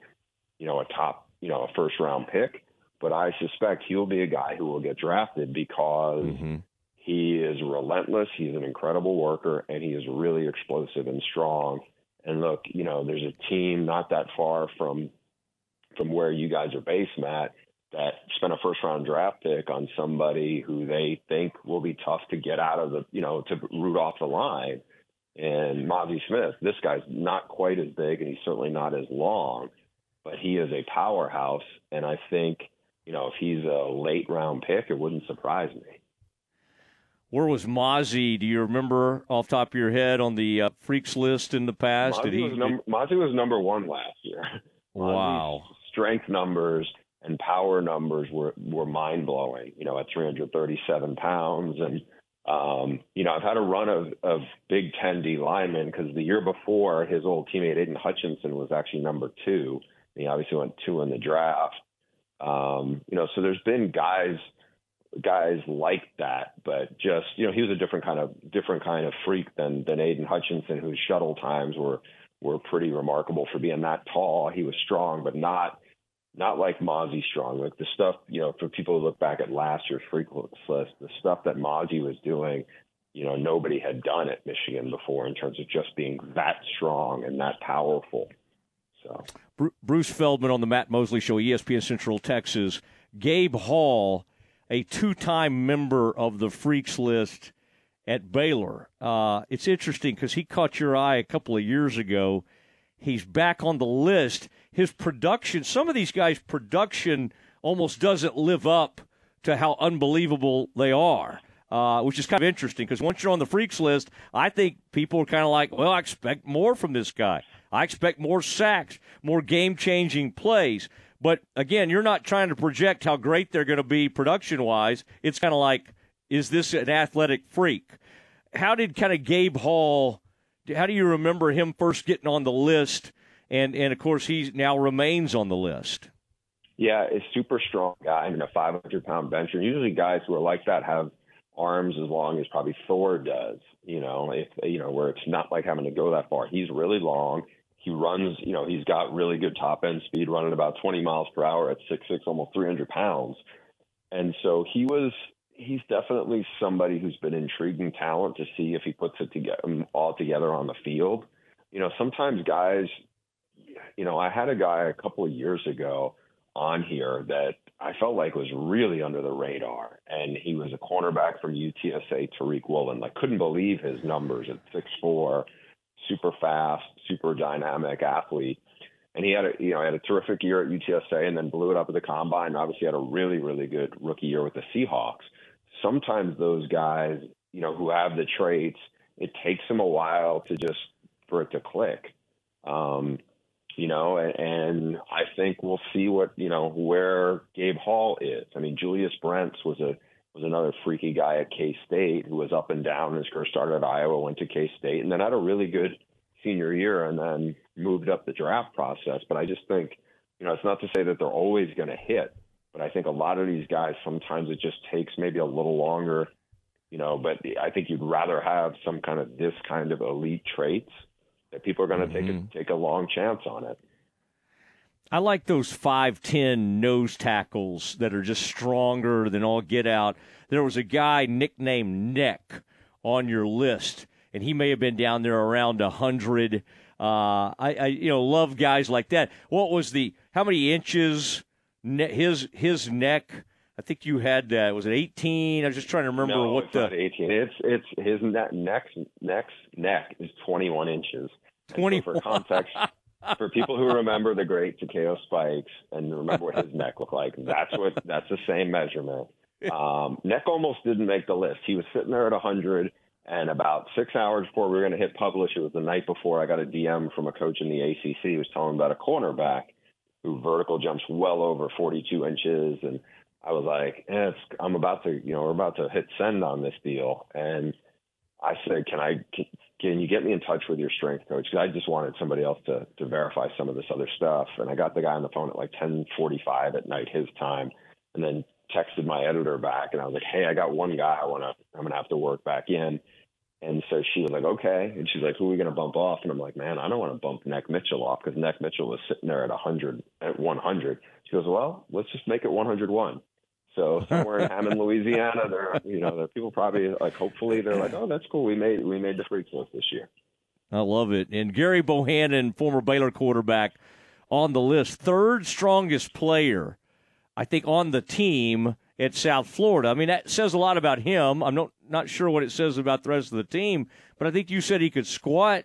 you know, a top, you know, a first round pick, but I suspect he'll be a guy who will get drafted because mm-hmm. He is relentless. He's an incredible worker, and he is really explosive and strong. And look, you know, there's a team not that far from from where you guys are based, Matt, that spent a first round draft pick on somebody who they think will be tough to get out of the, you know, to root off the line. And Mazi Smith, this guy's not quite as big, and he's certainly not as long, but he is a powerhouse. And I think, you know, if he's a late round pick, it wouldn't surprise me. Where was Mazi? Do you remember off top of your head on the uh, freaks list in the past? Mazi, Did he, was number, Mazi was number one last year. (laughs) Wow. strength numbers and power numbers were, were mind blowing, you know, at 337 pounds. And, um, you know, I've had a run of, of Big Ten D linemen because the year before his old teammate Aidan Hutchinson was actually number two. He obviously went two in the draft. Um, you know, so there's been guys – guys like that, but just you know he was a different kind of different kind of freak than than Aidan Hutchinson, whose shuttle times were were pretty remarkable for being that tall. He was strong, but not not like Mazi strong. Like the stuff you know for people who look back at last year's freak list, the stuff that Mazi was doing, you know nobody had done at Michigan before in terms of just being that strong and that powerful. So Bruce Feldman on the Matt Mosley Show, ESPN Central Texas. Gabe Hall a two time member of the Freaks list at Baylor. Uh, it's interesting because he caught your eye a couple of years ago. He's back on the list. His production, some of these guys' production almost doesn't live up to how unbelievable they are. Uh, which is kind of interesting because once you're on the freaks list, I think people are kind of like, well, I expect more from this guy. I expect more sacks, more game changing plays. But again, you're not trying to project how great they're going to be production wise. It's kind of like, is this an athletic freak? How did kind of Gabe Hall? How do you remember him first getting on the list? And and of course, he now remains on the list. Yeah, a super strong guy. Mean, a 500 pound bencher. Usually, guys who are like that have arms as long as probably Thor does. You know, if you know where it's not like having to go that far. He's really long he runs, you know, he's got really good top end speed, running about 20 miles per hour at six six, almost 300 pounds. And so he was, he's definitely somebody who's been intriguing talent to see if he puts it together um, all together on the field. You know, sometimes guys, you know, I had a guy a couple of years ago on here that I felt like was really under the radar, and he was a cornerback from UTSA, Tariq Woolen. Like, couldn't believe his numbers at six four super fast, super dynamic athlete. And he had a you know had a terrific year at UTSA and then blew it up at the combine. Obviously had a really really good rookie year with the Seahawks. Sometimes those guys you know who have the traits, it takes them a while to just for it to click. Um, you know, and, and I think we'll see what you know where Gabe Hall is. I mean, Julius Brents was a was another freaky guy at K State who was up and down. His career started at Iowa, went to K State, and then had a really good senior year, and then moved up the draft process. But I just think, you know, it's not to say that they're always going to hit, but I think a lot of these guys sometimes it just takes maybe a little longer, you know. But I think you'd rather have some kind of this kind of elite traits that people are going to mm-hmm. take a, take a long chance on it. I like those 5'10 nose tackles that are just stronger than all get out. There was a guy nicknamed Neck on your list, and he may have been down there around 100. Uh, I, I, you know, love guys like that. What was the, how many inches ne- his, his neck? I think you had that. Was it 18? I was just trying to remember no, what it's the. not 18. It's it's his neck next next neck is 21 inches. And so for context, (laughs) for people who remember the great Takeo Spikes and remember what his neck looked like, that's what that's the same measurement. Um, neck almost didn't make the list. He was sitting there at 100, and about six hours before we were going to hit publish, it was the night before I got a DM from a coach in the ACC who was telling about a cornerback who vertical jumps well over 42 inches, and I was like, eh, I'm about to, you know, we're about to hit send on this deal, and I said, can I, can, can you get me in touch with your strength coach? Because I just wanted somebody else to to verify some of this other stuff, and I got the guy on the phone at like 10:45 at night his time, and then texted my editor back, and I was like, hey, I got one guy I want to, I'm gonna have to work back in. And so she was like, okay. And she's like, who are we going to bump off? And I'm like, man, I don't want to bump Neck Mitchell off because Neck Mitchell was sitting there at 100, at 100. She goes, well, let's just make it 101. So somewhere in Hammond, Louisiana, there, you know, there are people probably like, hopefully they're like, oh, that's cool. We made, we made the freaks list this year. I love it. And Gerry Bohanon, former Baylor quarterback, on the list, third strongest player, I think, on the team at South Florida. I mean, that says a lot about him. I'm not not sure what it says about the rest of the team, but I think you said he could squat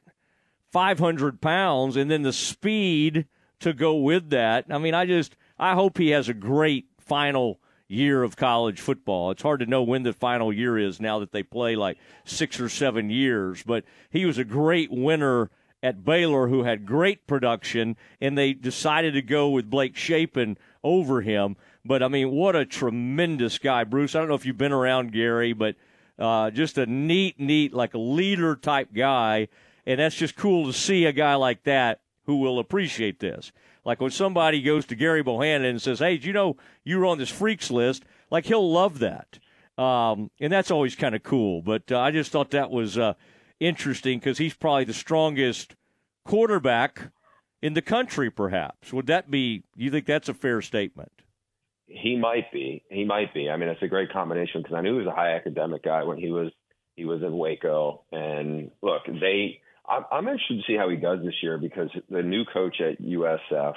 500 pounds, and then the speed to go with that. I mean, I just I hope he has a great final year of college football. It's hard to know when the final year is now that they play like six or seven years, but he was a great winner at Baylor who had great production, and they decided to go with Blake Shapen over him. But I mean, what a tremendous guy, Bruce. I don't know if you've been around Gerry, but uh, just a neat, neat, like a leader type guy. And that's just cool to see a guy like that who will appreciate this. Like when somebody goes to Gerry Bohanon and says, "Hey, do you know you were on this freaks list?" Like he'll love that, um, and that's always kind of cool. But uh, I just thought that was uh, interesting because he's probably the strongest quarterback in the country. Perhaps would that be? You think that's a fair statement? He might be. He might be. I mean, it's a great combination because I knew he was a high academic guy when he was he was in Waco. And look, they. I'm, I'm interested to see how he does this year because the new coach at USF,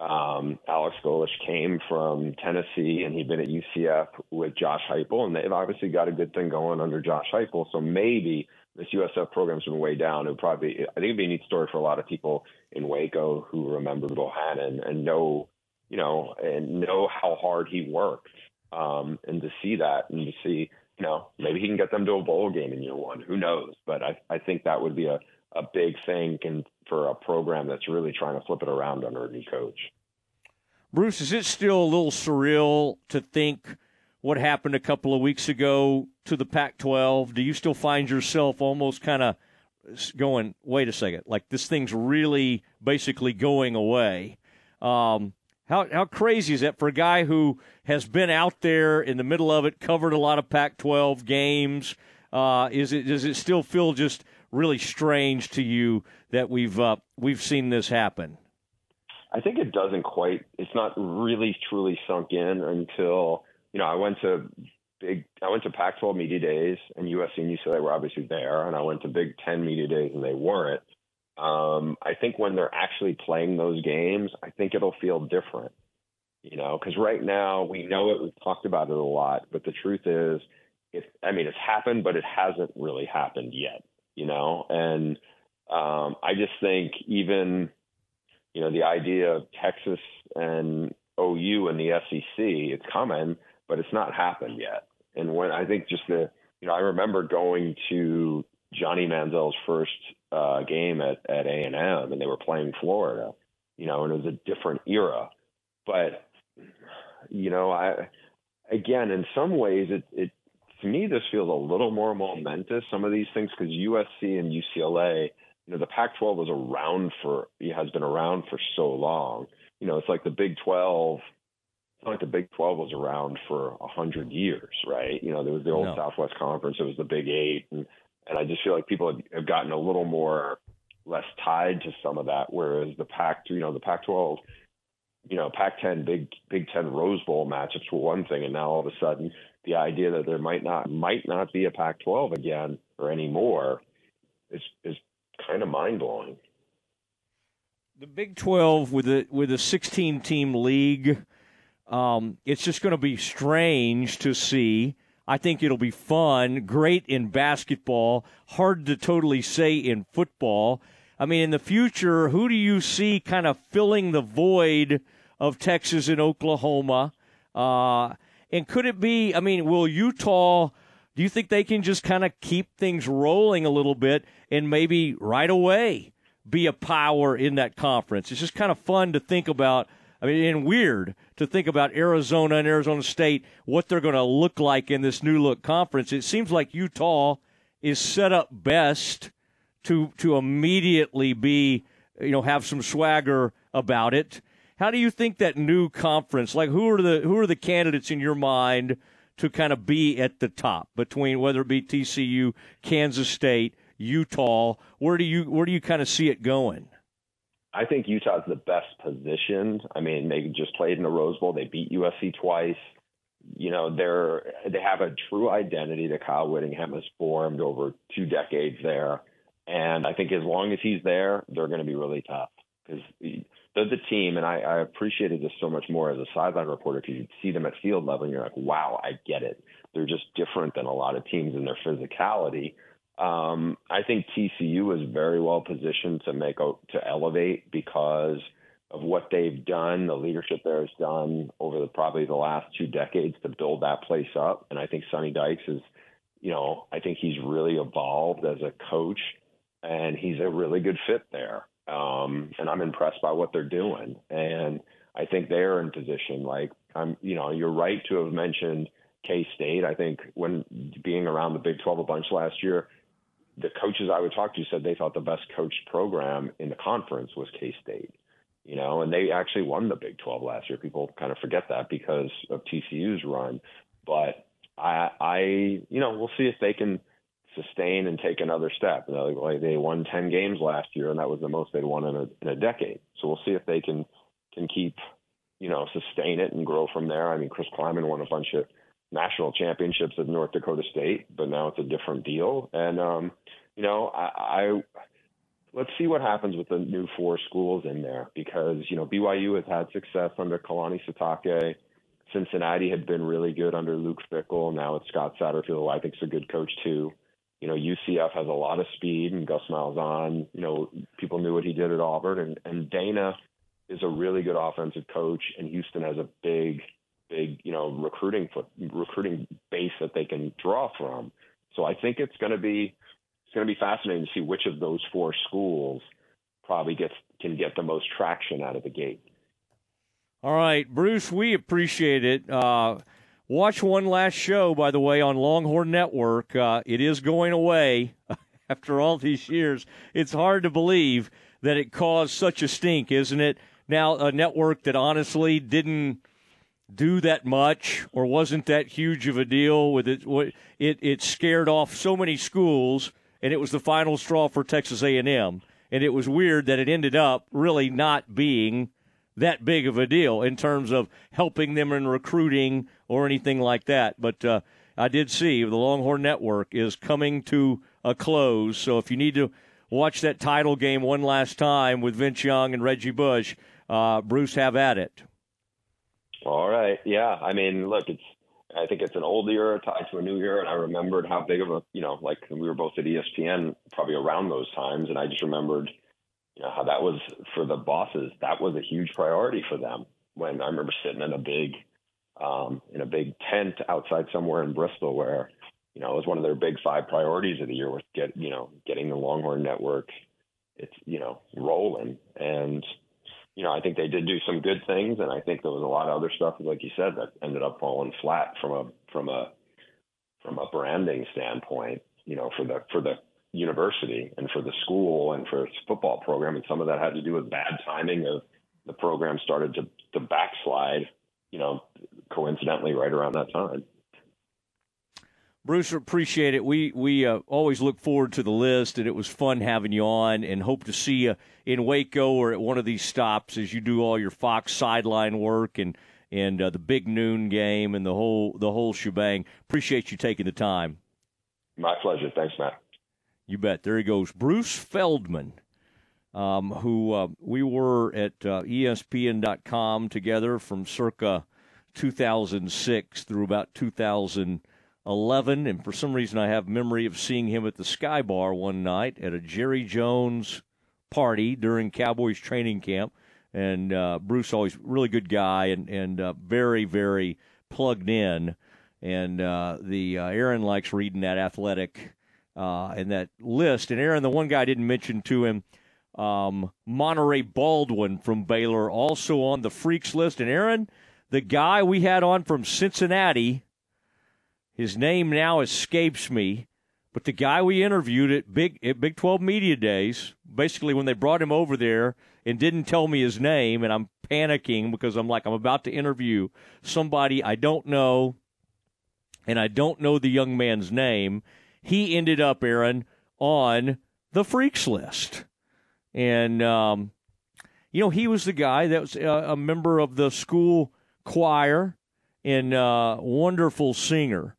um, Alex Golesh, came from Tennessee and he'd been at UCF with Josh Heupel, and they've obviously got a good thing going under Josh Heupel. So maybe this USF program's been way down. It would probably, I think it'd be a neat story for a lot of people in Waco who remember Bohanon and know you know, and know how hard he worked. Um, and to see that and to see, you know, maybe he can get them to a bowl game in year one. Who knows? But I, I think that would be a, a big thing and for a program that's really trying to flip it around under a new coach. Bruce, is it still a little surreal to think what happened a couple of weeks ago to the Pac 12? Do you still find yourself almost kind of going, wait a second, like this thing's really basically going away? Um, how how crazy is that for a guy who has been out there in the middle of it, covered a lot of Pac-12 games? Uh, is it does it still feel just really strange to you that we've uh, we've seen this happen? I think it doesn't quite. It's not really truly sunk in until you know I went to big. I went to Pac-12 media days, and USC and UCLA were obviously there, and I went to Big Ten media days, and they weren't. Um, I think when they're actually playing those games, I think it'll feel different. You know, because right now we know it. We've talked about it a lot, but the truth is, it. I mean, it's happened, but it hasn't really happened yet. You know, and um, I just think even, you know, the idea of Texas and OU and the SEC, it's coming, but it's not happened yet. And when I think just the, you know, I remember going to Johnny Manziel's first uh, game at at A and M, and they were playing Florida, you know, and it was a different era. But you know, I again, in some ways, it it to me this feels a little more momentous. Some of these things because USC and UCLA, you know, the Pac-12 was around for has been around for so long. You know, it's like the Big 12 it's not like the Big 12 was around for a hundred years, right? You know, there was the old No. Southwest Conference, it was the Big Eight, and and I just feel like people have, gotten a little more less tied to some of that, whereas the Pac, you know, the Pac-12 you know, Pac-10 Big Big Ten Rose Bowl matchups were one thing, and now all of a sudden the idea that there might not might not be a Pac-12 again or anymore is is kind of mind blowing. The Big 12 with a with a 16 team league, um, it's just going to be strange to see. I think it'll be fun, great in basketball, hard to totally say in football. I mean, in the future, who do you see kind of filling the void of Texas and Oklahoma? Uh, and could it be? I mean, will Utah? Do you think they can just kind of keep things rolling a little bit and maybe right away be a power in that conference? It's just kind of fun to think about. I mean, and weird to think about Arizona and Arizona State, what they're going to look like in this new look conference. It seems like Utah is set up best to to immediately be, you know, have some swagger about it. How do you think that new conference, like who are the who are the candidates in your mind to kind of be at the top between whether it be TCU, Kansas State, Utah? Where do you where do you kind of see it going? I think Utah's the best positioned. I mean, they just played in the Rose Bowl. They beat USC twice. You know, they're they have a true identity that Kyle Whittingham has formed over two decades there. And I think as long as he's there, they're going to be really tough because they're the team, and I, I appreciated this so much more as a sideline reporter because you see them at field level, and you're like, wow, I get it. They're just different than a lot of teams in their physicality. Um, I think TCU is very well positioned to make to elevate because of what they've done, the leadership there has done over the, probably the last two decades to build that place up. And I think Sonny Dykes is, you know, I think he's really evolved as a coach, and he's a really good fit there. Um, and I'm impressed by what they're doing. And I think they're in position. Like I'm, you know, you're right to have mentioned K State. I think when being around the Big 12 a bunch last year, the coaches I would talk to said they thought the best coached program in the conference was K State. You know, and they actually won the Big 12 last year. People kind of forget that because of TCU's run. But I, I, you know, we'll see if they can sustain and take another step. You know, like they won 10 games last year, and that was the most they'd won in a, in a decade. So we'll see if they can can keep, you know, sustain it and grow from there. I mean, Chris Klieman won a bunch of national championships at North Dakota State, but now it's a different deal. And um, you know, I, I let's see what happens with the new four schools in there because you know BYU has had success under Kalani Sitake. Cincinnati had been really good under Luke Fickell. Now it's Scott Satterfield, who I think is a good coach too you know, UCF has a lot of speed and Gus Malzahn, you know, people knew what he did at Auburn and, and Dana is a really good offensive coach and Houston has a big, big, you know, recruiting recruiting base that they can draw from. So I think it's going to be, it's going to be fascinating to see which of those four schools probably gets, can get the most traction out of the gate. All right, Bruce, we appreciate it. Uh, Watch one last show, by the way, on Longhorn Network. Uh, it is going away (laughs) after all these years. It's hard to believe that it caused such a stink, isn't it? Now, a network that honestly didn't do that much or wasn't that huge of a deal with it. It it scared off so many schools, and it was the final straw for Texas A&M. And it was weird that it ended up really not being that big of a deal in terms of helping them in recruiting or anything like that. But uh, I did see the Longhorn Network is coming to a close. So if you need to watch that title game one last time with Vince Young and Reggie Bush, uh, Bruce, have at it. All right. Yeah. I mean, look, it's. I think it's an old era tied to a new era, and I remembered how big of a, you know, like we were both at ESPN probably around those times, and I just remembered you know how that was for the bosses. That was a huge priority for them. When I remember sitting in a big um, in a big tent outside somewhere in Bristol, where you know it was one of their big five priorities of the year was get you know getting the Longhorn Network, it's you know rolling, and you know I think they did do some good things, and I think there was a lot of other stuff, like you said, that ended up falling flat from a from a from a branding standpoint. You know, for the for the university and for the school and for its football program. And some of that had to do with bad timing of the program started to, to backslide, you know, coincidentally right around that time. Bruce, appreciate it. We we uh, always look forward to the list, and it was fun having you on, and hope to see you in Waco or at one of these stops as you do all your Fox sideline work and and uh, the big noon game and the whole the whole shebang. Appreciate you taking the time. My pleasure. Thanks, Matt. You bet. There he goes, Bruce Feldman, um, who uh, we were at uh, ESPN.com together from circa 2006 through about 2000- 11, and for some reason I have memory of seeing him at the Sky Bar one night at a Jerry Jones party during Cowboys training camp. And uh, Bruce, always really good guy and and uh, very very plugged in. And uh, the uh, Aaron likes reading that athletic uh, and that list. And Aaron, the one guy I didn't mention to him, um, Monaray Baldwin from Baylor, also on the freaks list. And Aaron, the guy we had on from Cincinnati his name now escapes me, but the guy we interviewed at Big at Big 12 Media Days, basically when they brought him over there and didn't tell me his name, and I'm panicking because I'm like I'm about to interview somebody I don't know, and I don't know the young man's name. He ended up, Aaron, on the freaks list, and um, you know he was the guy that was a, a member of the school choir and uh, wonderful singer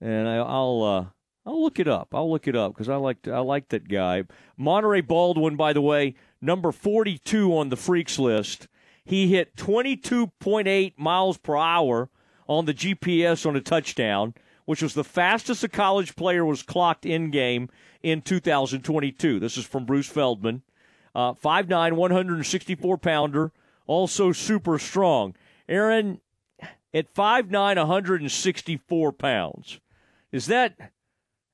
and I, will uh, I'll look it up. I'll look it up because I like I like that guy. Monaray Baldwin, by the way, number 42 on the freaks list. He hit 22.8 miles per hour on the GPS on a touchdown, which was the fastest a college player was clocked in game in 2022. This is from Bruce Feldman. Uh, 5'9", 164 pounder, also super strong. Aaron, at 5'9", 164 pounds, is that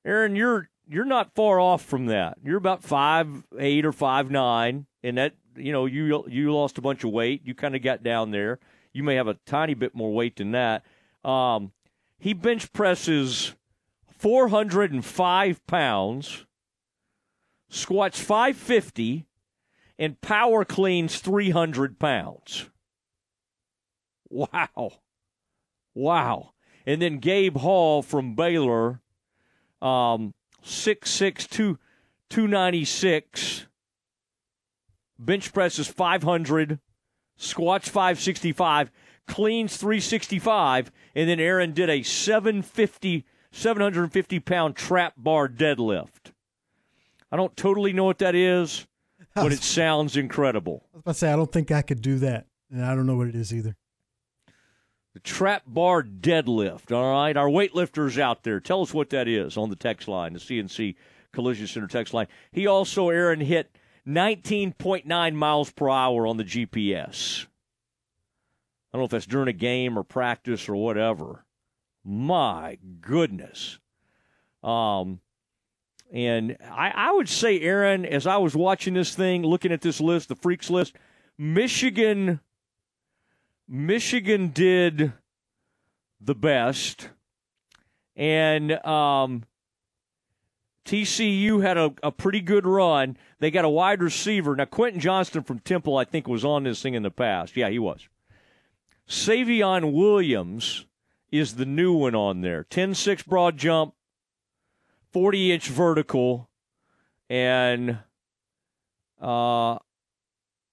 Aaron? You're you're not far off from that. You're about five eight or five nine, and that you know you you lost a bunch of weight. You kind of got down there. You may have a tiny bit more weight than that. Um, he bench presses 405 pounds, squats 550, and power cleans 300 pounds. Wow. Wow. And then Gabe Hall from Baylor, um, 6'6", 296. Bench presses 500, squats 565, cleans 365, and then Aaron did a 750, 750 pound trap bar deadlift. I don't totally know what that is, (laughs) but it sounds incredible. I was about to say, I don't think I could do that. And I don't know what it is either. The trap bar deadlift. All right, our weightlifters out there, tell us what that is on the text line, the CNC Collision Center text line. He also, Aaron, hit 19.9 miles per hour on the GPS. I don't know if that's during a game or practice or whatever. My goodness. Um, and I, I would say, Aaron, as I was watching this thing, looking at this list, the freaks list, Michigan Michigan did the best, and um, TCU had a, a pretty good run. They got a wide receiver. Now, Quentin Johnston from Temple, I think, was on this thing in the past. Yeah, he was. Savion Williams is the new one on there 10 6 broad jump, 40 inch vertical, and uh,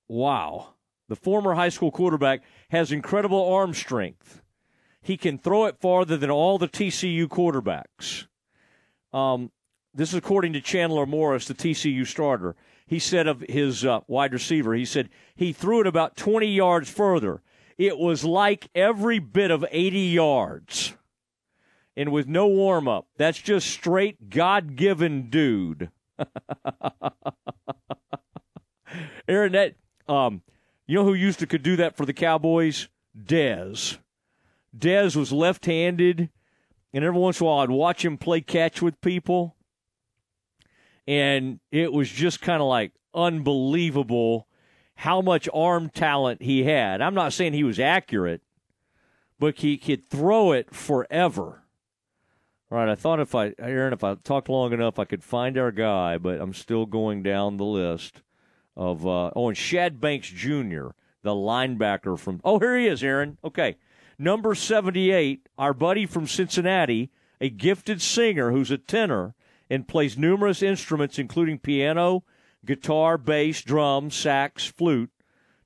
wow. The former high school quarterback has incredible arm strength. He can throw it farther than all the TCU quarterbacks. Um, this is according to Chandler Morris, the TCU starter. He said of his uh, wide receiver, he said he threw it about 20 yards further. It was like every bit of 80 yards. And with no warm up. That's just straight God given dude. (laughs) Aaron, that um, you know who used to could do that for the Cowboys? Dez. Dez was left-handed, and every once in a while I'd watch him play catch with people, and it was just kind of like unbelievable how much arm talent he had. I'm not saying he was accurate, but he could throw it forever. All right, I thought if I, Aaron, if I talked long enough, I could find our guy, but I'm still going down the list of uh, oh, and Shad Banks Jr., the linebacker from. Oh, here he is, Aaron. Okay, number seventy-eight, our buddy from Cincinnati, a gifted singer who's a tenor and plays numerous instruments, including piano, guitar, bass, drum, sax, flute,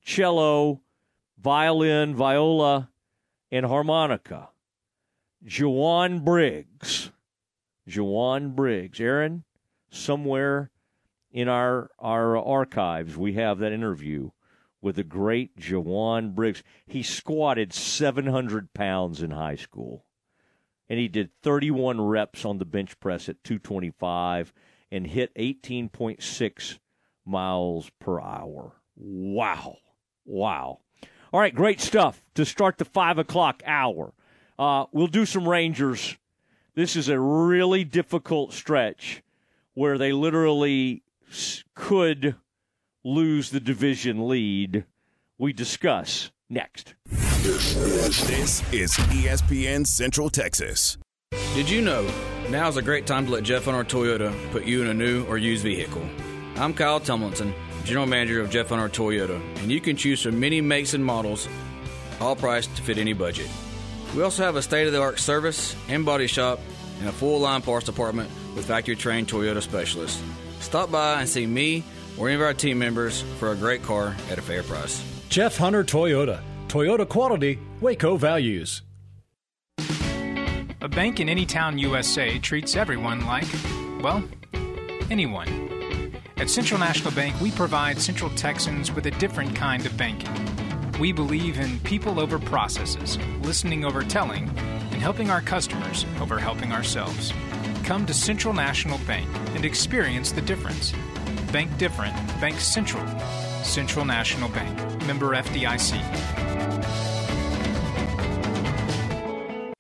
cello, violin, viola, and harmonica. Jowon Briggs. Jowon Briggs. Aaron, somewhere in our our archives, we have that interview with the great Jowon Briggs. He squatted 700 pounds in high school, and he did 31 reps on the bench press at 225 and hit 18.6 miles per hour. Wow. Wow. All right, great stuff to start the 5 o'clock hour. Uh, we'll do some Rangers. This is a really difficult stretch where they literally could lose the division lead. We discuss next. This is ESPN Central Texas. Did you know now is a great time to let Jeff Hunter Toyota put you in a new or used vehicle? I'm Kyle Tumlinson, General Manager of Jeff Hunter Toyota, and you can choose from many makes and models, all priced to fit any budget. We also have a state of the art service and body shop and a full line parts department with factory trained Toyota specialists. Stop by and see me or any of our team members for a great car at a fair price. Jeff Hunter Toyota. Toyota quality, Waco values. A bank in any town USA treats everyone like, well, anyone. At Central National Bank, we provide Central Texans with a different kind of banking. We believe in people over processes, listening over telling, and helping our customers over helping ourselves. Come to Central National Bank and experience the difference. Bank different, Bank Central. Central National Bank, member FDIC.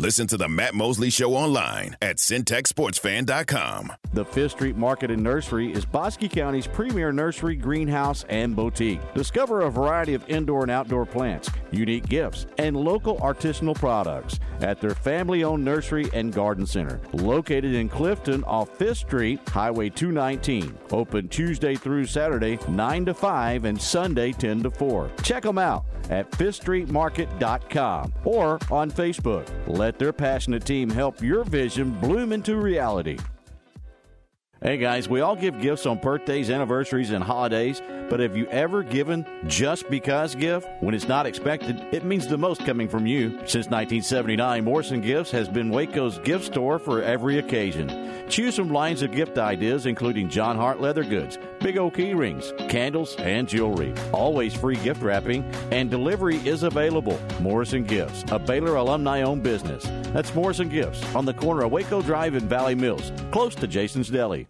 Listen to the Matt Mosley Show online at centexsportsfan.com. The Fifth Street Market and Nursery is Bosque County's premier nursery, greenhouse, and boutique. Discover a variety of indoor and outdoor plants, unique gifts, and local artisanal products at their family owned nursery and garden center, located in Clifton off Fifth Street, Highway 219. Open Tuesday through Saturday, 9 to 5, and Sunday, 10 to 4. Check them out at fifthstreetmarket.com or on Facebook. Let their passionate team help your vision bloom into reality. Hey guys, we all give gifts on birthdays, anniversaries, and holidays, but have you ever given just because gift? When it's not expected, it means the most coming from you. Since 1979, Morrison Gifts has been Waco's gift store for every occasion. Choose from lines of gift ideas including Jon Hart leather goods, big old key rings, candles, and jewelry. Always free gift wrapping, and delivery is available. Morrison Gifts, a Baylor alumni owned business. That's Morrison Gifts on the corner of Waco Drive and Valley Mills, close to Jason's Deli.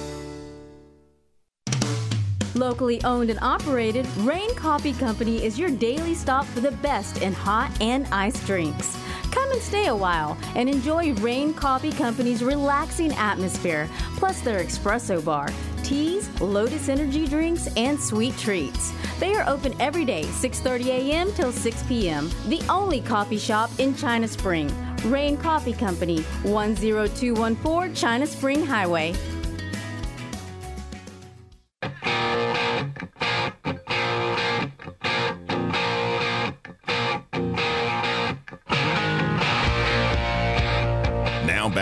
Locally owned and operated, Rain Coffee Company is your daily stop for the best in hot and iced drinks. Come and stay a while and enjoy Rain Coffee Company's relaxing atmosphere, plus their espresso bar, teas, Lotus energy drinks, and sweet treats. They are open every day, 6:30 a.m. till 6 p.m. The only coffee shop in China Spring. Rain Coffee Company, 10214 China Spring Highway.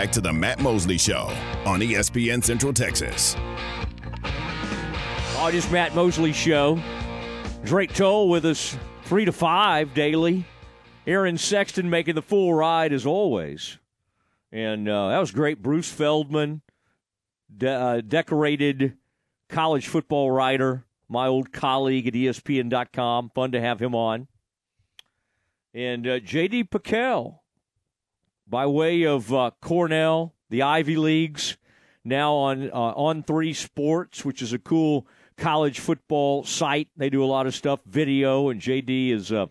Back to the Matt Mosley Show on ESPN Central Texas. Oh, just Matt Mosley Show. Drake Toll with us 3 to 5 daily. Aaron Sexton making the full ride as always. And uh, that was great. Bruce Feldman, de- uh, decorated college football writer, my old colleague at ESPN.com. Fun to have him on. And uh, J.D. PicKell, by way of uh, Cornell, the Ivy Leagues, now on uh, on three Sports, which is a cool college football site. They do a lot of stuff, video, and JD is a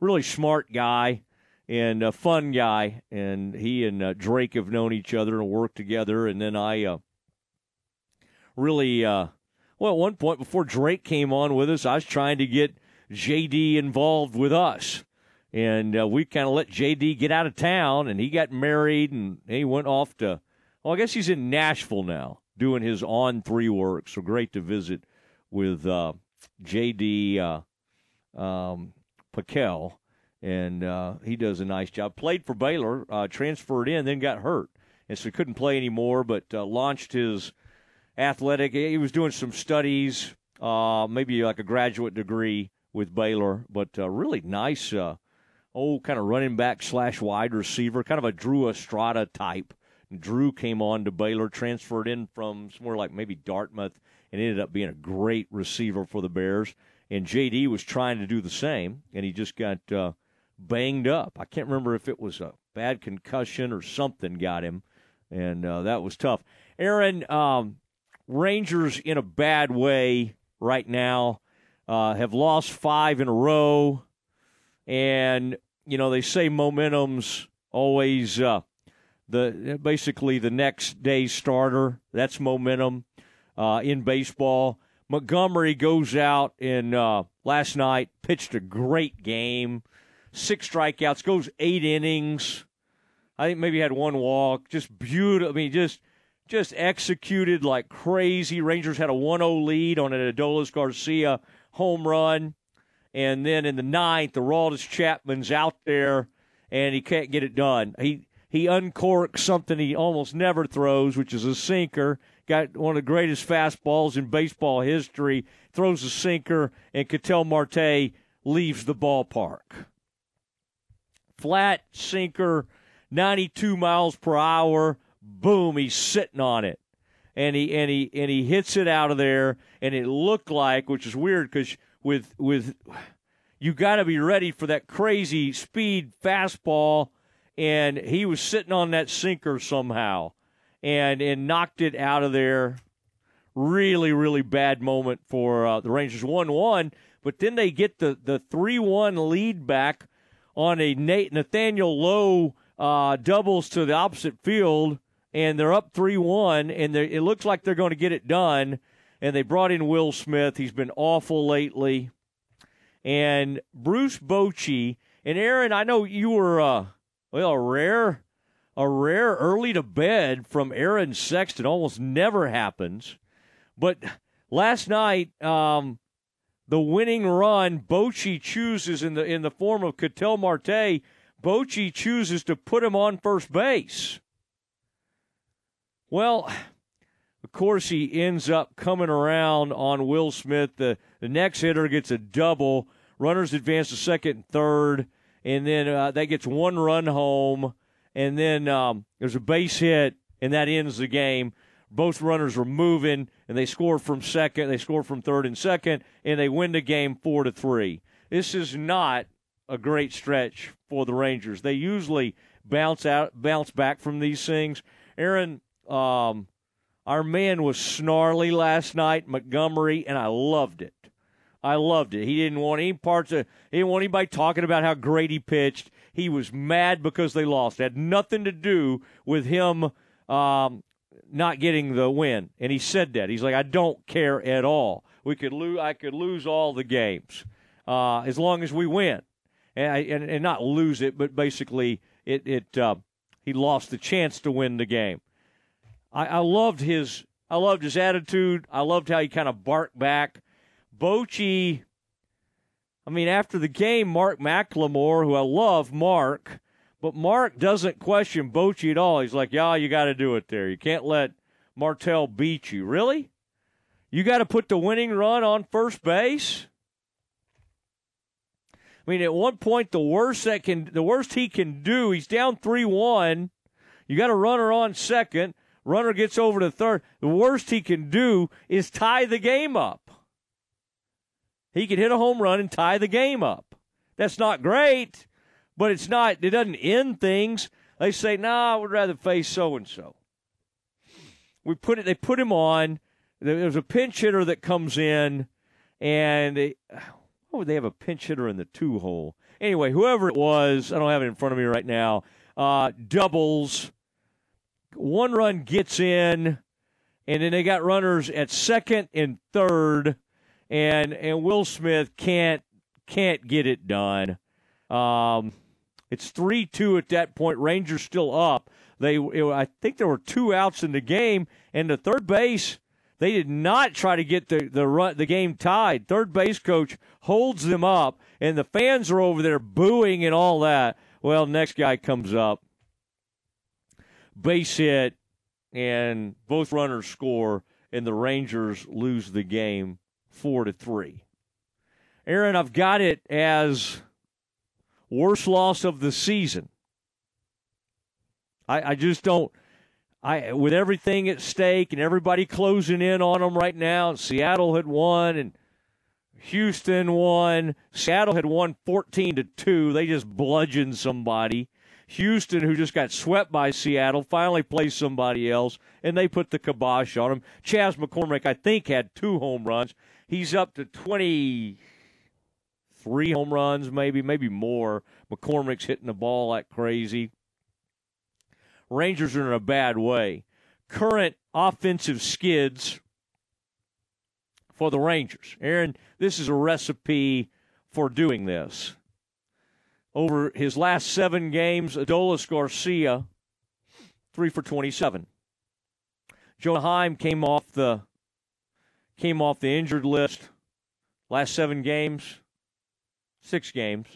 really smart guy and a fun guy. And he and uh, Drake have known each other and worked together. And then I uh, really, uh, well, at one point before Drake came on with us, I was trying to get JD involved with us. And uh, we kind of let JD get out of town, and he got married, and he went off to, well, I guess he's in Nashville now doing his on three work. So great to visit with uh, JD uh, um, PicKell, and uh, he does a nice job. Played for Baylor, uh, transferred in, then got hurt, and so couldn't play anymore. But uh, launched his athletic. He was doing some studies, uh, maybe like a graduate degree with Baylor, but really nice. Old kind of running back slash wide receiver, kind of a Drew Estrada type. Drew came on to Baylor, transferred in from somewhere like maybe Dartmouth, and ended up being a great receiver for the Bears. And JD was trying to do the same, and he just got uh, banged up. I can't remember if it was a bad concussion or something got him, and uh, that was tough. Aaron, um, Rangers in a bad way right now. Uh, have lost five in a row, and you know they say momentum's always uh, the basically the next day's starter. That's momentum uh, in baseball. Montgomery goes out and uh, last night pitched a great game, six strikeouts, goes eight innings. I think maybe had one walk. Just beautiful. I mean, just just executed like crazy. Rangers had a 1-0 lead on an Adolis Garcia home run, and then in the ninth, the Aroldis Chapman's out there, and he can't get it done. He he uncorks something he almost never throws, which is a sinker. Got one of the greatest fastballs in baseball history. Throws a sinker, and Ketel Marte leaves the ballpark. Flat sinker, 92 miles per hour. Boom, he's sitting on it. And he and he and he hits it out of there, and it looked like, which is weird because with with you got to be ready for that crazy speed fastball and he was sitting on that sinker somehow and and knocked it out of there. Really, really bad moment for uh, the Rangers. One one, but then they get the the three one lead back on a Nate Nathaniel Lowe uh, doubles to the opposite field, and they're up three one, and it looks like they're going to get it done. And they brought in Will Smith. He's been awful lately. And Bruce Bochy and Aaron, I know you were. Uh, well, a rare, a rare early to bed from Aaron Sexton almost never happens. But last night, um, the winning run Bochy chooses in the in the form of Ketel Marte. Bochy chooses to put him on first base. Well, of course, he ends up coming around on Will Smith. The the next hitter gets a double. Runners advance to second and third and then uh, that gets one run home, and then um, there's a base hit, and that ends the game. Both runners are moving, and they score from second, they score from third and second, and they win the game four to three. This is not a great stretch for the Rangers. They usually bounce out, bounce back from these things. Aaron, um, our man was snarly last night, Montgomery, and I loved it. I loved it. He didn't want any parts of. He didn't want anybody talking about how great he pitched. He was mad because they lost. It had nothing to do with him um, not getting the win, and he said that. He's like, I don't care at all. We could lose. I could lose all the games uh, as long as we win, and, and and not lose it, but basically it it uh, he lost the chance to win the game. I, I loved his I loved his attitude. I loved how he kind of barked back. Bochy, I mean, after the game, Mark McLemore, who I love, Mark, but Mark doesn't question Bochy at all. He's like, yeah, you got to do it there. You can't let Martell beat you. Really? You got to put the winning run on first base? I mean, at one point, the worst that can, the worst he can do, he's down three one. You got a runner on second. Runner gets over to third. The worst he can do is tie the game up. He could hit a home run and tie the game up. That's not great, but it's not. It doesn't end things. They say, "Nah, I would rather face so and so." We put it. They put him on. There's a pinch hitter that comes in, and (sighs) oh, would they have a pinch hitter in the two hole? Anyway, whoever it was, I don't have it in front of me right now. Uh, doubles one run gets in, and then they got runners at second and third, and and Will Smith can't can't get it done. Um, it's three two at that point. Rangers still up. They it, I think there were two outs in the game, and the third base they did not try to get the the run, the game tied. Third base coach holds them up, and the fans are over there booing and all that. Well, next guy comes up base hit, and both runners score, and the Rangers lose the game four to three. Aaron, I've got it as worst loss of the season. I, I just don't. I with everything at stake and everybody closing in on them right now. Seattle had won and Houston won. Seattle had won fourteen to two. They just bludgeoned somebody. Houston, who just got swept by Seattle, finally plays somebody else, and they put the kibosh on him. Chas McCormick, I think, had two home runs. He's up to 23 home runs, maybe, maybe more. McCormick's hitting the ball like crazy. Rangers are in a bad way. Current offensive skids for the Rangers. Aaron, this is a recipe for doing this. Over his last seven games, Adolis Garcia, three for 27. Jonah Heim came off the came off the injured list. Last seven games, six games,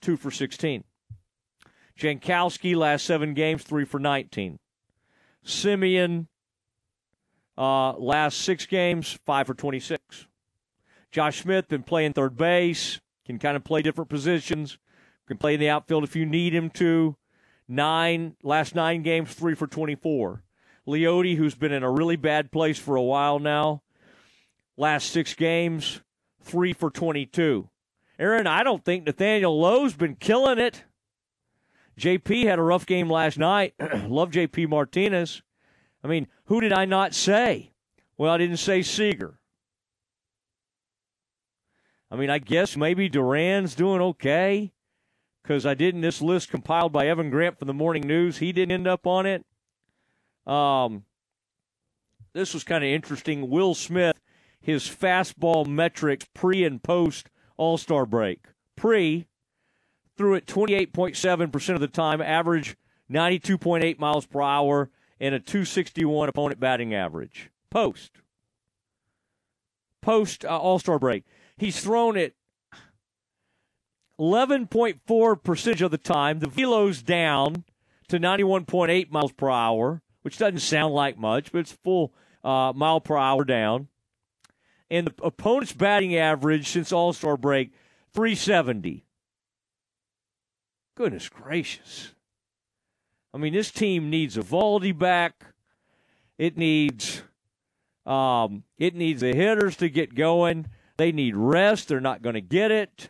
two for 16. Jankowski, last seven games, three for 19. Semien uh, last six games, five for 26. Josh Smith been playing third base, can kind of play different positions. Can play in the outfield if you need him to. Nine last nine games, three for 24. Leody, who's been in a really bad place for a while now, last six games, three for 22. Aaron, I don't think Nathaniel Lowe's been killing it. JP had a rough game last night. (clears throat) Love JP Martinez. I mean, who did I not say? Well, I didn't say Seager. I mean, I guess maybe Duran's doing okay because I did in this list compiled by Evan Grant from the Morning News. He didn't end up on it. Um, this was kind of interesting. Will Smith, his fastball metrics pre and post All Star break. Pre threw it 28.7% of the time, average 92.8 miles per hour, and a 261 opponent batting average. Post. Post uh, All Star break. He's thrown it 11.4 percentage of the time. The velo's down to 91.8 miles per hour, which doesn't sound like much, but it's full uh, mile per hour down. And the opponent's batting average since All Star break, 370. Goodness gracious. I mean, this team needs Eovaldi back. It needs um, it needs the hitters to get going. They need rest. They're not going to get it.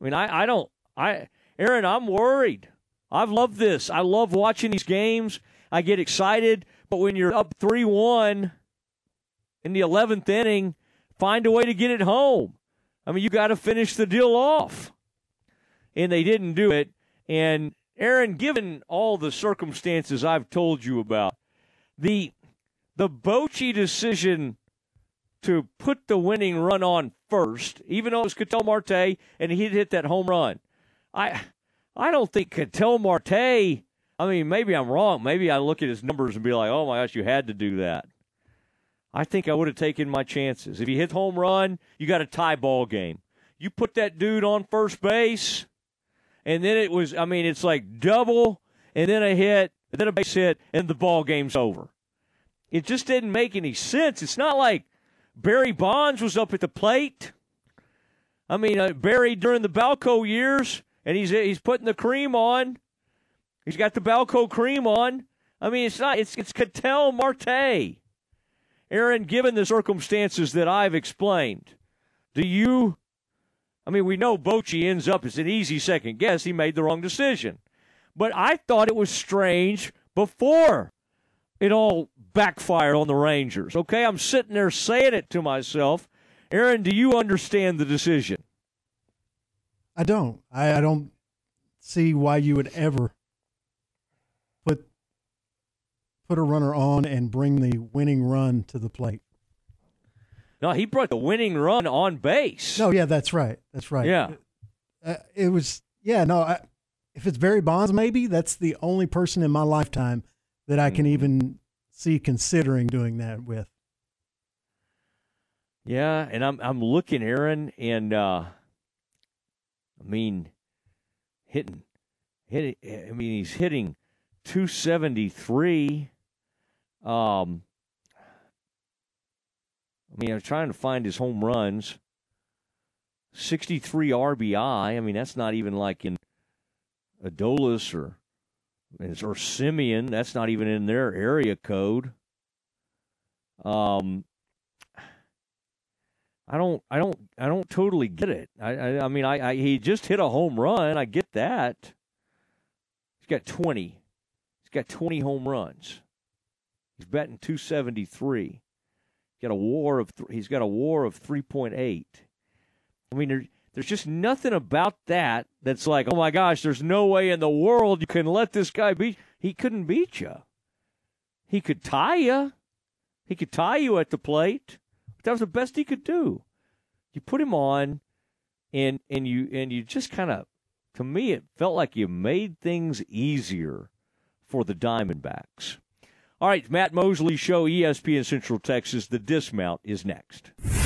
I mean, I, I don't, I, Aaron, I'm worried. I've loved this. I love watching these games. I get excited, but when you're up 3 1 in the 11th inning, find a way to get it home. I mean, you got to finish the deal off. And they didn't do it. And Aaron, given all the circumstances I've told you about, the the Bochy decision to put the winning run on first, even though it was Ketel Marte and he'd hit that home run. I I don't think Ketel Marte I mean, maybe I'm wrong. Maybe I look at his numbers and be like, oh my gosh, you had to do that. I think I would have taken my chances. If he hit home run, you got a tie ball game. You put that dude on first base, and then it was, I mean, it's like double, and then a hit, and then a base hit, and the ball game's over. It just didn't make any sense. It's not like Barry Bonds was up at the plate. I mean, uh, Barry during the Balco years, and he's he's putting the cream on. He's got the Balco cream on. I mean, it's not. It's it's Ketel Marte. Aaron, given the circumstances that I've explained, do you? I mean, we know Bochy ends up as an easy second guess. He made the wrong decision, but I thought it was strange before it all backfired on the Rangers. Okay, I'm sitting there saying it to myself. Aaron, do you understand the decision? I don't. I, I don't see why you would ever put put a runner on and bring the winning run to the plate. No, he brought the winning run on base. No, yeah, that's right. That's right. Yeah. Uh, it was yeah, no, I, if it's Barry Bonds maybe, that's the only person in my lifetime that I can Mm-hmm. even see considering doing that with. Yeah, and I'm I'm looking, Aaron, and uh I mean hitting hitting I mean he's hitting two seventy three. Um I mean I'm trying to find his home runs. Sixty three RBI. I mean that's not even like in Adolis or or Semien. That's not even in their area code. Um I don't, I don't, I don't totally get it. I, I, I mean, I, I, he just hit a home run. I get that. He's got twenty. He's got twenty home runs. He's batting two seventy three. Got a WAR of, th- he's got a WAR of three point eight. I mean, there's just nothing about that that's like, oh my gosh, there's no way in the world you can let this guy beat. He couldn't beat you. He could tie you. He could tie you at the plate. But That was the best he could do. You put him on, and and you and you just kind of, to me, it felt like you made things easier for the Diamondbacks. All right, Matt Mosley Show, ESPN Central Texas. The dismount is next.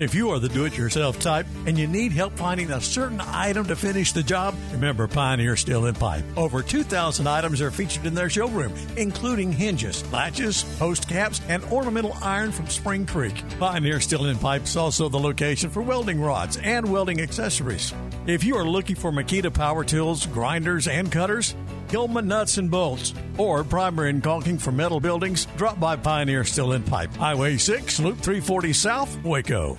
If you are the do it yourself type and you need help finding a certain item to finish the job, remember Pioneer Steel and Pipe. Over 2,000 items are featured in their showroom, including hinges, latches, post caps, and ornamental iron from Spring Creek. Pioneer Steel and Pipe is also the location for welding rods and welding accessories. If you are looking for Makita power tools, grinders, and cutters, Hillman nuts and bolts, or primer and caulking for metal buildings, drop by Pioneer Steel and Pipe, Highway 6, Loop 340 South, Waco.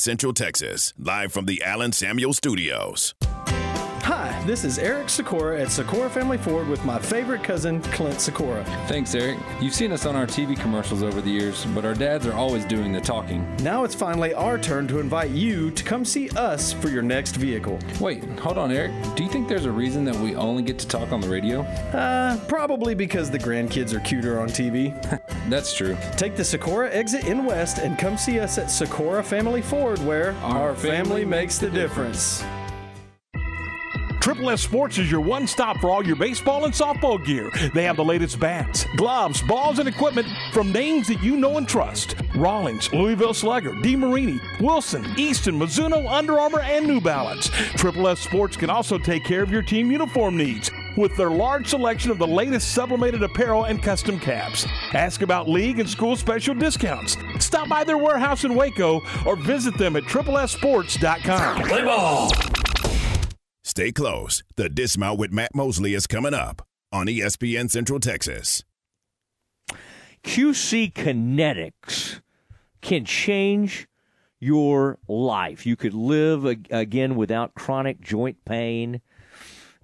Central Texas, live from the Allen Samuel Studios. Hi, this is Eric Sykora at Sykora Family Ford with my favorite cousin, Clint Sykora. Thanks, Eric. You've seen us on our TV commercials over the years, but our dads are always doing the talking. Now it's finally our turn to invite you to come see us for your next vehicle. Wait, hold on, Eric. Do you think there's a reason that we only get to talk on the radio? Uh, probably because the grandkids are cuter on TV. (laughs) That's true. Take the Sykora exit in west and come see us at Sykora Family Ford, where our, family, makes the difference. Triple S Sports is your one stop for all your baseball and softball gear. They have the latest bats, gloves, balls, and equipment from names that you know and trust. Rawlings, Louisville Slugger, DeMarini, Wilson, Easton, Mizuno, Under Armour, and New Balance. Triple S Sports can also take care of your team uniform needs. with their large selection of the latest sublimated apparel and custom caps. Ask about league and school special discounts. Stop by their warehouse in Waco or visit them at triplessports.com. Play ball. Stay close. The Dismount with Matt Mosley is coming up on ESPN Central Texas. QC Kinetics can change your life. You could live again without chronic joint pain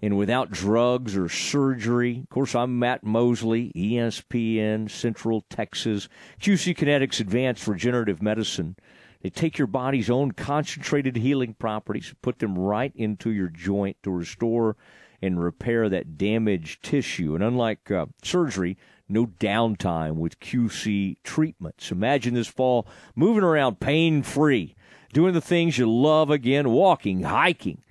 and without drugs or surgery. Of course, I'm Matt Mosley, ESPN Central Texas. QC Kinetics Advanced Regenerative Medicine. They take your body's own concentrated healing properties, put them right into your joint to restore and repair that damaged tissue. And unlike uh, surgery, no downtime with QC treatments. Imagine this fall moving around pain free, doing the things you love again, walking, hiking,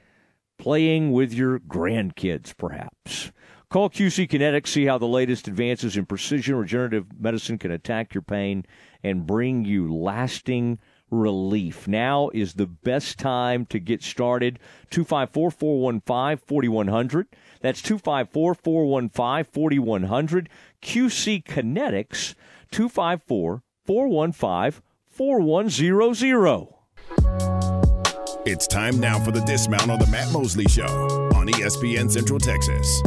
playing with your grandkids, perhaps. Call QC Kinetics, see how the latest advances in precision regenerative medicine can attack your pain and bring you lasting relief. Now is the best time to get started. 254 415 4100. That's 254 415 4100. QC Kinetics 254 415 4100. It's time now for the dismount on the Matt Mosley Show on ESPN Central Texas.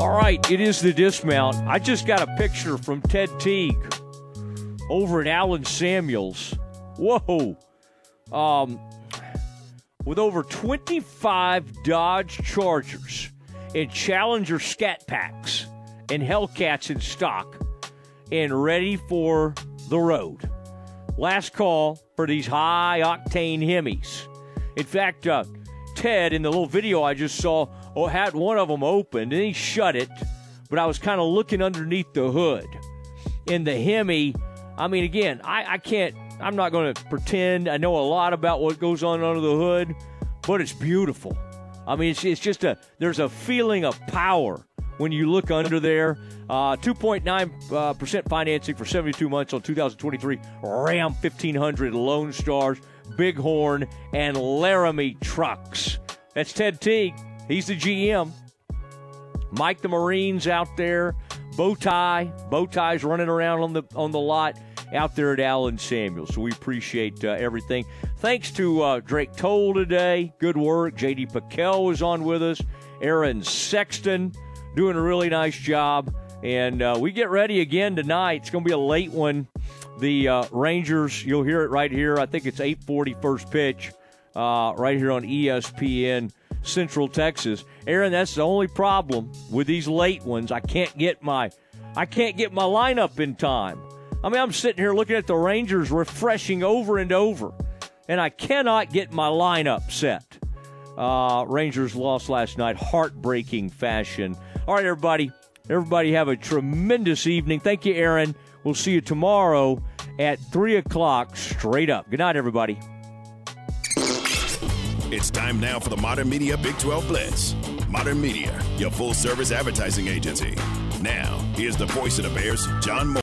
All right, it is the dismount. I just got a picture from Ted Teague over at Allen Samuels. Whoa. Um, with over 25 Dodge Chargers and Challenger Scat Packs and Hellcats in stock and ready for the road. Last call for these high octane Hemis. In fact, uh, Ted, in the little video I just saw, oh, had one of them open and he shut it, but I was kind of looking underneath the hood. In the Hemi, I mean, again, I, I can't, I'm not going to pretend I know a lot about what goes on under the hood, but it's beautiful. I mean, it's, it's just a, there's a feeling of power when you look under there. Uh, 2.9 uh, percent financing for 72 months on 2023 Ram 1500 Lone Stars, Bighorn, and Laramie trucks. That's Ted Teague. He's the GM. Mike the Marines out there. Bow tie. Bow ties running around on the on the lot out there at Allen Samuel. So we appreciate uh, everything. Thanks to uh, Drake Toll today. Good work. JD PicKell was on with us. Aaron Sexton doing a really nice job. And uh, we get ready again tonight. It's going to be a late one. The uh, Rangers, you'll hear it right here. I think it's 8:40 first pitch, uh, right here on ESPN Central Texas. Aaron, that's the only problem with these late ones. I can't get my, I can't get my lineup in time. I mean, I'm sitting here looking at the Rangers refreshing over and over, and I cannot get my lineup set. Uh, Rangers lost last night, heartbreaking fashion. All right, everybody. Everybody have a tremendous evening. Thank you, Aaron. We'll see you tomorrow at 3 o'clock straight up. Good night, everybody. It's time now for the Modern Media Big 12 Blitz. Modern Media, your full service advertising agency. Now, here's the voice of the Bears, John Moore.